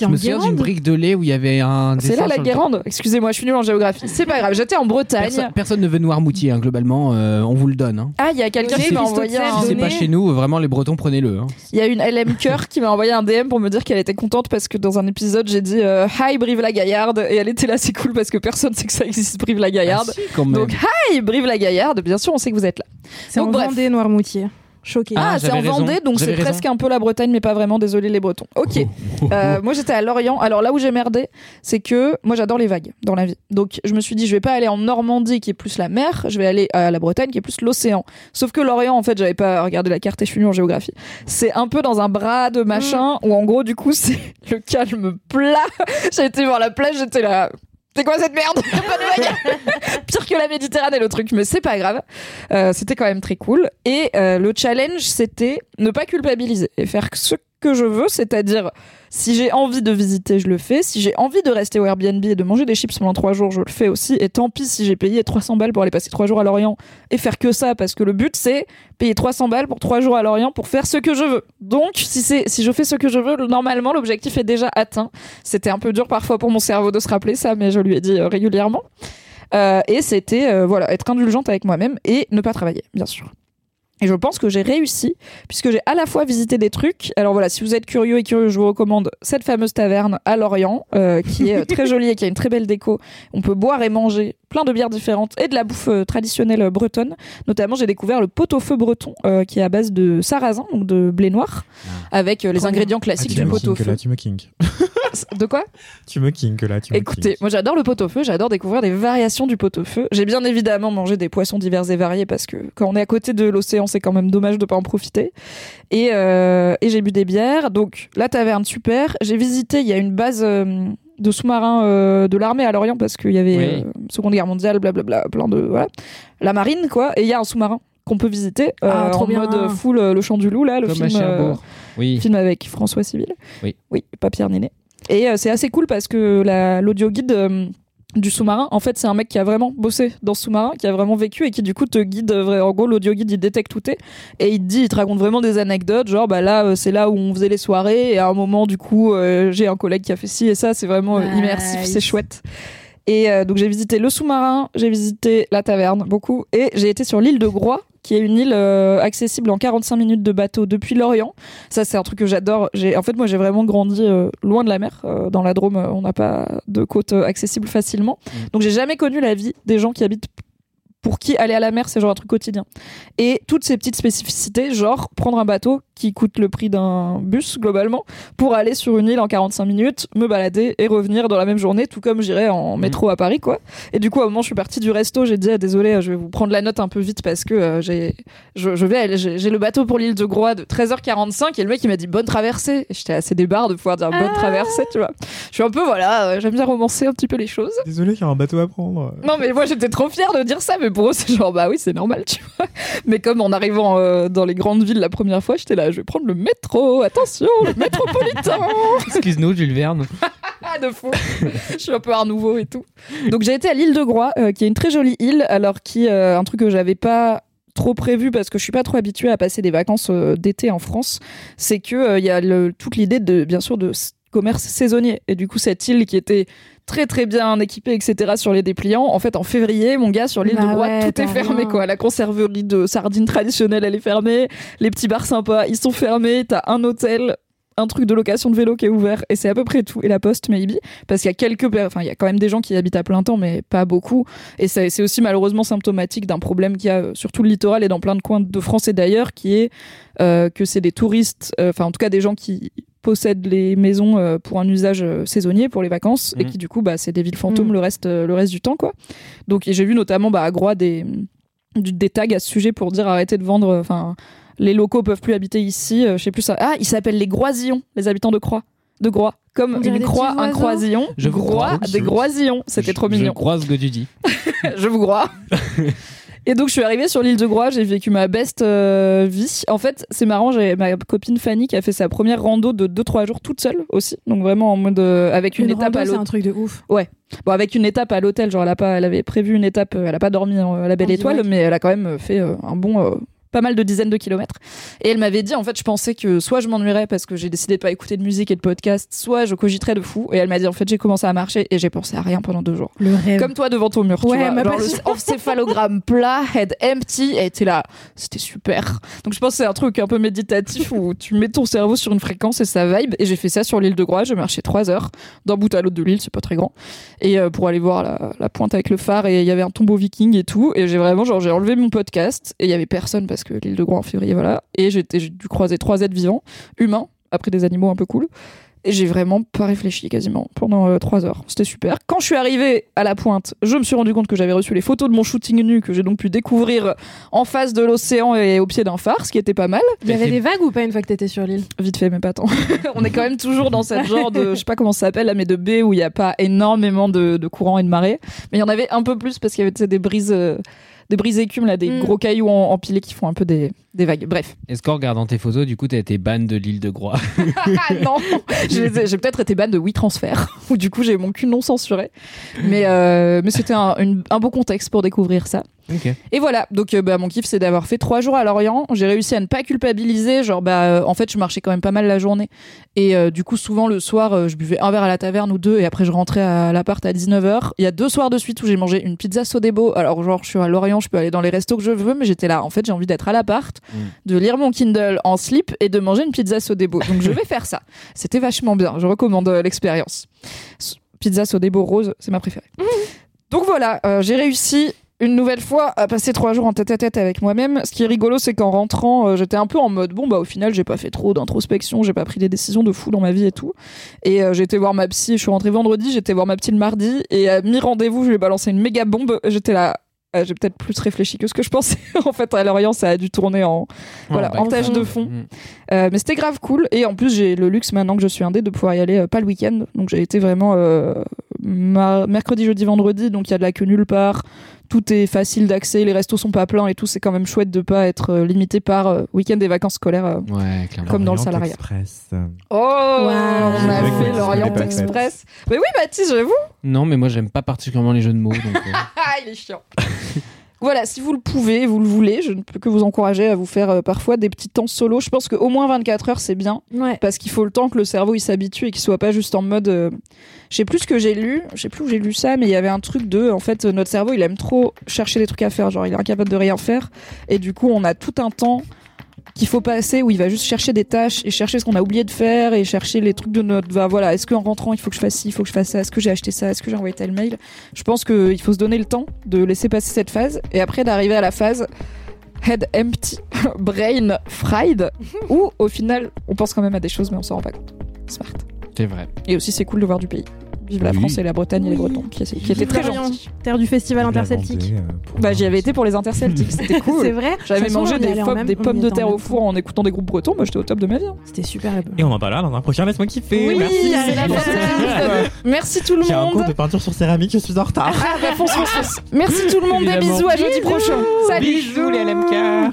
Je en me souviens d'une Guérande brique de lait où il y avait un. C'est là la Guérande. Excusez-moi, je suis nulle en géographie. C'est pas grave. J'étais en Bretagne. Personne, personne ne veut Noirmoutier, hein, globalement, euh, on vous le donne. hein. Ah, il y a quelqu'un qui m'a envoyé si un. Si c'est pas chez nous, vraiment, les Bretons, prenez-le. hein. Il y a une LM Cœur qui m'a envoyé un DM pour me dire qu'elle était contente parce que dans un épisode j'ai dit euh, Hi Brive-la-Gaillarde et elle était là, c'est cool parce que personne sait que ça existe Brive-la-Gaillarde. Ah, si. Donc Hi Brive-la-Gaillarde, bien sûr on sait que vous êtes là. C'est en Donc, bref. Vendée, Noirmoutier. Choqué. Ah, Ah, c'est en raison. Vendée, donc c'est presque un peu la Bretagne, mais pas vraiment. Désolé les Bretons. Ok. Euh, moi j'étais à Lorient. Alors là où j'ai merdé, c'est que moi j'adore les vagues dans la vie. Donc je me suis dit je vais pas aller en Normandie qui est plus la mer, je vais aller à la Bretagne qui est plus l'océan. Sauf que Lorient en fait j'avais pas regardé la carte et je suis nulle en géographie. C'est un peu dans un bras de machin où en gros du coup c'est le calme plat. j'ai été voir la plage, j'étais là. C'est quoi cette merde Pire que la Méditerranée le truc, mais c'est pas grave. Euh, c'était quand même très cool. Et euh, le challenge, c'était ne pas culpabiliser et faire ce que je veux, c'est-à-dire si j'ai envie de visiter, je le fais. Si j'ai envie de rester au Airbnb et de manger des chips pendant trois jours, je le fais aussi. Et tant pis si j'ai payé 300 balles pour aller passer trois jours à Lorient et faire que ça, parce que le but c'est payer 300 balles pour trois jours à Lorient pour faire ce que je veux. Donc si c'est si je fais ce que je veux, normalement l'objectif est déjà atteint. C'était un peu dur parfois pour mon cerveau de se rappeler ça, mais je lui ai dit euh, régulièrement. Euh, et c'était euh, voilà être indulgente avec moi-même et ne pas travailler, bien sûr. Et je pense que j'ai réussi, puisque j'ai à la fois visité des trucs. Alors voilà, si vous êtes curieux et curieux, je vous recommande cette fameuse taverne à Lorient, euh, qui est euh, très jolie et qui a une très belle déco. On peut boire et manger plein de bières différentes et de la bouffe euh, traditionnelle euh, bretonne. Notamment, j'ai découvert le pot-au-feu breton, euh, qui est à base de sarrasin, donc de blé noir, avec euh, les ingrédients Ah, classiques du que pot-au-feu. De quoi Tu me king que là, tu Écoutez, moi j'adore le pot-au-feu, j'adore découvrir des variations du pot-au-feu. J'ai bien évidemment mangé des poissons divers et variés parce que quand on est à côté de l'océan, c'est quand même dommage de pas en profiter. Et, euh, et j'ai bu des bières. Donc la taverne super. J'ai visité, il y a une base euh, de sous-marins euh, de l'armée à Lorient parce qu'il y avait Oui. euh, Seconde Guerre mondiale, blablabla, plein de voilà, la marine quoi. Et il y a un sous-marin qu'on peut visiter euh, Ah, trop en bien. mode full euh, le chant du loup là, le Comme film. euh, Oui. film avec François Civil. Oui. Oui, pas Pierre Néné. Et euh, c'est assez cool parce que la- l'audio guide euh, du sous-marin, en fait, c'est un mec qui a vraiment bossé dans ce sous-marin, qui a vraiment vécu et qui du coup te guide. euh, En gros, l'audio guide il détecte tout est et il te dit, il te raconte vraiment des anecdotes. Genre, bah là, c'est là où on faisait les soirées et à un moment, du coup, euh, j'ai un collègue qui a fait ci et ça. C'est vraiment Nice. immersif, c'est chouette. Et euh, donc j'ai visité le sous-marin, j'ai visité la taverne beaucoup et j'ai été sur l'île de Groix qui est une île euh, accessible en 45 minutes de bateau depuis l'Orient. Ça c'est un truc que j'adore. J'ai en fait moi j'ai vraiment grandi euh, loin de la mer Euh, dans la Drôme, on n'a pas de côte accessible facilement. Donc j'ai jamais connu la vie des gens qui habitent pour qui aller à la mer c'est genre un truc quotidien. Et toutes ces petites spécificités, genre prendre un bateau qui coûte le prix d'un bus globalement pour aller sur une île en 45 minutes, me balader et revenir dans la même journée, tout comme j'irais en Mhm. métro à Paris quoi. Et du coup, à un moment, je suis partie du resto, j'ai dit ah, désolé, je vais vous prendre la note un peu vite parce que euh, j'ai, je, je vais, aller- j'ai j'ai le bateau pour l'île de Groix de 13h45 et le mec il m'a dit bonne traversée. Et j'étais assez débarre de pouvoir dire bonne traversée, tu vois. Je suis un peu voilà, euh, j'aime bien romancer un petit peu les choses. Désolé, il y a un bateau à prendre. Non mais moi j'étais trop fière de dire ça, mais pour eux c'est genre bah oui c'est normal, tu vois. Mais comme en arrivant euh, dans les grandes villes la première fois, j'étais là, je vais prendre le métro, attention, le métropolitain. Excuse-nous, Jules Verne. Ah, de fou. je suis un peu art nouveau et tout. Donc j'ai été à l'île de Groix, euh, qui est une très jolie île, alors qui euh, un truc que j'avais pas trop prévu parce que je suis pas trop habituée à passer des vacances euh, d'été en France, c'est que il y a le- toute l'idée de bien sûr de commerce saisonnier. Et du coup cette île qui était très très bien équipée etc sur les dépliants en fait en février mon gars sur l'île Bah de ouais, tout est fermé rien. quoi. La conserverie de sardines traditionnelle elle est fermée. Les petits bars sympas ils sont fermés. T'as un hôtel un truc de location de vélo qui est ouvert et c'est à peu près tout. Et la poste maybe. Parce qu'il y a quelques enfin il y a quand même des gens qui y habitent à plein temps mais pas beaucoup. Et c'est aussi malheureusement symptomatique d'un problème qu'il y a euh, sur tout le littoral et dans plein de coins de France et d'ailleurs qui est euh, que c'est des touristes euh, enfin en tout cas des gens qui possèdent les maisons euh, pour un usage euh, saisonnier pour les vacances et Mhm. qui du coup bah c'est des villes fantômes Mhm. le reste euh, le reste du temps quoi donc j'ai vu notamment bah, à Groix des du- des tags à ce sujet pour dire arrêtez de vendre enfin les locaux peuvent plus habiter ici euh, je sais plus ça ah ils s'appellent les Groisillons les habitants de Croix de Groix comme une des croix un croisillon Je crois. des Groisillons c'était Je- trop Je mignon crois ce que tu dis. je vous crois. Et donc je suis arrivée sur l'île de Groix, j'ai vécu ma best euh, vie. En fait, c'est marrant, j'ai ma copine Fanny qui a fait sa première rando de 2-3 jours toute seule aussi, donc vraiment en mode euh, avec une, Une étape rando, à c'est l'hôtel. un truc de ouf. Bon, avec une étape à l'hôtel, genre elle a pas, elle avait prévu une étape, euh, elle a pas dormi à la Belle En Étoile, mais elle a quand même fait un bon. Pas mal de dizaines de kilomètres. Et elle m'avait dit, en fait, je pensais que soit je m'ennuierais parce que j'ai décidé de pas écouter de musique et de podcast, soit je cogiterais de fou. Et elle m'a dit, en fait, j'ai commencé à marcher et j'ai pensé à rien pendant deux jours. Le rêve. Comme toi devant ton mur, Ouais, tu vois. ma Genre le encéphalogramme plat, head empty, et t'es là. C'était super. Donc je pense que c'est un truc un peu méditatif où tu mets ton cerveau sur une fréquence et ça vibe. Et j'ai fait ça sur l'île de Groix. J'ai marché trois heures d'un bout à l'autre de l'île, c'est pas très grand. Et euh, pour aller voir la, la pointe avec le phare, et il y avait un tombeau viking et tout. Et j'ai vraiment, genre, j'ai enlevé mon podcast et il y avait personne parce que l'île de Groix en février, voilà. Et j'ai dû croiser trois êtres vivants, humains, après des animaux un peu cool. Et j'ai vraiment pas réfléchi quasiment pendant euh, trois heures. C'était super. Quand je suis arrivée à la pointe, je me suis rendu compte que j'avais reçu les photos de mon shooting nu que j'ai donc pu découvrir en face de l'océan et au pied d'un phare, ce qui était pas mal. Il y avait des vagues ou pas une fois que t'étais sur l'île? Vite fait, mais pas tant. On est quand même toujours dans cette genre de, je sais pas comment ça s'appelle, là, mais de baie où il y a pas énormément de, de courant et de marée. Mais il y en avait un peu plus parce qu'il y avait des brises, euh, des brises écumes, là, des Mm. gros cailloux en- empilés qui font un peu des, des vagues. Bref. Est-ce qu'en regardant tes photos, du coup, t'as été ban de l'île de Groix non, j'ai peut-être été ban de WeTransfer, où du coup j'ai mon cul non censuré. Mais, euh, mais c'était un, beau contexte pour découvrir ça. Et voilà, donc euh, bah, mon kiff c'est d'avoir fait trois jours à Lorient. J'ai réussi à ne pas culpabiliser, genre bah euh, en fait je marchais quand même pas mal la journée. Et euh, du coup souvent le soir je buvais un verre à la taverne ou deux et après je rentrais à l'appart à 19h. Il y a deux soirs de suite où j'ai mangé une pizza Sodebo. Alors genre je suis à Lorient, je peux aller dans les restos que je veux, mais j'étais là en fait j'ai envie d'être à l'appart, de lire mon Kindle en slip et de manger une pizza Sodebo. Donc je vais faire ça. C'était vachement bien, je recommande euh, l'expérience. Pizza Sodebo rose, c'est ma préférée. Donc voilà, euh, j'ai réussi une nouvelle fois à passer trois jours en tête à tête avec moi-même. Ce qui est rigolo, c'est qu'en rentrant, euh, j'étais un peu en mode bon bah au final j'ai pas fait trop d'introspection, j'ai pas pris des décisions de fou dans ma vie et tout. Et euh, j'ai été voir ma psy. Je suis rentrée vendredi, j'étais voir ma psy le mardi et à mi rendez-vous, je lui ai balancé une méga bombe. J'étais là. Euh, j'ai peut-être plus réfléchi que ce que je pensais. en fait, à Lorient, ça a dû tourner en, voilà, bah, en tâche de fond. Mm. Euh, mais c'était grave cool. Et en plus, j'ai le luxe maintenant que je suis indé de pouvoir y aller euh, pas le week-end. Donc j'ai été vraiment mercredi, jeudi, vendredi. Donc il y a de la queue nulle part. Tout est facile d'accès. Les restos sont pas pleins et tout. C'est quand même chouette de pas être euh, limité par euh, week-end et vacances scolaires. euh. Ouais. Comme dans le salariat. Express. Oh, on a fait vous l'Orient Express. Mais oui, Baptiste, j'avoue. Non, mais moi, j'aime pas particulièrement les jeux de mots. Donc, euh, Ah, il est chiant. Voilà, si vous le pouvez, vous le voulez, je ne peux que vous encourager à vous faire euh, parfois des petits temps solo. Je pense qu'au moins 24 heures, c'est bien. Ouais. parce qu'il faut le temps que le cerveau il s'habitue et qu'il soit pas juste en mode euh, je sais plus ce que j'ai lu je sais plus où j'ai lu ça mais il y avait un truc de en fait notre cerveau il aime trop chercher des trucs à faire genre il est incapable de rien faire et du coup on a tout un temps qu'il faut passer où il va juste chercher des tâches et chercher ce qu'on a oublié de faire et chercher les trucs de notre bah voilà est-ce qu'en rentrant il faut que je fasse ci il faut que je fasse ça est-ce que j'ai acheté ça est-ce que j'ai envoyé tel mail? Je pense qu'il faut se donner le temps de laisser passer cette phase et après d'arriver à la phase head empty brain fried où au final on pense quand même à des choses mais on s'en rend pas compte. Smart. C'est vrai. et aussi c'est cool de voir du pays vive la Oui. France et la Bretagne et les Bretons qui, qui étaient très gentils Terre du festival interceltique. Euh, bah j'y avais été pour les interceltiques c'était cool C'est vrai. j'avais mangé des, pommes- même- des pommes de terre au four en écoutant des groupes bretons moi j'étais au top de ma vie hein. C'était super. Et on en parlera dans un prochain Laisse-moi kiffer. Oui, Merci. c'est la fête. Merci tout le J'ai un cours monde. de peinture sur céramique, je suis en retard. Ah bah. Merci tout le monde, des bisous à jeudi prochain. Salut. Bisous les LMK.